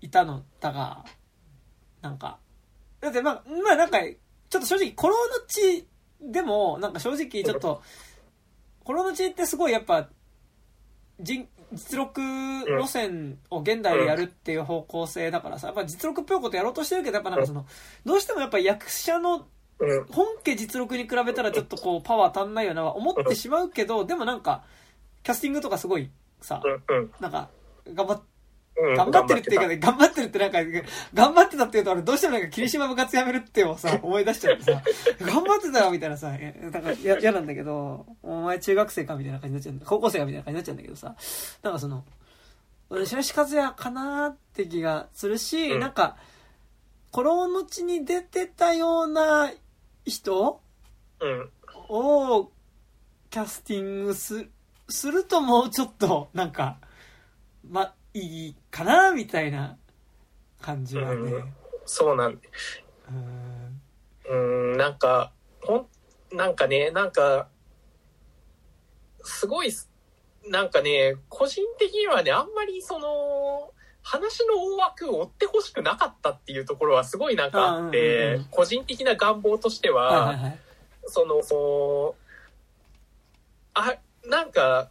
いたのだが、なんか、だってまあ、まあなんか、ちょっと正直、コロの地でも、なんか正直ちょっと、コロの地ってすごいやっぱ、人実録路線を現代でやるっていう方向性だからさ、やっぱ実録っぽいことやろうとしてるけど、やっぱなんかその、どうしてもやっぱ役者のうん。本家実録に比べたらちょっとこうパワー足んないよなは思ってしまうけど、でもなんか、キャスティングとかすごいさ。なんか、頑張っうん。頑張ってるっていうかね、頑張ってるってなんか、頑張ってたっていうと俺どうしてもなんか霧島部活やめるってをさ、思い出しちゃってさ、頑張ってたよみたいなさ、えなんかや嫌なんだけど、お前中学生かみたいな感じになっちゃうんだ、高校生かみたいな感じになっちゃうんだけどさ、なんかその、俺白石和也かなーって気がするし、うんなんか、コロの地に出てたような人うん。をキャスティングすするともうちょっとなんかまあいいかなみたいな感じはね。うん。そうなん。うん。うん、なんか、ほん、なんかね、なんか、すごいす、なんかね、個人的にはね、あんまりその、話の大枠を追ってほしくなかったっていうところはすごいなんかあっあうんうん個人的な願望としてははいはい、はい。その、そのあ、なんか、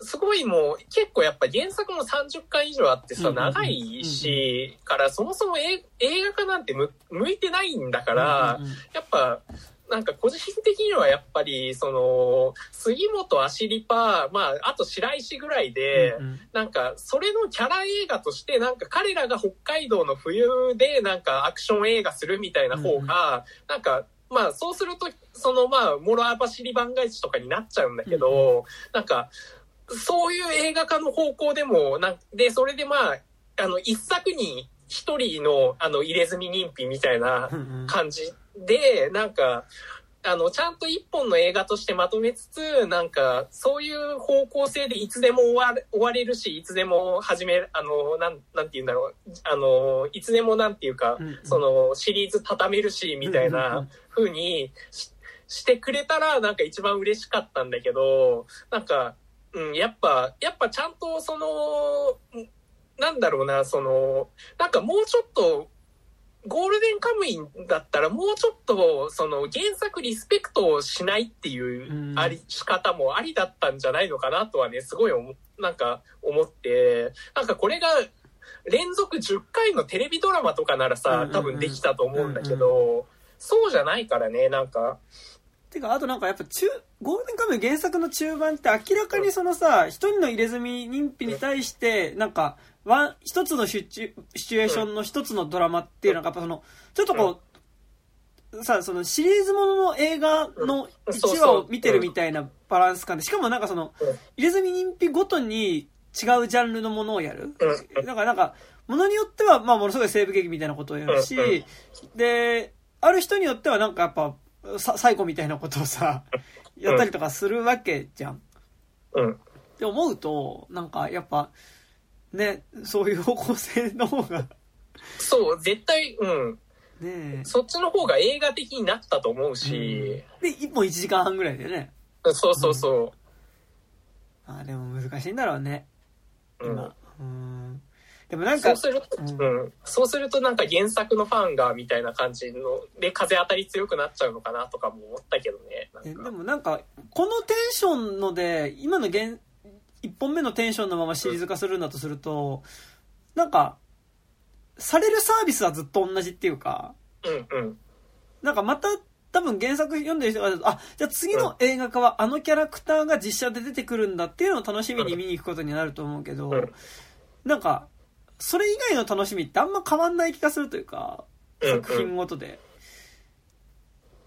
すすごいもう、結構やっぱ原作も30巻以上あってさ、長いし、からそもそも映映画化なんてむ向いてないんだから、やっぱ、なんか個人的にはやっぱり、その、杉本アシリパまあ、あと白石ぐらいで、なんか、それのキャラ映画として、なんか彼らが北海道の冬で、なんかアクション映画するみたいな方が、なんか、まあ、そうすると、そのまあ、諸網走り番外地とかになっちゃうんだけど、なんか、そういう映画化の方向でも、なんで、それでまあ、あの、一作に一人の、あの、入れ墨認否みたいな感じで、なんか、あの、ちゃんと一本の映画としてまとめつつ、なんか、そういう方向性でいつでも終われ終われるし、いつでも始める、あの、なん、なんて言うんだろう、あの、いつでもなんていうか、うんうん。その、シリーズ畳めるし、みたいうんうんうなん。風にししてくれたら、なんか一番嬉しかったんだけど、なんか、うん、やっぱ、やっぱちゃんと、その、んなんだろうな、その、なんかもうちょっと、ゴールデンカムインだったらもうちょっと、その原作リスペクトをしないっていううん。あり、仕方もありだったんじゃないのかなとはね、すごい思なんか思って、なんかこれが連続10回のテレビドラマとかならさ多分できたと思うんだけど、そうじゃないからね、なんか、てかあとなんかやっぱ中ゴールデンカムイ原作の中盤って明らかにそのさ一人の入れ墨認否に対してなんかワン一つのシチュシチュエーションの一つのドラマっていうのがやっぱそのちょっとこうさそのシリーズものの映画の1話を見てるみたいなバランス感でしかもなんかそのうん。入れ墨認否ごとに違うジャンルのものをやる。うん。だからなんかものによってはまあものすごい西部劇みたいなことをやるしである人によってはなんかやっぱさ最後みたいなことをさ やったりとかするわけじゃん。うん。って思うとなんかやっぱねそういう方向性の方が。そう、絶対、うん。ねそっちの方が映画的になったと思うし、で1本1時間半ぐらいでね。そうそうそあでも難しいんだろうね。う。うん。今。うんでもなんかそうすると、うんうん。そうするとなんか原作のファンがみたいな感じの、で風当たり強くなっちゃうのかなとかも思ったけどね。なんかえでもなんかこのテンションので今の現1本目のテンションのままシリーズ化するんだとするとなんかされるサービスはずっと同じっていうかうんうん。なんかまた多分原作読んでる人があじゃあ次の映画化はあのキャラクターが実写で出てくるんだっていうのを楽しみに見に行くことになると思うけどうんなんかそれ以外の楽しみってあんま変わんない気がするというかうんうん。作品ごとで。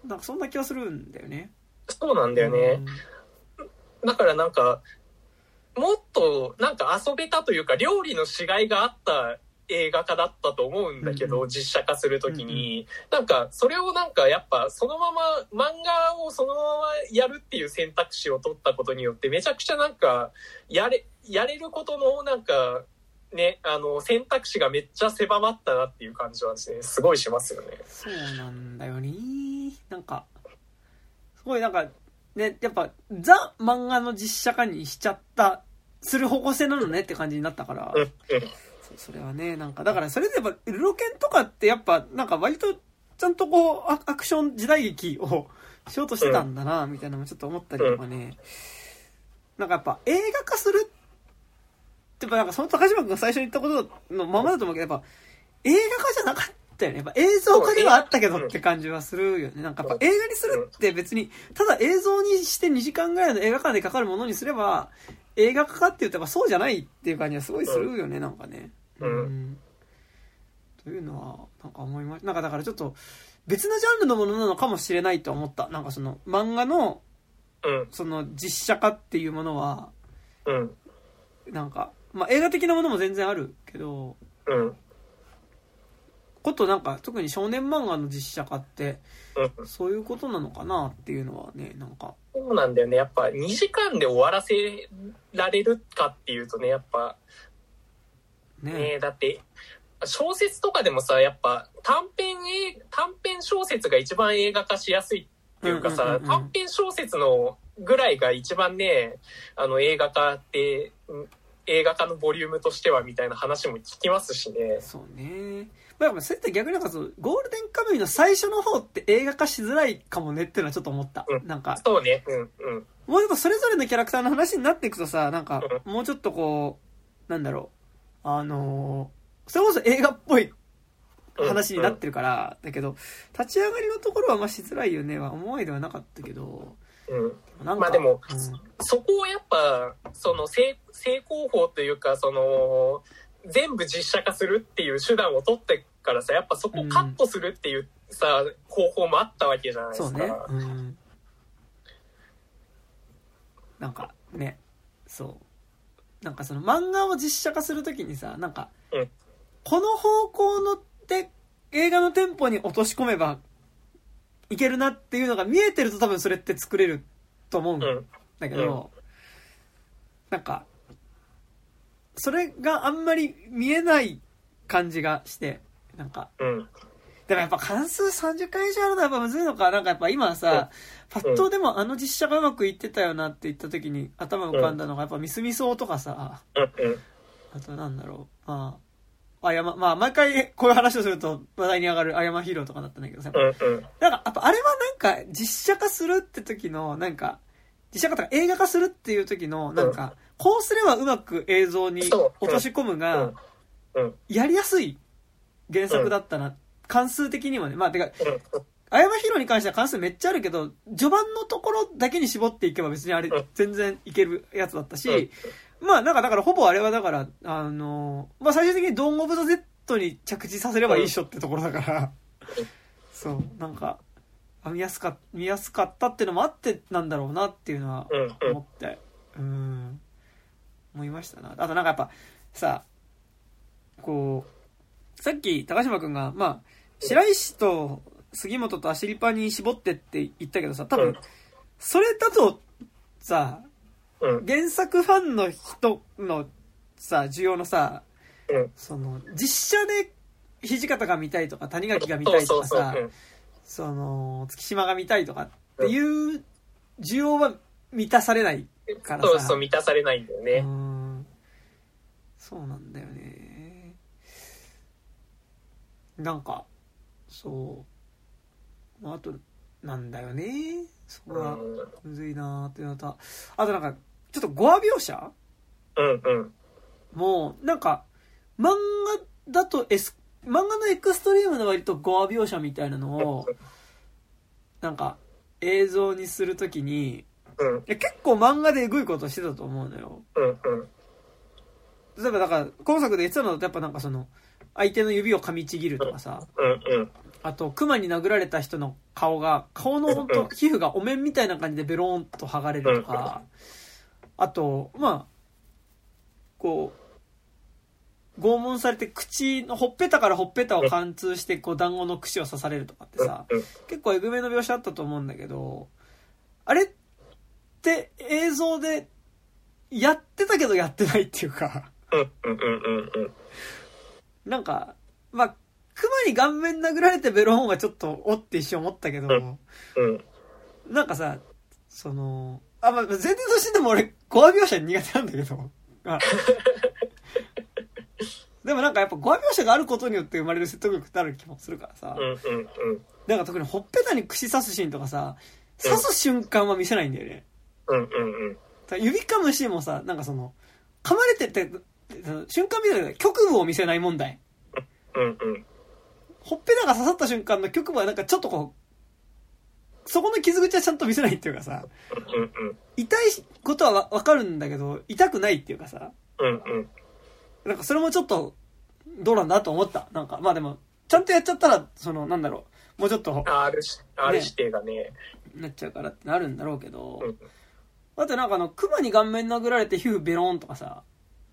なんかそんな気はするんだよね。そうなんだよね。だからなんか、もっとなんか遊べたというか、料理のしがいがあった映画化だったと思うんだけど、うんう実写化するときに、なんかそれをなんかやっぱそのまま漫画をそのままやるっていう選択肢を取ったことによってめちゃくちゃなんかやれ、やれることのなんかね、あの選択肢がめっちゃ狭まったなっていう感じはですね、すごいしますよね。そうなんだよね。なんか、すごいなんか、ね、やっぱ、ザ漫画の実写化にしちゃった、する方向性なのねって感じになったから、うん、うん。そそれはね、なんか、だからそれでやっぱ、ルロケンとかってやっぱ、なんか割と、ちゃんとこう、アアクション時代劇をしようとしてたんだな、みたいなのもちょっと思ったりとかね。なんかやっぱ、映画化するって、やっぱなんかその高島君が最初に言ったことのままだと思うけど、やっぱ、映画化じゃなかったよね。やっぱ映像化ではあったけどって感じはするよね。なんかやっぱ映画にするって別に、ただ映像にして2時間ぐらいの映画館でかかるものにすれば、映画化かって言っぱそうじゃないっていう感じはすごいするよね、なんかね。うんというのは、なんか思いました。なんかだからちょっと、別のジャンルのものなのかもしれないと思った。なんかその、漫画の、うん、その実写化っていうものは、うん、なんか、まあ映画的なものも全然あるけど、うん、ことなんか、特に少年漫画の実写化って、うん。そういうことなのかなっていうのはね、なんか、そうなんだよね。やっぱ2時間で終わらせられるかっていうとね、やっぱね。ね、だって小説とかでもさ、やっぱ短編映短編小説が一番映画化しやすいっていうかさ、うんうんうんうん短編小説のぐらいが一番ね、あの映画化って、うん映画化のボリュームとしてはみたいな話も聞きますしね。そうね。まあ、それって逆になんかそう、ゴールデンカムイの最初の方って映画化しづらいかもねっていうのはちょっと思った。うんなんか、そうね。うん、うん。もうちょっとそれぞれのキャラクターの話になっていくとさ、なんか、もうちょっとこう、なんだろう、あのーそれこそ映画っぽいうん話になってるから、だけど、立ち上がりのところはまあしづらいよねは思いではなかったけど、うん。まあでもうんそこをやっぱ、その成成功法というか、その、全部実写化するっていう手段を取ってからさ、やっぱそこをカットするっていうさ、方法もあったわけじゃないですか。そうね。うん。なんかね、そう。なんかその漫画を実写化するときにさ、なんか、うんこの方向ので映画のテンポに落とし込めばいけるなっていうのが見えてると多分それって作れると思うんうん。だけど、なんか、それがあんまり見えない感じがして、なんか、うん。でもやっぱ関数30回以上あるのはやっぱむずいのか。なんかやっぱ今さ、パッとでもあの実写がうまくいってたよなって言った時に頭浮かんだのがやっぱミスミソウとかさ。あとなんだろう。まあ、あやま、まあ毎回こういう話をすると話題に上がるあやまヒーローとかだったんだけどさ、うん。うん。なんかやっぱあれはなんか実写化するって時のなんか、実写化とか映画化するっていう時のなんか、こうすればうまく映像に落とし込むが、うん。やりやすい原作だったな。関数的にもね。まあ、てか、うん。あやまヒロに関しては関数めっちゃあるけど、序盤のところだけに絞っていけば別にあれうん全然いけるやつだったし、まあなんかだからほぼあれはだから、あのまあ最終的にドーンオブザ Z に着地させればいいっしょってところだから、そう、なんか、あ見やすか、見やすかったっていうのもあってなんだろうなっていうのは。思って、うん、思いましたな。あとなんかやっぱ、さ、こう、さっき高島くんが、まあ、白石と杉本とアシリパに絞ってって言ったけどさ、多分うん、それだと、さ、うん。原作ファンの人のさ、需要のさ、うん。その、実写で土方が見たいとか、谷垣が見たいとかそうそうさ、そう。その、月島が見たいとかっていう需要は満たされないからさ。そうそう、満たされないんだようね。んそうなんだよね。なんか、そう。あと、なんだよね。そこがうん。むずいなーっていうのと、あとなんか、ちょっとゴア描写？うん。うん。もう、なんか、漫画だとエス、漫画のエクストリームの割とゴア描写みたいなのを、なんか、映像にするときに、いうん。や結構漫画でエグいことしてたと思うのよ。うん。うん。例えばだから、今作で言ってたのだとやっぱなんかその、相手の指を噛みちぎるとかさ、うん。うん。あと、熊に殴られた人の顔が、顔の本当皮膚がお面みたいな感じでベローンと剥がれるとか、あと、まあ、こう、拷問されて口のほっぺたからほっぺたを貫通して、こう、団子の串を刺されるとかってさ、うん。結構えぐめの描写あったと思うんだけど、あれって映像でやってたけどやってないっていうか。なんか、まあ、熊に顔面殴られてベローンはちょっとおって一瞬思ったけど。なんかさ、その、あ、まあ、全然としても俺、ゴア描写苦手なんだけど。あ でもなんかやっぱゴア描写があることによって生まれる説得力ってある気もするからさう。んうんうん。なんか特にほっぺたに串刺すシーンとかさ、刺す瞬間は見せないんだよね。うんうんうん。指噛むシーンもさ、なんかその、噛まれてって、その瞬間見たけど局部を見せない問題。うんうん。ほっぺたが刺さった瞬間の局部はなんかちょっとこう、そこの傷口はちゃんと見せないっていうかさ。痛いことはわわかるんだけど、痛くないっていうかさ。なんかそれもちょっと、どうなんだと思った。なんか、まあでも、ちゃんとやっちゃったら、その、なんだろう、もうちょっと、R し、R 指定がね。なっちゃうからってなるんだろうけどうん、だってなんかあの、熊に顔面殴られて皮膚ベローンとかさ、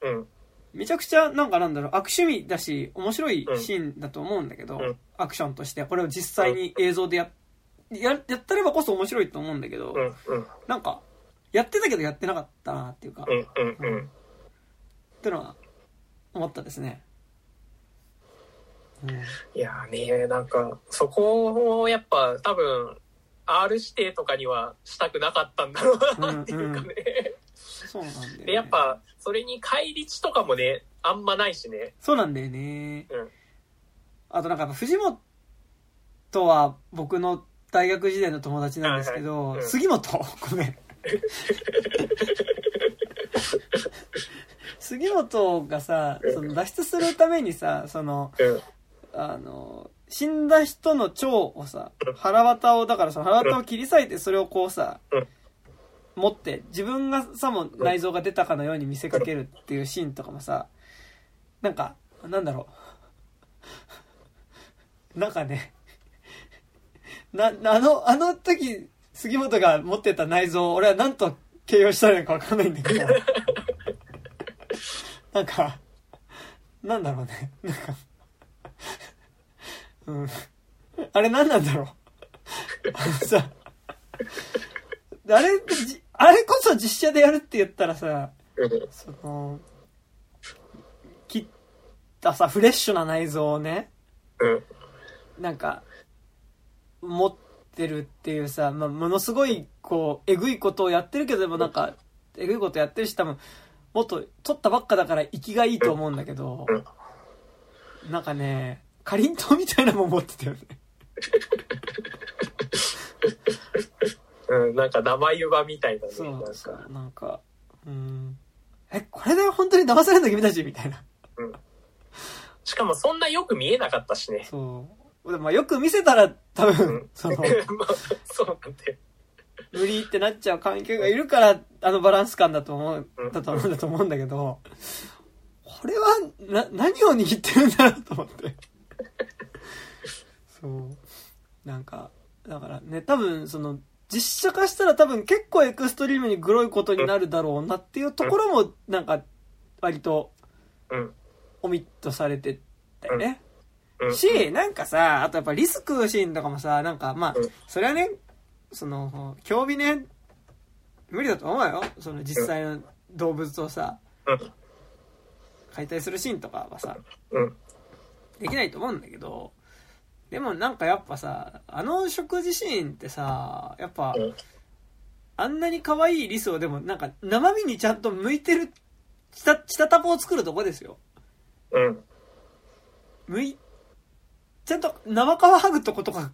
うん。めちゃくちゃなんかなんだろう、悪趣味だし、面白いシーンだと思うんだけど、うんアクションとして、これを実際に映像でや、や、やったればこそ面白いと思うんだけど、うんうん。なんか、やってたけどやってなかったなっていうか、っうんうんうん。てのは、思ったですね。うんいやーね、なんか、そこをやっぱ多分、R 指定とかにはしたくなかったんだろうなっていうかね。そうなんだよ、ね。で、やっぱ、それに返り値とかもね、あんまないしね。そうなんだよね。うんあとなんか藤本は僕の大学時代の友達なんですけど、はいはい。うん。杉本？ごめん。杉本がさ、その脱出するためにさ、その、うん。あの、死んだ人の腸をさ、腹渡を、だからその腹渡を切り裂いてそれをこうさうん、持って、自分がさも内臓が出たかのように見せかけるっていうシーンとかもさ、なんか、なんだろう。なんかね、な、あの、あの時、杉本が持ってた内臓を俺は何と形容したらいいのかわかんないんだけど、なんか、なんだろうね。なんか、うん。あれ何なんだろう。あのさ、あれあれこそ実写でやるって言ったらさ、うんその、切ったさ、フレッシュな内臓をね、うん。なんか、持ってるっていうさ、まあ、ものすごい、こう、えぐいことをやってるけど、でもなんか、えぐいことやってるし、多分、もっと、取ったばっかだから、生きがいいと思うんだけど、なんかね、かりんとうみたいなもん持ってたよね。うん。なんか生湯葉みたいなね。そなんかなんか、うん。え、これで本当に騙されんの君たち？みたいな。しかもそんなよく見えなかったしね。そう。まあよく見せたら、多う分ん、その、まあ、そうなんだよ。無理ってなっちゃう関係がいるから、あのバランス感だと思う、だと思うんだと思うんだけど、これは、な、何を握ってるんだろうと思って。そう。なんか、だからね、多分、その、実写化したら多分結構エクストリームにグロいことになるだろうなっていうところも、なんか、割と、うん。オミットされてたよね。うん。し、なんかさ、あとやっぱリスクシーンとかもさ、なんかまあうん、それはね、その、競技ね、無理だと思うよ。その実際の動物をさ、うん。解体するシーンとかはさ、うん。できないと思うんだけど、でもなんかやっぱさ、あの食事シーンってさ、やっぱ、うんあんなに可愛いリスをでもなんか生身にちゃんと向いてる、下、下タポを作るとこですよ。うん。むい、ちゃんと生皮剥ぐとことか、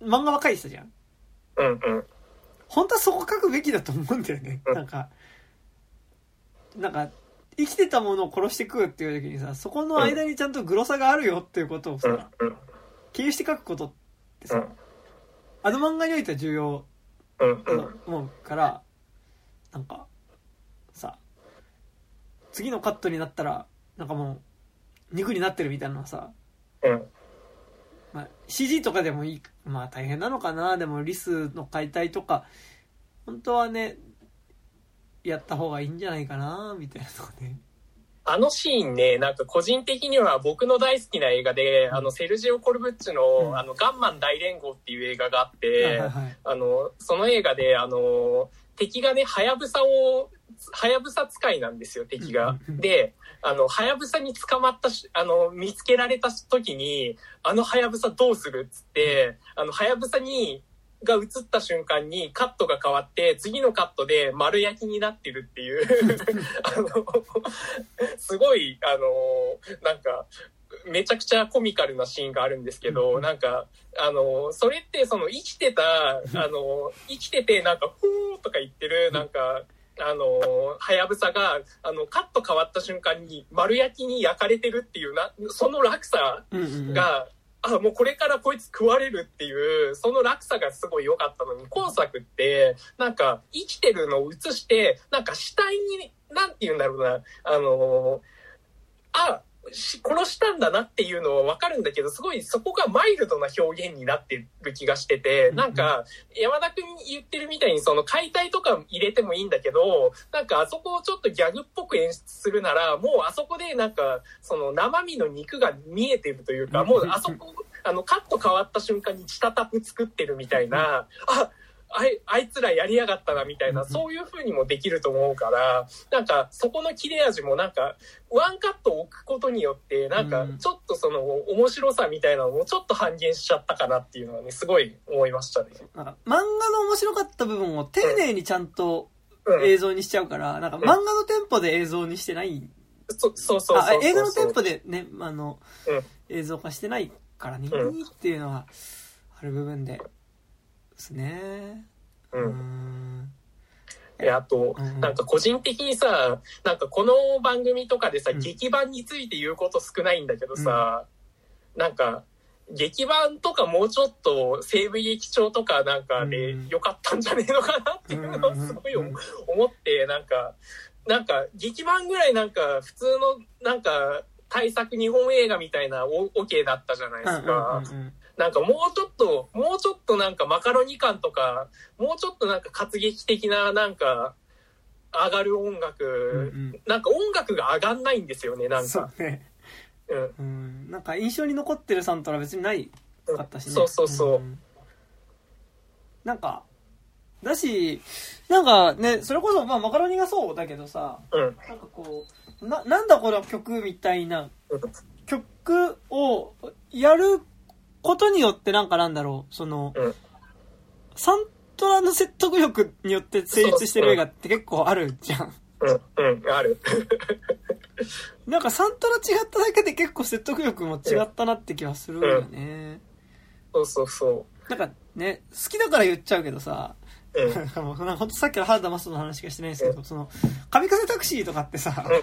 漫画は書いてたじゃん。うん。うん。本当はそこ書くべきだと思うんだよね。うんなんか、なんか、生きてたものを殺して食うっていう時にさ、そこの間にちゃんとグロさがあるよっていうことをうん。さ、うん。経由して書くことってさ、うん。あの漫画においては重要うん。だと思うから、なんか、さ、次のカットになったら、なんかもう、肉になってるみたいなのはさ、うん。まあ、CG とかでもいい、まあ大変なのかな。でもリスの解体とか、本当はね、やった方がいいんじゃないかな、みたいなとかね。あのシーンね、なんか個人的には僕の大好きな映画で、あの、セルジオ・コルブッチの、うんあの、ガンマン大連合っていう映画があっはいてはい、はいあの、その映画で、あの、敵がね、ハヤブサを、ハヤブサ使いなんですよ、敵が。で、あの、ハヤブサに捕まったし、あの、見つけられた時に、あのハヤブサどうするっつって、あの、ハヤブサに、が映った瞬間にカットが変わって、次のカットで丸焼きになってるっていう、あの、すごい、あの、なんか、めちゃくちゃコミカルなシーンがあるんですけうど、ん。なんか、あの、それってその生きてた、あの、生きててなんか、ふーとか言ってる、なんか、あの、はやぶさが、あの、カット変わった瞬間に丸焼きに焼かれてるっていうな、その落差が、あ、もうこれからこいつ食われるっていう、その落差がすごい良かったのに、今作って、なんか生きてるのを映して、なんか死体に、なんて言うんだろうな、あのあ、し殺したんだなっていうのはわかるんだけど、すごいそこがマイルドな表現になってる気がしてて、なんか、山田くん言ってるみたいにその解体とか入れてもいいんだけど、なんかあそこをちょっとギャグっぽく演出するなら、もうあそこでなんか、その生身の肉が見えてるというか、もうあそこ、あの、カット変わった瞬間にチタタプ作ってるみたいな、あ、あいあいつらやりやがったなみたいな、そういう風にもできると思うから、なんかそこの切れ味もなんか、ワンカット置くことによって、なんかちょっとその面白さみたいなのもちょっと半減しちゃったかなっていうのはね、すごい思いましたね。なんか漫画の面白かった部分を丁寧にちゃんとうん。映像にしちゃうから、なんか漫画のテンポで映像にしてない。そそうそうそうそうあ、映画のテンポでね、あのうん、映像化してないからね、うんっていうのはある部分で。ですね。う。うんん。で、あとうん、なんか個人的にさ、なんかこの番組とかでさ、うん劇版について言うこと少ないんだけどさ、なんか、劇版とかもうちょっと西部劇場とかなんかでうん良かったんじゃねえのかなっていうのをすごい思思って、なんか、なんか劇版ぐらいなんか普通のなんか対策日本映画みたいなオオケだったじゃないですか。うんうんうんなんかもうちょっと、もうちょっとなんかマカロニ感とか、もうちょっとなんか活劇的ななんか上がる音楽、うんうんなんか音楽が上がんないんですよね、なんか。そうね。うん。うん。なんか印象に残ってるサントラ別にないかったしね。そうそうそうんなんか、だし、なんかね、それこそ、まあ、マカロニがそうだけどさ、うん。なんかこう、な、なんだこの曲みたいな、曲をやることによってなんかなんだろう、その、うんサントラの説得力によって成立してる映画って結構あるじゃん。うん。うん。ある。なんかサントラ違っただけで結構説得力も違ったなって気はするよね。そうそうそなんかね、好きだから言っちゃうけどさ、う。うん。ほんとさっきの原田マストの話しかしてないんですけど、その、神風タクシーとかってさ、うん。や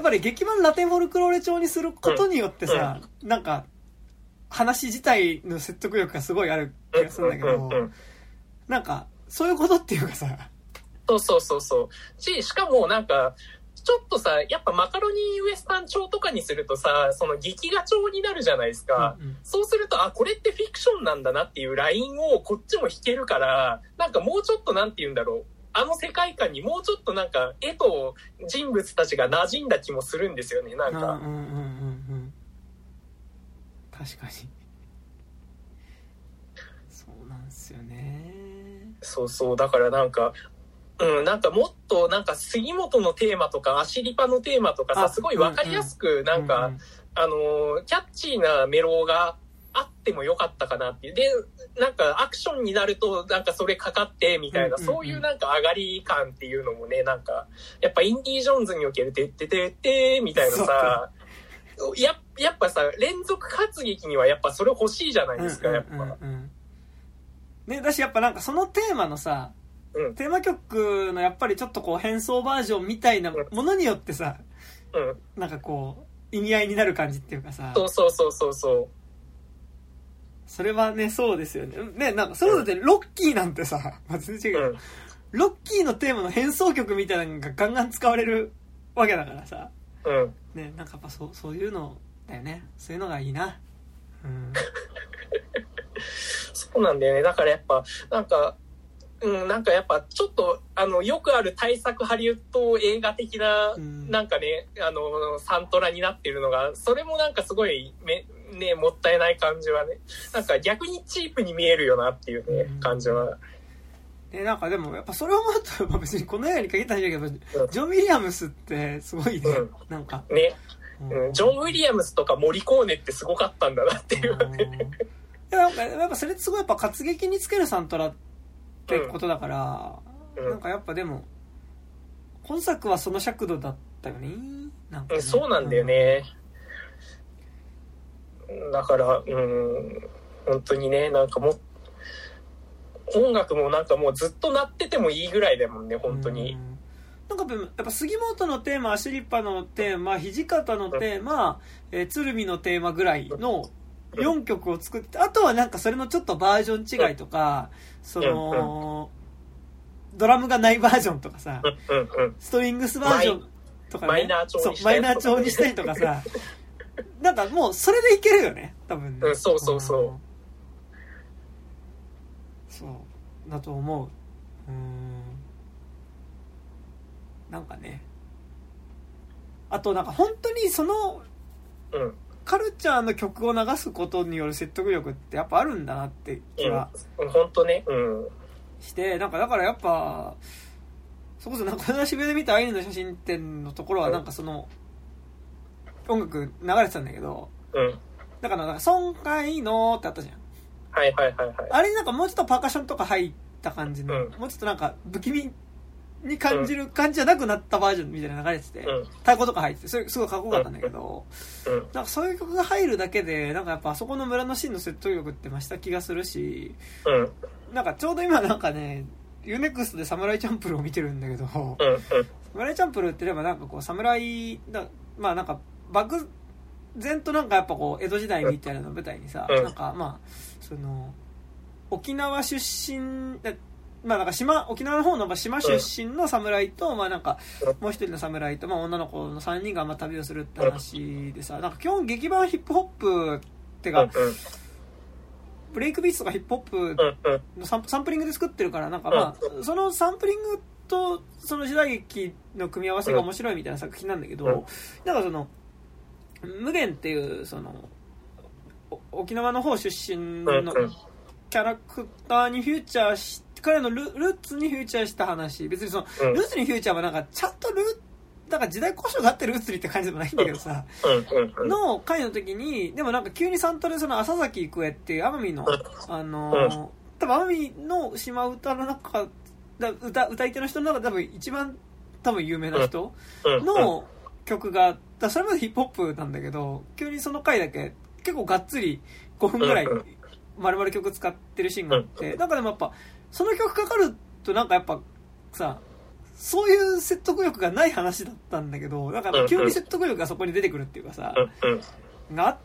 っぱり劇版ラテンフォルクローレ調にすることによってさ、なんか、話自体の説得力がすごいある気がするんだけどなんか、そういうことっていうかさ、そうそうそうそう。し、しかもなんか、ちょっとさ、やっぱマカロニウエスタン調とかにするとさ、その劇画調になるじゃないですか。うんうんそうすると、あ、これってフィクションなんだなっていうラインをこっちも弾けるから、なんかもうちょっとなんて言うんだろう。あの世界観にもうちょっとなんか絵と人物たちが馴染んだ気もするんですよね、なんか。うんうんうんうんうん確かに。そうなんですよね。そうそう。だからなんか、うん、なんかもっとなんか杉本のテーマとかアシリパのテーマとかあさ、すごいわかりやすくなんか、うあのーキャッチーなメロがあってもよかったかなっていう。で、なんかアクションになるとなんかそれかかってみたいな、そういうなんか上がり感っていうのもね、なんか、やっぱインディ・ージョーンズにおけるてっててってみたいなさ、ややっぱさ、連続活劇にはやっぱそれ欲しいじゃないですか、やっぱ。ね、だしやっぱなんかそのテーマのさ、うんテーマ曲のやっぱりちょっとこう変装バージョンみたいなものによってさ、うん。なんかこう、意味合いになる感じっていうかさ、そうそうそうそうそう。それはね、そうですよね。ね、なんかそうだってロッキーなんてさ、まあ、全然違ううん。ロッキーのテーマの変奏曲みたいなのがガンガン使われるわけだからさ、うん。ね、なんかやっぱそう、そういうのだよね。そういうのがいいな。うん。そうなんだよね。だからやっぱ、なんか、うん、なんかやっぱちょっと、あの、よくある対策ハリウッド映画的な、うんなんかね、あの、サントラになってるのが、それもなんかすごい、め、ね、もったいない感じはね、なんか逆にチープに見えるよなっていうねうん、感じは。で、なんかでも、やっぱそれを思うと、まあ別にこの映画に限ったんだけど、ジョン・ウィリアムスってすごいね、うん。なんか。ね、ううん、ジョン・ウィリアムスとかモリコーネってすごかったんだなっていう。ね。うんいやなんかやっぱそれってすごいやっぱ活劇につけるサントラってことだから、うん。なんかやっぱでも今作はその尺度だったよね。なんかね。うん、そうなんだよね。だから、うん、本当にね、なんかもう、音楽もなんかもうずっと鳴っててもいいぐらいだもんね、本当に。うん。なんかやっぱ杉本のテーマアシリッパのテーマ土方のテーマ、えー鶴見のテーマぐらいの4曲を作ってあとはなんかそれのちょっとバージョン違いとかそのドラムがないバージョンとかさ。ストリングスバージョンとかね。マイナー調そうにしたりとかマイナー調にしたりとかさ。なんかもうそれでいけるよね多分ね、うんそうそうそうんそうだと思ううんなんかねあとなんか本当にそのうん。カルチャーの曲を流すことによる説得力ってやっぱあるんだなって気はうん。本当ね。うん。してなんかだからやっぱそこそなんかこの間渋谷で見たアイヌの写真展のところはなんかその音楽流れてたんだけどうん。だからなんか「損壊の」ってあったじゃんはいはいはいはい。あれになんかもうちょっとパーカッションとか入った感じの、うんもうちょっとなんか不気味に感じる感じじゃなくなったバージョンみたいなの流れてて、うん。太鼓とか入っててそれすごいかっこよかったんだけど、うん。なんかそういう曲が入るだけでなんかやっぱあそこの村のシーンの説得力って増した気がするしうん。なんかちょうど今なんかね UNEXT でサムライチャンプルを見てるんだけど、うん。うん。サムライチャンプルって言えばなんかこう侍だまあなんか漠然となんかやっぱこう江戸時代みたいなのを舞台にさ、うんなんかまあその沖縄出身だまあなんか島沖縄の方のまあ島出身の侍と、まあなんかもう一人の侍と、まあ、女の子の3人がまあ旅をするって話でさなんか基本劇版ヒップホップってか、うん。ブレイクビーツとかヒップホップ。のサンサンプリングで作ってるからなんかまあそのサンプリングとその時代劇の組み合わせが面白いみたいな作品なんだけど、うん。なんかその無限っていうそのお沖縄の方出身うん。のうん。キャラクターにフューチャーし彼のルルーツにフューチャーした話別にそのうん。ルーツにフューチャーはなんかちゃんとルーなんか時代交渉があってルーツにって感じでもないんだけどさ。の回の時に、でもなんか急にサントラでその浅崎郁恵っていう奄美の、あのー多分奄美の島唄の中、だ歌、歌い手の人の中で多分一番多分有名な人うん。の曲が、だそれまでヒップホップなんだけど、急にその回だけ結構がっつり5分ぐらいうん。丸々曲使ってるシーンがあって、なんかでもやっぱ、その曲かかるとなんかやっぱさ、そういう説得力がない話だったんだけど、なんか急に説得力がそこに出てくるっていうかさ。があっ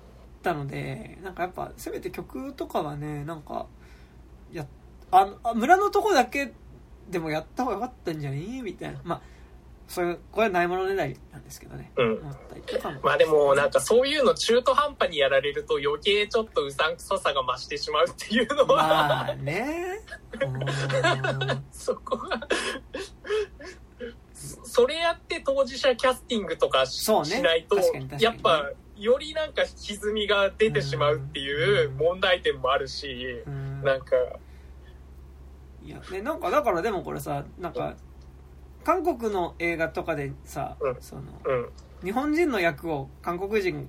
たので、なんかやっぱ、せめて曲とかはね、なんか、や、あ村のとこだけでもやった方がよかったんじゃね？えみたいな。まあ、そういう、これはないものねだりなんですけどね。うん。まあでもなんかそういうの中途半端にやられると余計ちょっとうさんくささが増してしまうっていうのは、まあね。そこはそそれやって当事者キャスティングとかし,、ないと確かに確かにやっぱよりなんか歪みが出てしまうっていう問題点もあるし、うん。なんか。いや、ね、なんかだからでもこれさ、なんか、韓国の映画とかでさ、うん。その、うん。日本人の役を韓国人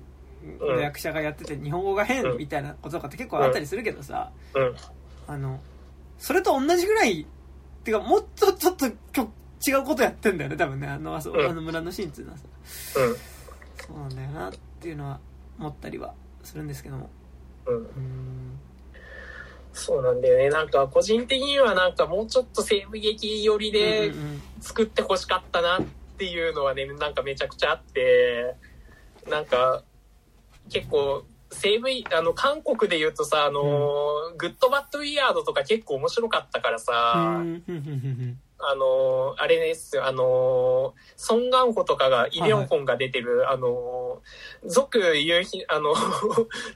の役者がやってて日本語が変みたいなこととかって結構あったりするけどさ、うん。あの、それと同じぐらい、ってかもっとちょっときょ違うことやってんだよね、多分ね、あの、あそうん。あの村のシーンっていうのはさ。うん。そうなんだよなっていうのは思ったりはするんですけども。うん。うーん。そうなんだよね。なんか個人的にはなんかもうちょっと西部劇寄りでうんうんうん。作ってほしかったなっていうのはねなんかめちゃくちゃあってなんか結構西部あの韓国で言うとさあの、グッドバッドウィアードとか結構面白かったからさ、あのあれですよあのソン・ガンホとかがイ・リョンホンが出てる、あの俗夕日あの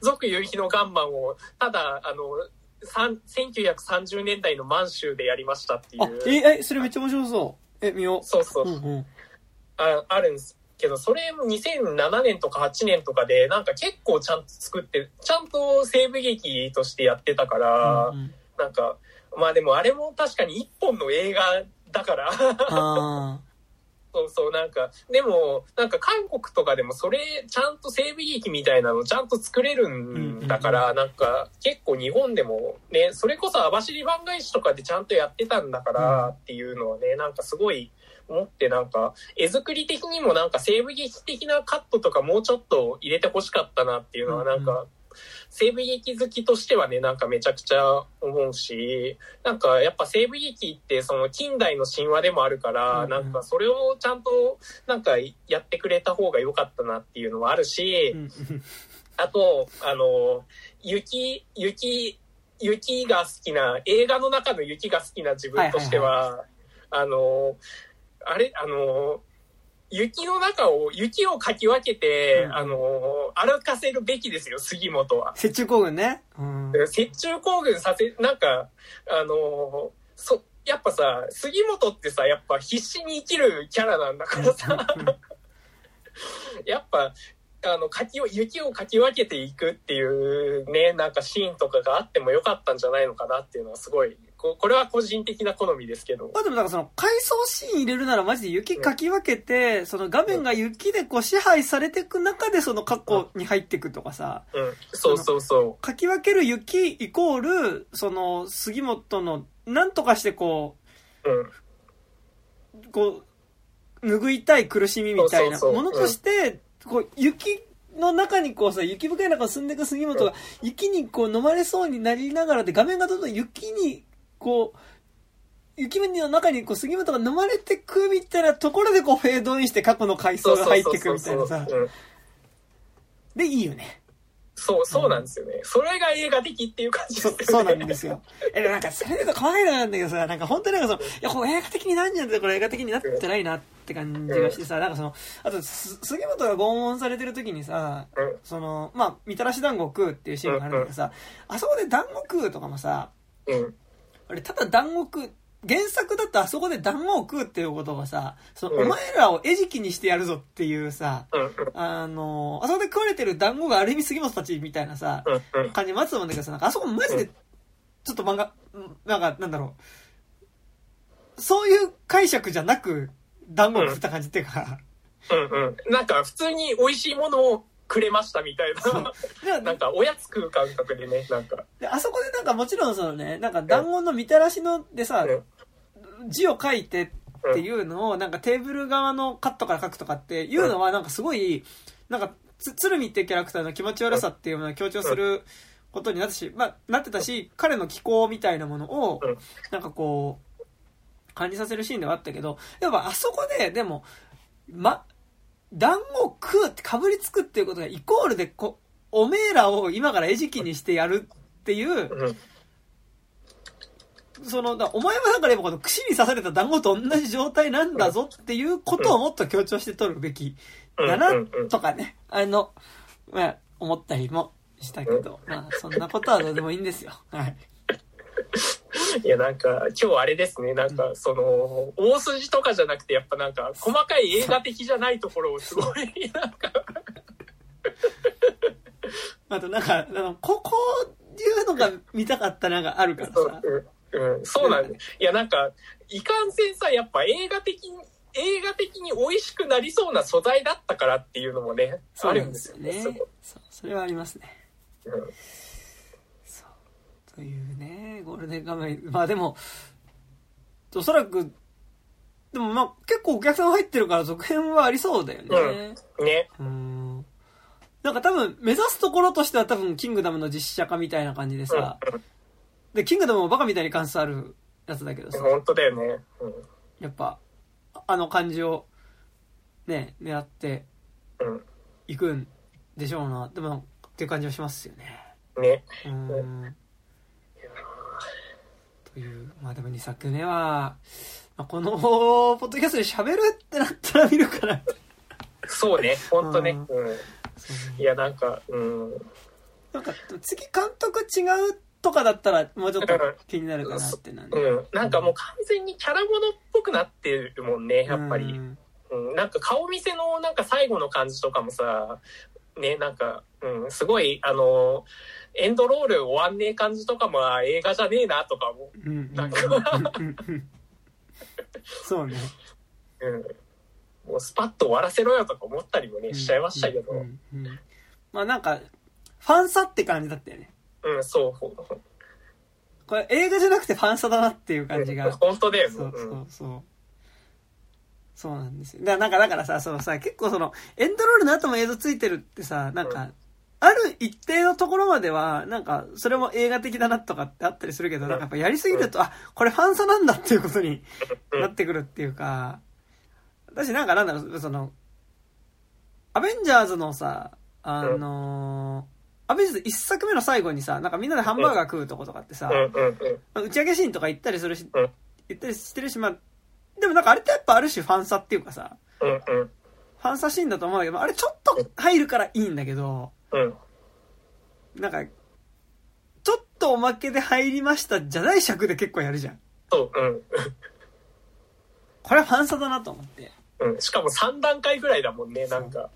俗夕日のガンマンをただあの1930年代の満州でやりましたっていあ、う。え、え、それめっちゃ面白そう。え、見よそうそうう。うんうん。ああるんですけど、それも2007年とか8年とかで、なんか結構ちゃんと作って、ちゃんと西部劇としてやってたから、うんうんなんか、まあでもあれも確かに一本の映画だから、あそうそう、なんか、でも、なんか韓国とかでもそれ、ちゃんと西部劇みたいなのちゃんと作れるんだから、なんか、結構日本でもね、それこそ網走番外地とかでちゃんとやってたんだからっていうのはね、なんかすごい思って、なんか、絵作り的にもなんか西部劇的なカットとかもうちょっと入れてほしかったなっていうのは、なんか、西部劇好きとしてはね、なんかめちゃくちゃ思うし、なんかやっぱ西部劇ってその近代の神話でもあるから、うんうん。なんかそれをちゃんとなんかやってくれた方が良かったなっていうのはあるし、ーうんうん。あと、あの、雪、雪、雪が好きな、映画の中の雪が好きな自分としては、あの、あれ、あの、雪の中を、雪をかき分けて、うんあの、歩かせるべきですよ、杉本は。雪中行軍ね。うん。雪中行軍させ、なんか、あの、そ、やっぱさ、杉本ってさ、やっぱ必死に生きるキャラなんだからさ、やっぱ、あの、かきを、雪をかき分けていくっていうね、なんかシーンとかがあってもよかったんじゃないのかなっていうのはすごい、ここれは個人的な好みですけど。まあでもなんかその回想シーン入れるならマジで雪かき分けて、その画面が雪でこう支配されていく中でその過去に入っていくとかさ、うん、そうそうそかき分ける雪イコール、その杉本のなんとかしてこう。うん。う、こう、拭いたい苦しみみたいなものとして、こう雪の中にこうさ、雪深い中を進んでいく杉本が雪にこう飲まれそうになりながらで画面がどんどん雪にこう、雪の中にこう杉本が飲まれてくみたいなところでこうフェードインして過去の回想が入ってくみたいなさ。うんで、いいよね。そう、そうなんですよね。それが映画的っていう感じですよね。そそうなんですよ。え、なんか、それで細かいのなんだけどさ、なんか本当になんかその、いや、これ映画的になんじゃんって、これ映画的になってないなって感じがしてさ、なんかその、あと、す杉本が拷問されてる時にさ、うん。その、まあ、みたらし団子食うっていうシーンがあるんだけどさ、あそこで団子食うとかもさ、うん。あれ、ただ団子食う、原作だとあそこで団子を食うっていうことはさ、その、うんお前らを餌食にしてやるぞっていうさ。あの、あそこで食われてる団子がある意味杉本たちみたいなさ。感じ待つと思うんだけどさ、なんかあそこマジで、ちょっと漫画、なんか、なんだろう。そういう解釈じゃなく、団子を食った感じっていうか、うん。うん。なんか普通に美味しいものをくれましたみたいな。で なんかおやつ食う感覚でね、なんか。であそこでなんかもちろんそのね、なんか団子のみたらしのでさ、字を書いてっていうのを、なんかテーブル側のカットから書くとかっていうのは、なんかすごい、なんか、つ、鶴見っていうキャラクターの気持ち悪さっていうのを強調することになったし、まあ、なってたし、彼の気候みたいなものをうん、なんかこう、感じさせるシーンではあったけど、やっぱあそこで、でも、ま、団子を食うってかぶりつくっていうことがイコールでこおめえらを今から餌食にしてやるっていう、うん。その、だお前はだからやっぱこの串に刺された団子と同じ状態なんだぞっていうことをもっと強調して取るべきうん。だなとかね、あの、まあ、思ったりもしたけど、まあ、そんなことはどうでもいいんですよ。はい。いや、なんか、今日あれですね、なんか、その、大筋とかじゃなくて、やっぱなんか、細かい映画的じゃないところをすごい、なんか、あとなんか、あの、ここういうのが見たかったなんかあるからそうさ。、うん、うん、そうなんです。いや、なんか、いかんせんさ、やっぱ映画的に、映画的に美味しくなりそうな素材だったからっていうのもね、あるんですすよねすごい。そう、それはありますね。うん。というね、ゴールデンカムイ。まあでも、おそらく、でもまあ結構お客さん入ってるから続編はありそうだよね。ね。うん。なんか多分目指すところとしては多分キングダムの実写化みたいな感じでうん、さ、で、キングダムもバカみたいに関数あるやつだけどさ、本当だよね。やっぱ、あの感じを、ね、狙ってうん。うん。いくんでしょうな。でも、っていう感じはしますよね。ね。うん。という、まあでも2作目は、まあ、この、ポッドキャストで喋るってなったら見るかな。そうね、本当ね。ううん。いや、なんか、うん。なんか、次監督違うとかだったらもうちょっと気になるかなってなる、うん。なんかもう完全にキャラものっぽくなってるもんね、やっぱり。うんうん、なんか顔見せのなんか最後の感じとかもさ、ね、なんか、うん、すごい、あの、エンドロール終わんねえ感じとかもあ映画じゃねえなとかも、う。んうんなんかうん。うんそうね。うん。もうスパッと終わらせろよとか思ったりもね、しちゃいましたけど、うん、うんうんうん。まあなんかファンサって感じだったよね。そう。これ映画じゃなくてファンサだなっていう感じが。うん本当だよね。そうそうんうそう。そうなんですよ。だからなんかだからさそのさ結構そのエンドロールの後も映像ついてるってさなんか、うんある一定のところまでは、なんか、それも映画的だなとかってあったりするけど、なんかやっぱやりすぎると、あ、これファンサなんだっていうことにうん。なってくるっていうか、私なんかなんだろう、その、アベンジャーズのさ、あのーアベンジャーズ一作目の最後にさ、なんかみんなでハンバーガー食うとことかってさ、打ち上げシーンとか行ったりするし、うん。行ったりしてるし、まあ、でもなんかあれってやっぱある種ファンサっていうかさ。ファンサシーンだと思うんだけど、あれちょっと入るからいいんだけど、うん。なんか、ちょっとおまけで入りましたじゃない尺で結構やるじゃん。そう、うん。これはファンサだなと思って。いうん。しかも3段階ぐらいだもんね、なんか。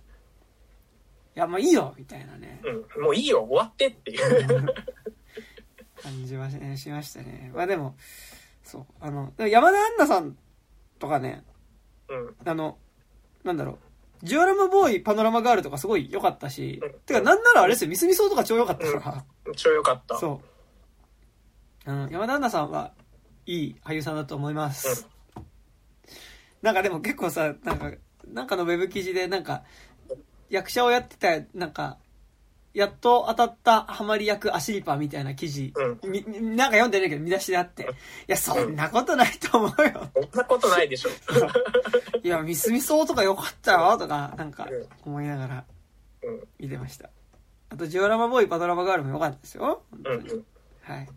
や、もういいよみたいなね、うん。もういいよ、終わってっていう。感じはししましたね。まあでも、そう、あの、でも山田杏奈さんとかね、うん。あの、なんだろう、ジオラマボーイパノラマガールとかすごい良かったしうん、てかなんならあれですよ、ミスミソウとか超良かったから、超良かった。そう。あの、山田杏奈さんはいい俳優さんだと思います。なんかでも結構さ、なんか、なんかのウェブ記事でなんか、役者をやってた、なんか、やっと当たったハマり役アシリパみたいな記事、うみみなんか読んでないけど見出しであって、いや、そんなことないと思うよ。そんなことないでしょ。いや、ミスミソウとか良かったよ、とか、なんかうん、思いながらうん。見てました。あと、ジオラマボーイパドラマガールも良かったですよ。本当に。はい。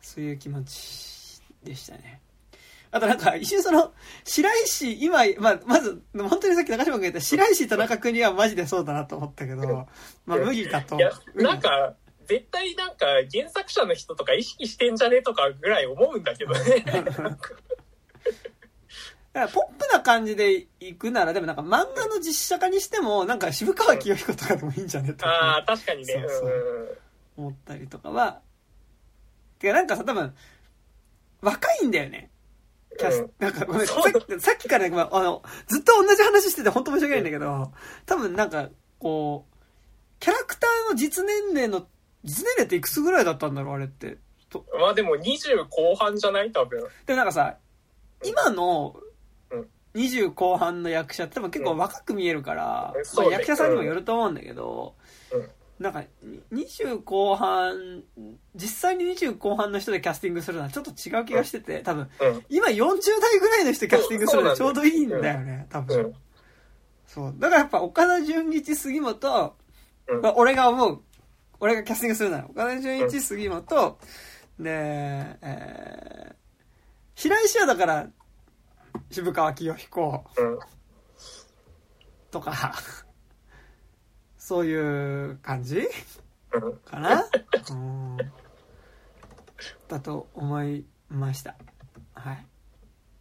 そういう気持ちでしたね。あとなんか、一瞬その、白石、今、まあ、まず、本当にさっき中島君が言った白石田中君にはマジでそうだなと思ったけど、まあ無理だと。いや、なんか、絶対なんか原作者の人とか意識してんじゃねとかぐらい思うんだけどね。だからポップな感じで行くなら、でもなんか漫画の実写化にしても、なんか渋川清彦とかでもいいんじゃねとああ、か確かにね。そうそう思ったりとかは、てかなんかさ、多分、若いんだよね。キャスうん。なんかごめん、さっきさっきから、まあ、あの、ずっと同じ話してて本当申し訳ないんだけど、多分なんか、こう、キャラクターの実年齢の、実年齢っていくつぐらいだったんだろう、あれって。まあでも20後半じゃない？多分。で、なんかさ、今のうん、20後半の役者って多分結構若く見えるから、役者さんにもよると思うんだけど、うんなんか、に20後半、実際に20後半の人でキャスティングするのはちょっと違う気がしてて、多分、うん。今40代ぐらいの人キャスティングするのはちょうどいいんだよね、多う分。ん。そう。だからやっぱ岡田准一杉本、うんまあ俺が思う、俺がキャスティングするなら、岡田准一杉本、で、えー、平石はだから、渋川清彦うん。とか、そういう感じ？うん。かな？うん。だと思いました。はい。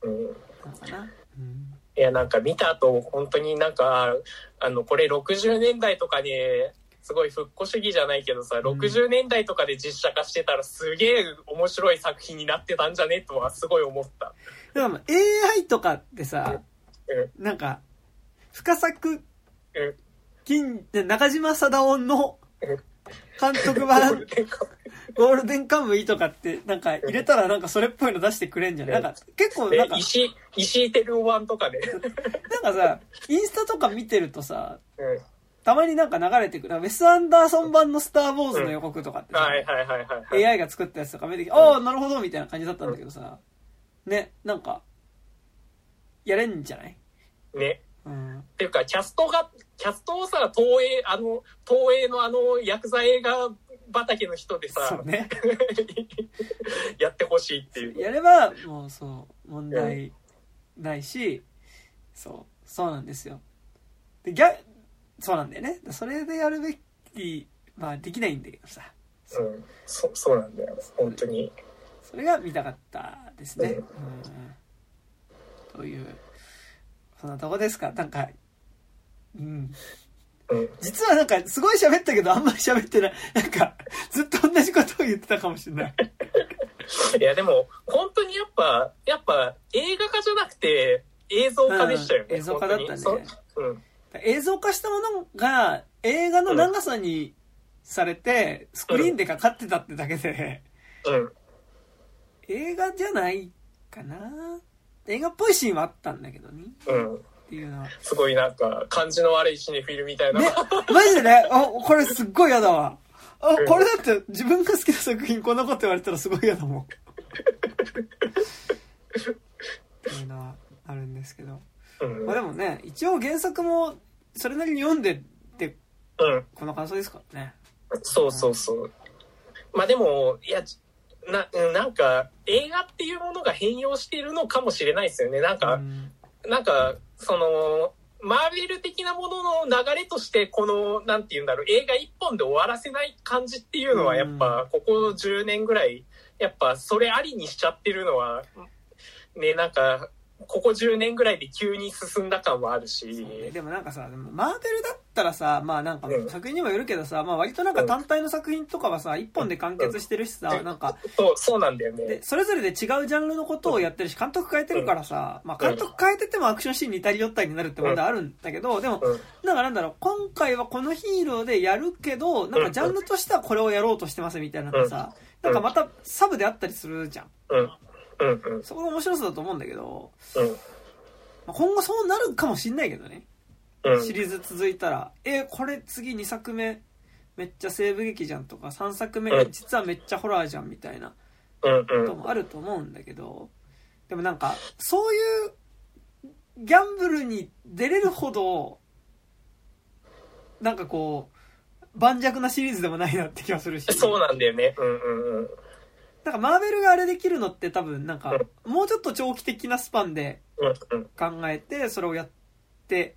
うん。なのかな？うん。いや、なんか見た後、本当になんか、あの、これ60年代とかに、すごい復古主義じゃないけどさ、ん60年代とかで実写化してたらすげえ面白い作品になってたんじゃね？とはすごい思った。でも AI とかってさ、うん。なんか、深作うん。金、で中島貞夫のうん監督版ゴールデンカムイとかってなんか入れたらなんかそれっぽいの出してくれんじゃないなんか結構なんか、え石井、石井照夫版とかね。なんかさ、インスタとか見てるとさ、うん。たまになんか流れてくる。ウェス・アンダーソン版のスター・ウォーズの予告とかってさ、はいはいはいはいはい。AI が作ったやつとか見てきて、ああ、なるほど、みたいな感じだったんだけどさ、ね、なんか、やれんじゃない？ね。うん。っていうか、キャストが、キャストをさ、東映、あの、東映のあの、ヤクザ映画畑の人でそさう、ね。やってほしいっていう。やれば、もうそう、問題ないし、そう、そうなんですよ。で、ギャ、そうなんだよね。それでやるべき、まあできないんだけどさ。うん。そ、そうなんだよ。本当に。それが見たかったですね。うんうんという、そんなとこですかなんか、うん。うん。実はなんか、すごい喋ったけど、あんまり喋ってない。なんか、ずっと同じことを言ってたかもしれない。いや、でも、本当にやっぱ、やっぱ、映画化じゃなくて、映像化でしたよね。うん映像化だったねうん。映像化したものが、映画の長さにされて、スクリーンでかかってたってだけで、うん。映画じゃないかな。映画っぽいシーンはあったんだけどね。うん。っていうのは。すごいなんか、感じの悪いシネフィルみたいな。ね、マジでね、あ、これすっごい嫌だわ。あう、んこれだって自分が好きな作品こんなこと言われたらすごい嫌だもん。っていうのはあるんですけど。うん。まあでもね、一応原作もそれなりに読んでって、うん。この感想ですからね。そうそうそう。まあでも、いや、な、うんなんか、映画っていうものが変容しているのかもしれないですよね。なんか、うんなんか、その、マーベル的なものの流れとして、この、なんて言うんだろう、映画一本で終わらせない感じっていうのは、やっぱ、ここ10年ぐらい、やっぱ、それありにしちゃってるのは、ね、なんか、ここ10年ぐらいで急に進んだ感はあるし、でもなんかさ、でもマーベルだったらさ、まあなんかうん。作品にもよるけどさ、まあ割となんか単体の作品とかはさ、一本で完結してるしさ、うん。なんか、そう、そうなんだよね。で、。それぞれで違うジャンルのことをやってるし、監督変えてるからさ、まあ監督変えててもアクションシーンに似たり寄ったりになるって問題あるんだけど、でも、うん。なんかなんだろう、今回はこのヒーローでやるけど、なんかジャンルとしてはこれをやろうとしてますみたいなさ、なんかまたサブであったりするじゃん。うん。うん。うん。そこが面白さだと思うんだけど、うん。まあ今後そうなるかもしんないけどね。うん。シリーズ続いたら、えーこれ次2作目めっちゃ西部劇じゃんとか、3作目うん実はめっちゃホラーじゃんみたいなことん。もあると思うんだけど、でもなんか、そういうギャンブルに出れるほど、なんかこう、盤石なシリーズでもないなって気がするし。そうなんだよね。うんうんうん。なんかマーベルがあれできるのって多分なんか、もうちょっと長期的なスパンで。考えて、それをやって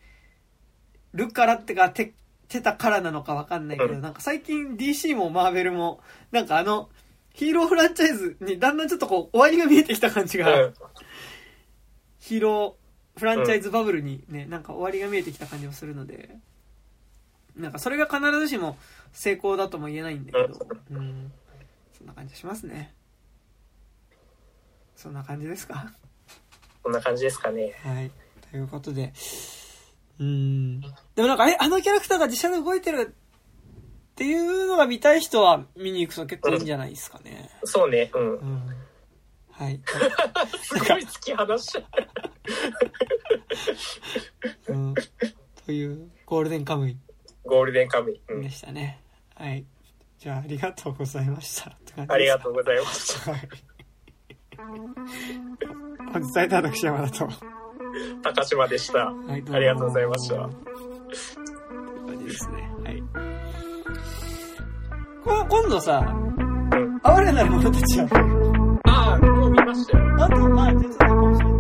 るからってか、て、てたからなのかわかんないけど、うん。なんか最近 DC もマーベルも、なんかあの、ヒーローフランチャイズにだんだんちょっとこう、終わりが見えてきた感じが、うん。ヒーローフランチャイズバブルにね、なんか終わりが見えてきた感じもするので、なんかそれが必ずしも成功だとも言えないんだけど、うん、そんな感じしますね。そんな感じですか？こんな感じですかね。はい。ということで、うん。でもなんか、え、あのキャラクターが実写で動いてるっていうのが見たい人は見に行くと結構いいんじゃないですかね。そうね。うんう。ん。はい。すごい突き放しちゃう。うん。という、ゴールデンカムイゴールデンカムイ。うんでしたね。はい。じゃあ、ありがとうございました。って感じですありがとうございました。はい。本日会えた私山田と。高島でした。はい、ありがとうございました。感じですね。はい。こ今度さ、うん。哀れなる者たちは、ああ、もう見ましたよ。あと、まあ、ちょっと